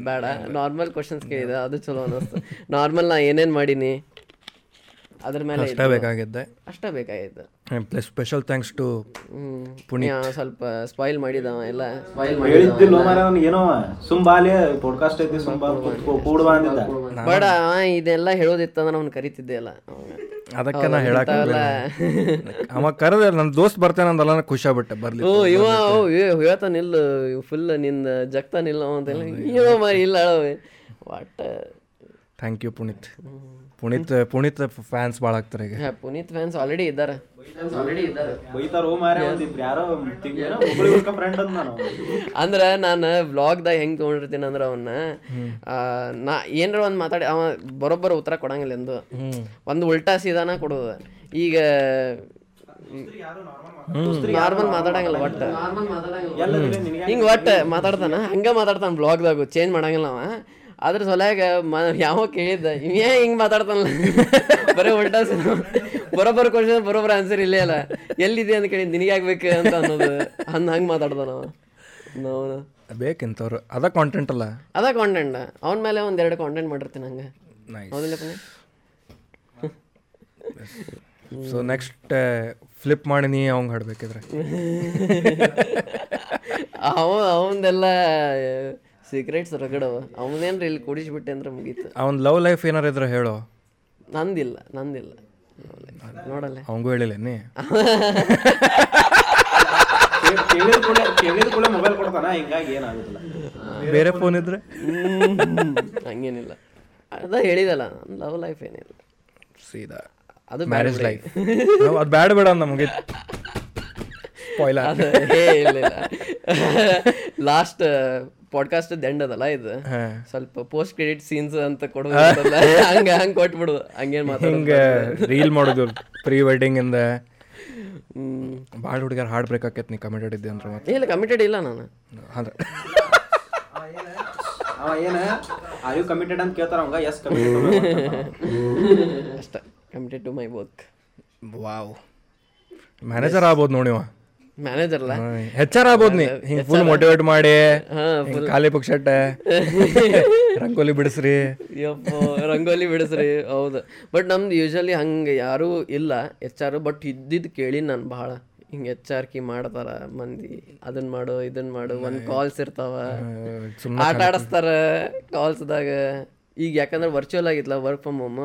ಬೇಡ. ನಾರ್ಮಲ್ ಕ್ವಶನ್ಸ್ ಕೇಳಿದೆ ಅದು ಚಲೋ ಅನ್ನಿಸ್ತು. ನಾರ್ಮಲ್ ನಾ ಏನೇನು ಮಾಡೀನಿ? ಅದ್ರ ಮೇಲೆ ಅಷ್ಟೇ ಬೇಕಾಗಿದ್ದೆ. ಅಷ್ಟೇ ಬೇಕಾಗಿತ್ತು plus special thanks to Punya ಸ್ವಲ್ಪ ಸ್ಪಾಯಿಲ್ ಮಾಡಿದ ಎಲ್ಲ. ಸ್ಪಾಯಿಲ್ ಹೇಳಿದ್ದಿಲ್ಲ ಮಾರ ನನಗೆ ಏನೋ ಸುಂಬಾಲಿ ಪಾಡ್ಕಾಸ್ಟ್ ಐತಿ ಸುಂಬಾ ಕೂಡುವ ಅಂದಿದ್ದ. ಬಡ ಇದೆಲ್ಲ ಹೇಳೋದಿತ್ತು ಅಂದ್ರೆ ಅವ್ನು ಕರಿತಿದ್ದೆ ಅಲ್ಲ. ಅದಕ್ಕೆ ನಾ ಹೇಳಕ್ ಅವ ಕರೆದ ನನ್ನ ದೋಸ್ತ್ ಬರ್ತೇನಂದಲ್ಲ ನಾ ಖುಷಿ ಆಗ್ಬಿಟ್ಟೆ ಬರ್ಲಿ ಓ ಇವ ಹೇಳ್ತಾನಿಲ್ಲ ಫುಲ್ನಿಂದ ಜಗ್ತಾನಿಲ್ಲ ಅಂತೆಲ್ಲ. ಇವ ಮರಿ ಇಲ್ಲ ಅಳವೆ. ಒಟ್ಟ thank you Puneeth Puneeth Puneeth fans ಭಾಳ ಆಗ್ತಾರೆ ಈಗ. ಪುನೀತ್ ಫ್ಯಾನ್ಸ್ ಆಲ್ರೆಡಿ ಇದ್ದಾರೆ. ಆಲ್ರೆಡಿ ಇದ್ದಾರೆ ಬೈತಾರೋ ಮಾರ ಒಂದಿಬ್ರು ಯಾರೋ ತಿಂಗಳ ಫ್ರೆಂಡ್ ಅಂತ ನಾನು ಅಂದ್ರೆ ನಾನು ವ್ಲಾಗ್ದಾಗ ಹೆಂಗೆ ತೊಗೊಂಡಿರ್ತೀನಿ ಅಂದ್ರೆ ಅವನ್ನ ಆ, ನಾ ಏನಾರ ಒಂದು ಮಾತಾಡಿ ಅವ ಬರೋಬ್ಬರ ಉತ್ತರ ಕೊಡಂಗಿಲ್ಲ ಎಂದು. ಒಂದು ಉಲ್ಟಾ ಸೀದಾನ ಕೊಡೋದು. ಈಗ ನಾರ್ಮಲ್ ಮಾತಾಡಂಗಿಲ್ಲ ಒಟ್ಟ. ಹಿಂಗ್ ಒಟ್ಟ ಹಿಂಗೆ ಒಟ್ಟು ಮಾತಾಡ್ತಾನ ಹಂಗೆ ಮಾತಾಡ್ತಾನ ಬ್ಲಾಗ್ದಾಗು ಚೇಂಜ್ ಮಾಡಂಗಿಲ್ಲ ಅವ. ಅದ್ರ ಸೊಲಾಗ ಮ ಯಾವ ಕೇಳಿದ್ದ? ಇವೇ ಹಿಂಗೆ ಮಾತಾಡ್ತಾನಲ್ಲ? ಬರೀ ಉಲ್ಟಾ ಬರೋಬ್ಬರ ಕ್ವಶನ್ ಬರೋಬ್ಬರ ಆನ್ಸರ್ ಇಲ್ಲೇ ಅಲ್ಲ. ಎಲ್ಲಿದೆ ಅಂತ ಕೇಳಿ ನಿನಗೆ ಆಗ್ಬೇಕು ಅಂತ ಅನ್ನೋದು. ಹಂಗೆ ಹಂಗೆ ಮಾತಾಡ್ತಾನವ ನಾವು. ಬೇಕಿಂತವ್ರು. ಅದ ಕಾಂಟೆಂಟ್ ಅಲ್ಲ? ಅದ ಕಾಂಟೆಂಟ್ ಅವನ ಮೇಲೆ ಒಂದೆರಡು ಕಾಂಟೆಂಟ್ ಮಾಡಿರ್ತೀನಿ ಹಂಗೆ. ಸೊ ನೆಕ್ಸ್ಟ್ ಫ್ಲಿಪ್ ಮಾಡಿ ನೀ ಅವಂಗೆ ಹಾಡ್ಬೇಕಿದ್ರೆ. ಅವ ಅವಂದೆಲ್ಲ ಸೀಕ್ರೆಟ್ಸ್ ರಗಡವ. ಅವನೇನ್ರಿ ಇಲ್ಲಿ ಕುಡಿಸ್ಬಿಟ್ಟೆ ಅಂದ್ರೆ ಮುಗೀತು. ಅವ್ನ ಲವ್ ಲೈಫ್ ಏನಾರ ಇದ್ರೆ ಹೇಳೋ. ನಂದಿಲ್ಲ ನಂದಿಲ್ಲ. ನೋಡಲ್ಲ ಅವಂಗೂ ಹೇಳಿಲ್ಲ ನೀ. ಮೊಬೈಲ್ ಕೊಡ್ತಾನ ಹಿಂಗಾಗಿ ಏನಾಗುದಿಲ್ಲ ಬೇರೆ ಫೋನ್ ಇದ್ರೆ? ಹಂಗೇನಿಲ್ಲ. ಅದ ಹೇಳಿದಲ್ಲ ಲವ್ ಲೈಫ್ ಏನಿಲ್ಲ. ಸೀದಾ. ಅದು ಮ್ಯಾರೇಜ್ ಲೈಫ್ ಅದು ಬ್ಯಾಡ ಬೇಡ ನಮಗೆ. ಸ್ಪಾಯ್ಲ ಅದು ಏ ಇಲ್ಲ ಇಲ್ಲ. ಲಾಸ್ಟ್ ಪಾಡ್ಕಾಸ್ಟ್ ಎಂಡ್ ಅದಲ್ಲ ಇದು? ಸ್ವಲ್ಪ ಪೋಸ್ಟ್ ಕ್ರೆಡಿಟ್ ಸೀನ್ಸ್ ಅಂತ ಕೊಡೋದು ಹಂಗ ಹಂಗ ಕೊಟ್ಬಿಡುದು. ಹಂಗೇನ್ ಹಿಂಗೆ ರೀಲ್ ಮಾಡೋದು ಪ್ರೀ ವೆಡ್ಡಿಂಗ್ ಇಂದ. ಭಾಳ ಹುಡುಗರು ಹಾಡ್ ಬೇಕಾಕೈತಿ ನೀ ಕಮಿಟೆಡ್ ಇದ್ದೆ ಅಂದ್ರೆ ಮತ್ತೆ. ಇಲ್ಲ ಕಮಿಟೆಡ್ ಇಲ್ಲ ನಾನು. ಅಂದ್ರೆ. ಅವ ಏನ ಆರ್ ಯು ಕಮಿಟೆಡ್ ಅಂತ ಕೇಳ್ತಾರ ಅವಂಗ? ಎಸ್ ಕಮಿಟೆಡ್ ಅಷ್ಟ committed to my work wow manager ಆಗ್ಬೋದು ನೋಡಿ ಮ್ಯಾನೇಜರ್ ಅಲ್ಲ? ಹೆಚ್ ಆರ್ ಆಗ್ಬೋದು ನೀ. ಹಿಂಗೆ ಫುಲ್ ಮೋಟಿವೇಟ್ ಮಾಡಿ ಖಾಲಿ ಪಕ್ಷಟ್ಟ <laughs> ರಂಗೋಲಿ ಬಿಡಿಸ್ರಿ. ರಂಗೋಲಿ ಬಿಡಿಸ್ರಿ ಹೌದು. ಬಟ್ ನಮ್ದು ಯೂಶಲಿ ಹಂಗೆ ಯಾರೂ ಇಲ್ಲ ಎಚ್ ಆರ್ ಬಟ್ ಇದ್ದಿದ್ದು ಕೇಳಿ ನಾನು ಭಾಳ. ಹಿಂಗೆ ಎಚ್ ಆರ್ ಕಿ ಮಾಡ್ತಾರ ಮಂದಿ ಅದನ್ನ ಮಾಡು ಇದನ್ನ ಮಾಡು ಒಂದು ಕಾಲ್ಸ್ ಇರ್ತಾವ. ಆಟ ಆಡಿಸ್ತಾರ ಕಾಲ್ಸ್ದಾಗ ಈಗ ಯಾಕಂದ್ರೆ ವರ್ಚುವಲ್ ಆಗಿತ್ತಲ್ಲ ವರ್ಕ್ ಫ್ರಮ್ ಹೋಮ್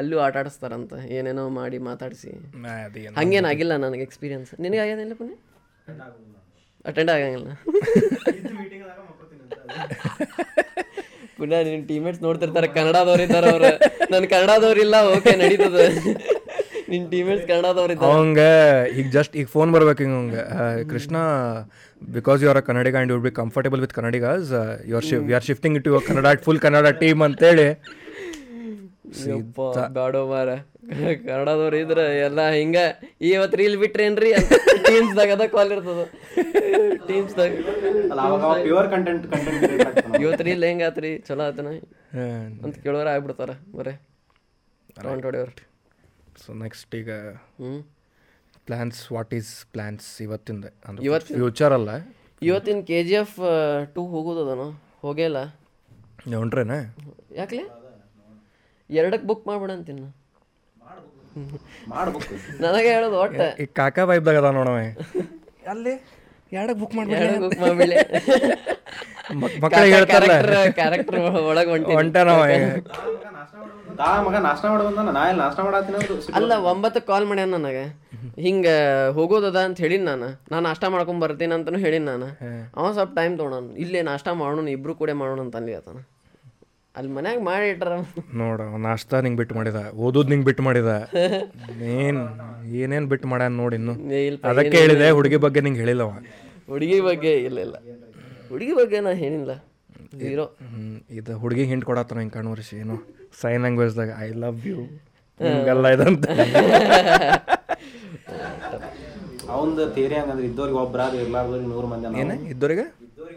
ಅಲ್ಲೂ ಆಟ ಆಡಿಸ್ತಾರಂತ. ಏನೇನೋ ಮಾಡಿ ಮಾತಾಡಿಸಿ. ಹಂಗೇನು ಹಂಗೇನಾಗಿಲ್ಲ ನನಗೆ ಎಕ್ಸ್ಪೀರಿಯನ್ಸ್ ನಿನಗೆ ಆಗ್ಯದಿಲ್ಲ ಪುಣ್ಯ? ಅಟೆಂಡ್ ಆಗಂಗಿಲ್ಲ. ಪುನಃ ನಿನ್ನ ಟೀಮೇಟ್ಸ್ ನೋಡ್ತಿರ್ತಾರೆ ಕನ್ನಡದವ್ರು ಇದ್ದಾರೆ ಅವ್ರು. ನನ್ನ ಕನ್ನಡದವ್ರು ಇಲ್ಲ ಓಕೆ ನಡೀತದೆ. ನಿನ್ನ ಟೀಮೇಟ್ಸ್ ಕನ್ನಡದವ್ರು ಇದ್ದಾರೆ. ಅವಂಗ ಈಗ ಜಸ್ಟ್ ಈಗ ಫೋನ್ ಬರ್ಬೇಕು ಹಿಂಗೆ ಹಂಗೆ Krishna because you are a Kannadiga and you be comfortable with Kannadigas you are we are shifting it your Kannada full Kannada team ಅಂತೇಳಿ ಬ್ಯಾಡೋ ಮಾರ ಕನ್ನಡದವ್ರು ಇದ್ರೆ ಎಲ್ಲ ಹಿಂಗ ಇವತ್ತು ರೀಲ್ ಬಿಟ್ರೇನ್ರಿ ಅಂತ ಟೀಮ್ಸ್ದಾಗ ಅದ ಕಾಲ್ ಇರ್ತದ. ಟೀಮ್ಸ್ ದಾಗ. ಪ್ಯೂರ್ ಕಂಟೆಂಟ್ ಕಂಟೆಂಟ್ ಇವತ್ತು ರೀಲ್ ಹೆಂಗಾತ್ರಿ ಚಲೋ ಆತನ? ಅಂತ ಕೇಳೋರ ಆಗ್ಬಿಡ್ತಾರ ಬರೇ. ರೌಂಡ್ ಹೊಡೆಯವ್ರು ಸೊ ನೆಕ್ಸ್ಟ್ ಈಗ ಹ್ಞೂ ಪ್ಲ್ಯಾನ್ಸ್ ವಾಟ್ ಈಸ್ ಪ್ಲ್ಯಾನ್ಸ್ ಇವತ್ತಿಂದ? ಇವತ್ತು ಫ್ಯೂಚರ್ ಅಲ್ಲ? ಇವತ್ತಿನ ಕೆ ಜಿ ಎಫ್ ಟೂ ಹೋಗೋದದನು? ಹೋಗೇ ಇಲ್ಲ. ಹೊಂಟ್ರೇನ ಯಾಕ್ಲೆ? ಎರಡಕ್ಕೆ ಬುಕ್ ಮಾಡ್ಬಿಡ ಅಂತೀನಿ ಮಾಡ್ಬೇಕು. <laughs> ನನಗೆ ಹೇಳೋದು ಒಟ್ಟೆ ಈ ಕಾಕಾ ವೈಬ್ದಾಗ ಅದ ನೋಡವ ಅಲ್ಲಿ ಎರಡಕ್ಕೆ ಬುಕ್ ಮಾಡಿ ಎರಡಕ್ಕೆ ಬುಕ್ ಮಾಡ್ಬಿಡಿ ಮಕ್ಕಳಿಗೆ ಹೇಳ್ತಾರಲ್ಲ. ಕ್ಯಾರೆಕ್ಟರ್ ಒಳಗೆ ಹೊಂಟಿ ಹೊಂಟನವ ತಾ ಮಗ ನಾಷ್ಟ ಮಾಡು ಬಂದ ನಾ ಇಲ್ಲಿ ನಾಷ್ಟ ಮಾಡತ್ತೀನಿ ಅಲ್ಲ ಒಂಬತ್ತಕ್ಕೆ ಕಾಲ್ ಮಾಡ್ಯಾನ ನನಗೆ. ಹಿಂಗ ಹೋಗೋದದ ಅಂತ ಹೇಳಿನ ನಾನು. ನಾನು ನಾಷ್ಟ ಮಾಡ್ಕೊಂಡ್ ಬರ್ತೀನಿ ಅಂತಾನು ಹೇಳಿನ ನಾನು. ಅವ ಸ್ವಲ್ಪ ಟೈಮ್ ತೊಗೊಳೋಣ ಇಲ್ಲೇ ನಾಷ್ಟ ಮಾಡೋಣ ಇಬ್ರು ಕೂಡ ಮಾಡೋಣ ಅಂತ ಅನ್ಲಿ ಆತನ. ಅಲ್ಲಿ ಮನ್ಯಾಗ ಮಾಡಿ ಇಟ್ರ ನೋಡ ನಾಷ್ಟಾ ನಿಂಗೆ ಬಿಟ್ಟು ಮಾಡಿದ ಓದೋದು ನಿಂಗೆ ಬಿಟ್ಟು ಮಾಡಿದ. ಏನ್ ಏನೇನು ಬಿಟ್ಟು ಮಾಡ್ಯಾನ ನೋಡಿ ಇನ್ನು. ಅದಕ್ಕೆ ಹೇಳಿದೆ ಹುಡುಗಿ ಬಗ್ಗೆ ನಿಂಗೆ ಹೇಳಿಲ್ಲವ ಹುಡುಗಿ ಬಗ್ಗೆ ಇಲ್ಲ ಇಲ್ಲ. ಹುಡುಗಿ ಬಗ್ಗೆ ನಾ ಹೇಳಿಲ್ಲ. ಹೀರೋ ಹ್ಮ್, ಇದು ಹುಡುಗಿ ಹಿಂಟ್ ಕೊಡತ್ತಾನ ಹಿಂಗೆ ಕಣ್ವರ್ಸಿ ಏನು? ಸೈನ್ ಲ್ಯಾಂಗ್ವೇಜ್ದಾಗ ಐ ಲವ್ ಯು ಹಿಂಗೆಲ್ಲ ಇದಂತ. ಅವಂದ ಥಿಯರಿ ಹಂಗಂದ್ರೆ ಇದ್ದವ್ರಿಗೆ ಒಬ್ಬರಾದ್ರೆ ಅದು ಇರ್ಲಾರ್ದವ್ರಿಗೆ ನೂರು ಮಂದಿ ಏನು? ಇದ್ದವ್ರಿಗೆ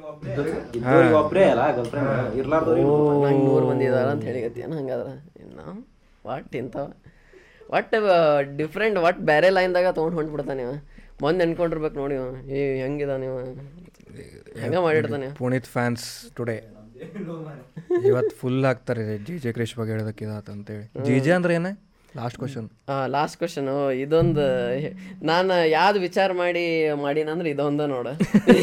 ಒಬ್ರೇ. ಅಲ್ಲ ಗರ್ಲ್ ಫ್ರೆಂಡ್ ಇರ್ಲಾರ್ದವ್ರಿಗೆ ನೂರು ಮಂದಿ. ನಂಗೆ ನೂರು ಮಂದಿ ಇದಾರ ಅಂತ ಹೇಳಿಗತ್ತೀನ ಹಂಗಾದ್ರೆ ನಾವು ಒಟ್ಟು ಇಂಥವ? ಒಟ್ಟು ಡಿಫ್ರೆಂಟ್ ಒಟ್ಟು ಬೇರೆ ಲೈನ್ದಾಗ ತೊಗೊಂಡು ಹೊಂಟ್ಬಿಡ್ತಾನೆ ನೀವು ಮೊನ್ನೆ ಅನ್ಕೊಂಡಿರ್ಬೇಕು ನೋಡಿ ಏ ಹೆಂಗಿದ ನೀವು ಹೆಂಗ ಮಾಡಿರ್ತಾನೆ. ಪುನೀತ್ ಫ್ಯಾನ್ಸ್ ಟುಡೇ ಇವತ್ತು ಫುಲ್ ಹಾಕ್ತಾರೆ ಜಿ ಜೆ ಕ್ರಿಶ್ ಬಗ್ಗೆ ಹೇಳೋದಕ್ಕೆ ಇದಾತ ಅಂತೇಳಿ. ಜಿ ಜೆ ಅಂದ್ರೆ ಏನ? ಲಾಸ್ಟ್ ಕ್ವಶನ್ ಲಾಸ್ಟ್ ಕ್ವಶನ್ ಇದೊಂದು ನಾನು ಯಾವ್ದು ವಿಚಾರ ಮಾಡಿ ಮಾಡೀನಂದ್ರೆ ಇದೊಂದ ನೋಡ.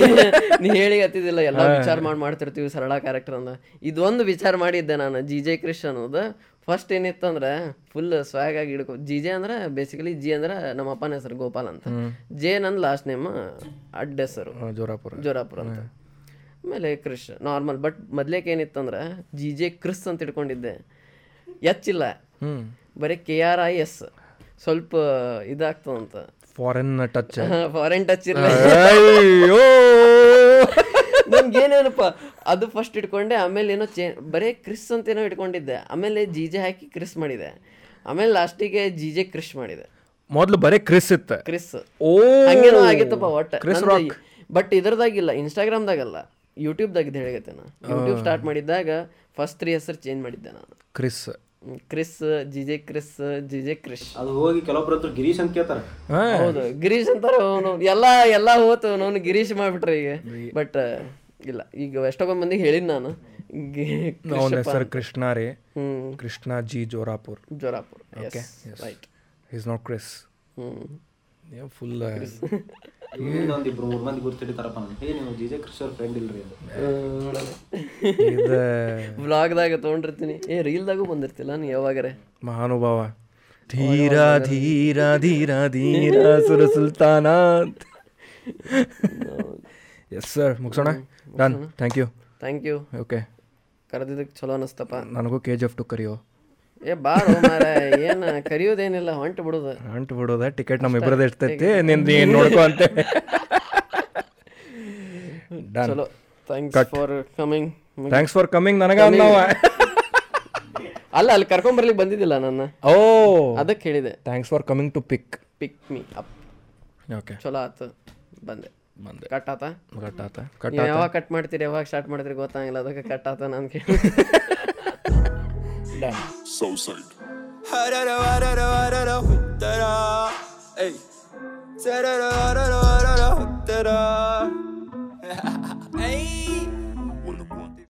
<laughs> ನೀ ಹೇಳಿ ಹತ್ತಿದಿಲ್ಲ ಎಲ್ಲ ವಿಚಾರ ಮಾಡಿ ಮಾಡ್ತಿರ್ತೀವಿ ಸರಳ ಕ್ಯಾರೆಕ್ಟರ್ ಅಂದ. ಇದೊಂದು ವಿಚಾರ ಮಾಡಿದ್ದೆ ನಾನು ಜಿ ಜೆ ಕ್ರಿಶ್ ಅನ್ನೋದು. ಫಸ್ಟ್ ಏನಿತ್ತಂದ್ರೆ ಫುಲ್ ಸ್ವಾಗ್ ಆಗಿ ಹಿಡ್ಕೊ ಜಿ ಜೆ ಅಂದ್ರೆ ಬೇಸಿಕಲಿ ಜಿ ಅಂದ್ರೆ ನಮ್ಮ ಅಪ್ಪನ ಹೆಸರು ಗೋಪಾಲ್ ಅಂತ. ಜೆ ನನ್ನ ಲಾಸ್ಟ್ ನೇಮ್ ಅಡ್ಡ ಹೆಸರು. ಜೋರಾಪುರ. ಜೋರಾಪುರ ಅಂತ. ಆಮೇಲೆ ಕ್ರಿಶ್ ನಾರ್ಮಲ್ ಬಟ್ ಮೊದ್ಲೇಕ್ ಏನಿತ್ತಂದ್ರೆ ಜಿ ಜೆ ಕ್ರಿಸ್ ಅಂತ ಇಟ್ಕೊಂಡಿದ್ದೆ. ಎಚ್ಚಿಲ್ಲ ಬರೀ ಕೆ ಆರ್ ಐ ಎಸ್ ಸ್ವಲ್ಪ ಇದಾಗ್ತದಂತ. ಫಾರಿನ್ ಟಚ್ ಫಾರಿನ್ ಟಚ್ ಅಯ್ಯೋ! <laughs> ನನ್ಗೇನೇನಪ್ಪ ಅದು ಫಸ್ಟ್ ಇಟ್ಕೊಂಡೆ ಆಮೇಲೆ ಏನೋ ಚೇ ಬರೀ ಕ್ರಿಸ್ ಅಂತ ಏನೋ ಇಟ್ಕೊಂಡಿದ್ದೆ. ಆಮೇಲೆ ಜೀಜೆ ಹಾಕಿ ಕ್ರಿಸ್ ಮಾಡಿದೆ. ಆಮೇಲೆ ಲಾಸ್ಟಿಗೆ ಜೀಜೆ ಕ್ರಿಶ್ ಮಾಡಿದೆ. ಮೊದಲು ಬರೀ ಕ್ರಿಸ್ ಇತ್ತು? ಕ್ರಿಸ್ ಓ! ಹಂಗೇನೋ ಆಗಿತ್ತಪ್ಪ ಕ್ರಿಸ್ ಒಟ್ಟು ರಾಕ್ ಬಟ್ ಇದರದಾಗಿಲ್ಲ ಇನ್ಸ್ಟಾಗ್ರಾಮ್ದಾಗಲ್ಲ ಯೂಟ್ಯೂಬ್ದಾಗ ಹೇಳಿಗತ್ತೆ ನಾನು. ಯೂಟ್ಯೂಬ್ ಸ್ಟಾರ್ಟ್ ಮಾಡಿದ್ದಾಗ ಫಸ್ಟ್ ತ್ರೀ ಹೆಸರು ಚೇಂಜ್ ಮಾಡಿದ್ದೆ ನಾನು. Kris Kris G J Kris G J Krish. ಅದು ಹೋಗಿ ಕೆಲವೊಬ್ರು ಹತ್ರ ಗಿರೀಶ್ ಅಂತ ಕೇಳ್ತಾರೆ. ಹೌದು ಗಿರೀಶ್ ಅಂತಾರೆ ಅವನು. ಎಲ್ಲ ಎಲ್ಲ ಹೋತು ಅವನು. ಗಿರೀಶ್ ಮಾಡ್ಬಿಟ್ರೆ ಈಗ. ಬಟ್ ಇಲ್ಲ ಈಗ ಎಷ್ಟೊಬ್ಬ ಮಂದಿಗೆ ಹೇಳಿದ್ ನಾನು. ಅವನ ಹೆಸರು. ಕೃಷ್ಣ ರೀ. Krishna G Jorapur. Jorapur okay right is not Kris hmm. <laughs> Full ಒಂದಿಬ್ರು ಮೂರ್ ಮಂದಿ ಗುರ್ತಿಡಿತಾರಪ್ಪ ನನಗೆ ನೀವು ಜಿಜೆ ಕೃಷಿ ಅವ್ರ ಫ್ರೆಂಡ್ ಇಲ್ರಿ ಅದು ಇದು ವ್ಲಾಗ್ದಾಗ ತೊಗೊಂಡಿರ್ತೀನಿ. ಏ <laughs> ರೀಲ್ದಾಗೂ ಬಂದಿರ್ತಿಲ್ಲ ನೀ ಯಾವಾಗರೆ? ಮಹಾನುಭಾವ. ಧೀರ ಧೀರ ಧೀರ ಧೀರ ಸುರ ಸುಲ್ತಾನ ಎಸ್ ಸರ್ ಮುಗಿಸೋಣ? Done thank you thank you okay ಕರೆದಿದ್ದಕ್ಕೆ ಚಲೋ ಅನಿಸ್ತಪ್ಪ. ನನಗೂ ಕೆ ಜಿ ಎಫ್ ಟು ಕರಿಯೋ. ಏ ಬಾರೋ ಮಾರ ಏನು ಕರಿಯೋದೇನಿಲ್ಲ ಹೊಂಟು ಬಿಡೋದು. ಹೊಂಟು ಬಿಡುದ ಟಿಕೆಟ್ ನಮ್ಮ ಇಬ್ಬರದ ಇರ್ತೈತಿ ನಿಂದು ಏನು ನೋಡ್ಕೊ ಅಂತ. ಚಲೋ. Thanks for coming thanks for coming ನನಗ ಅನ್ನವ <laughs> ಅಲ್ಲ ಅಲ್ಲಿ ಕರ್ಕೊಂಬರ್ಲಿಕ್ಕೆ ಬಂದಿದ್ದಿಲ್ಲ ನನ್ನ. ಓ. ಅದಕ್ಕೆ ಹೇಳಿದೆ. Thanks for coming to pick pick me up okay ಚಲೋ ಆತು. ಬಂದೆ. ಬಂದೆ. ಕಟ್ ಆತ? ಕಟ್ ಆತ. ಕಟ್ ಯಾವಾಗ ಕಟ್ ಮಾಡ್ತೀರಿ ಯಾವಾಗ ಸ್ಟಾರ್ಟ್ ಮಾಡ್ತೀರಿ ಗೊತ್ತಾಗಿಲ್ಲ ಅದಕ್ಕೆ ಕಟ್ ಆತ ನಾನು ಕೇಳಿ <laughs> So sad. Hey. <laughs>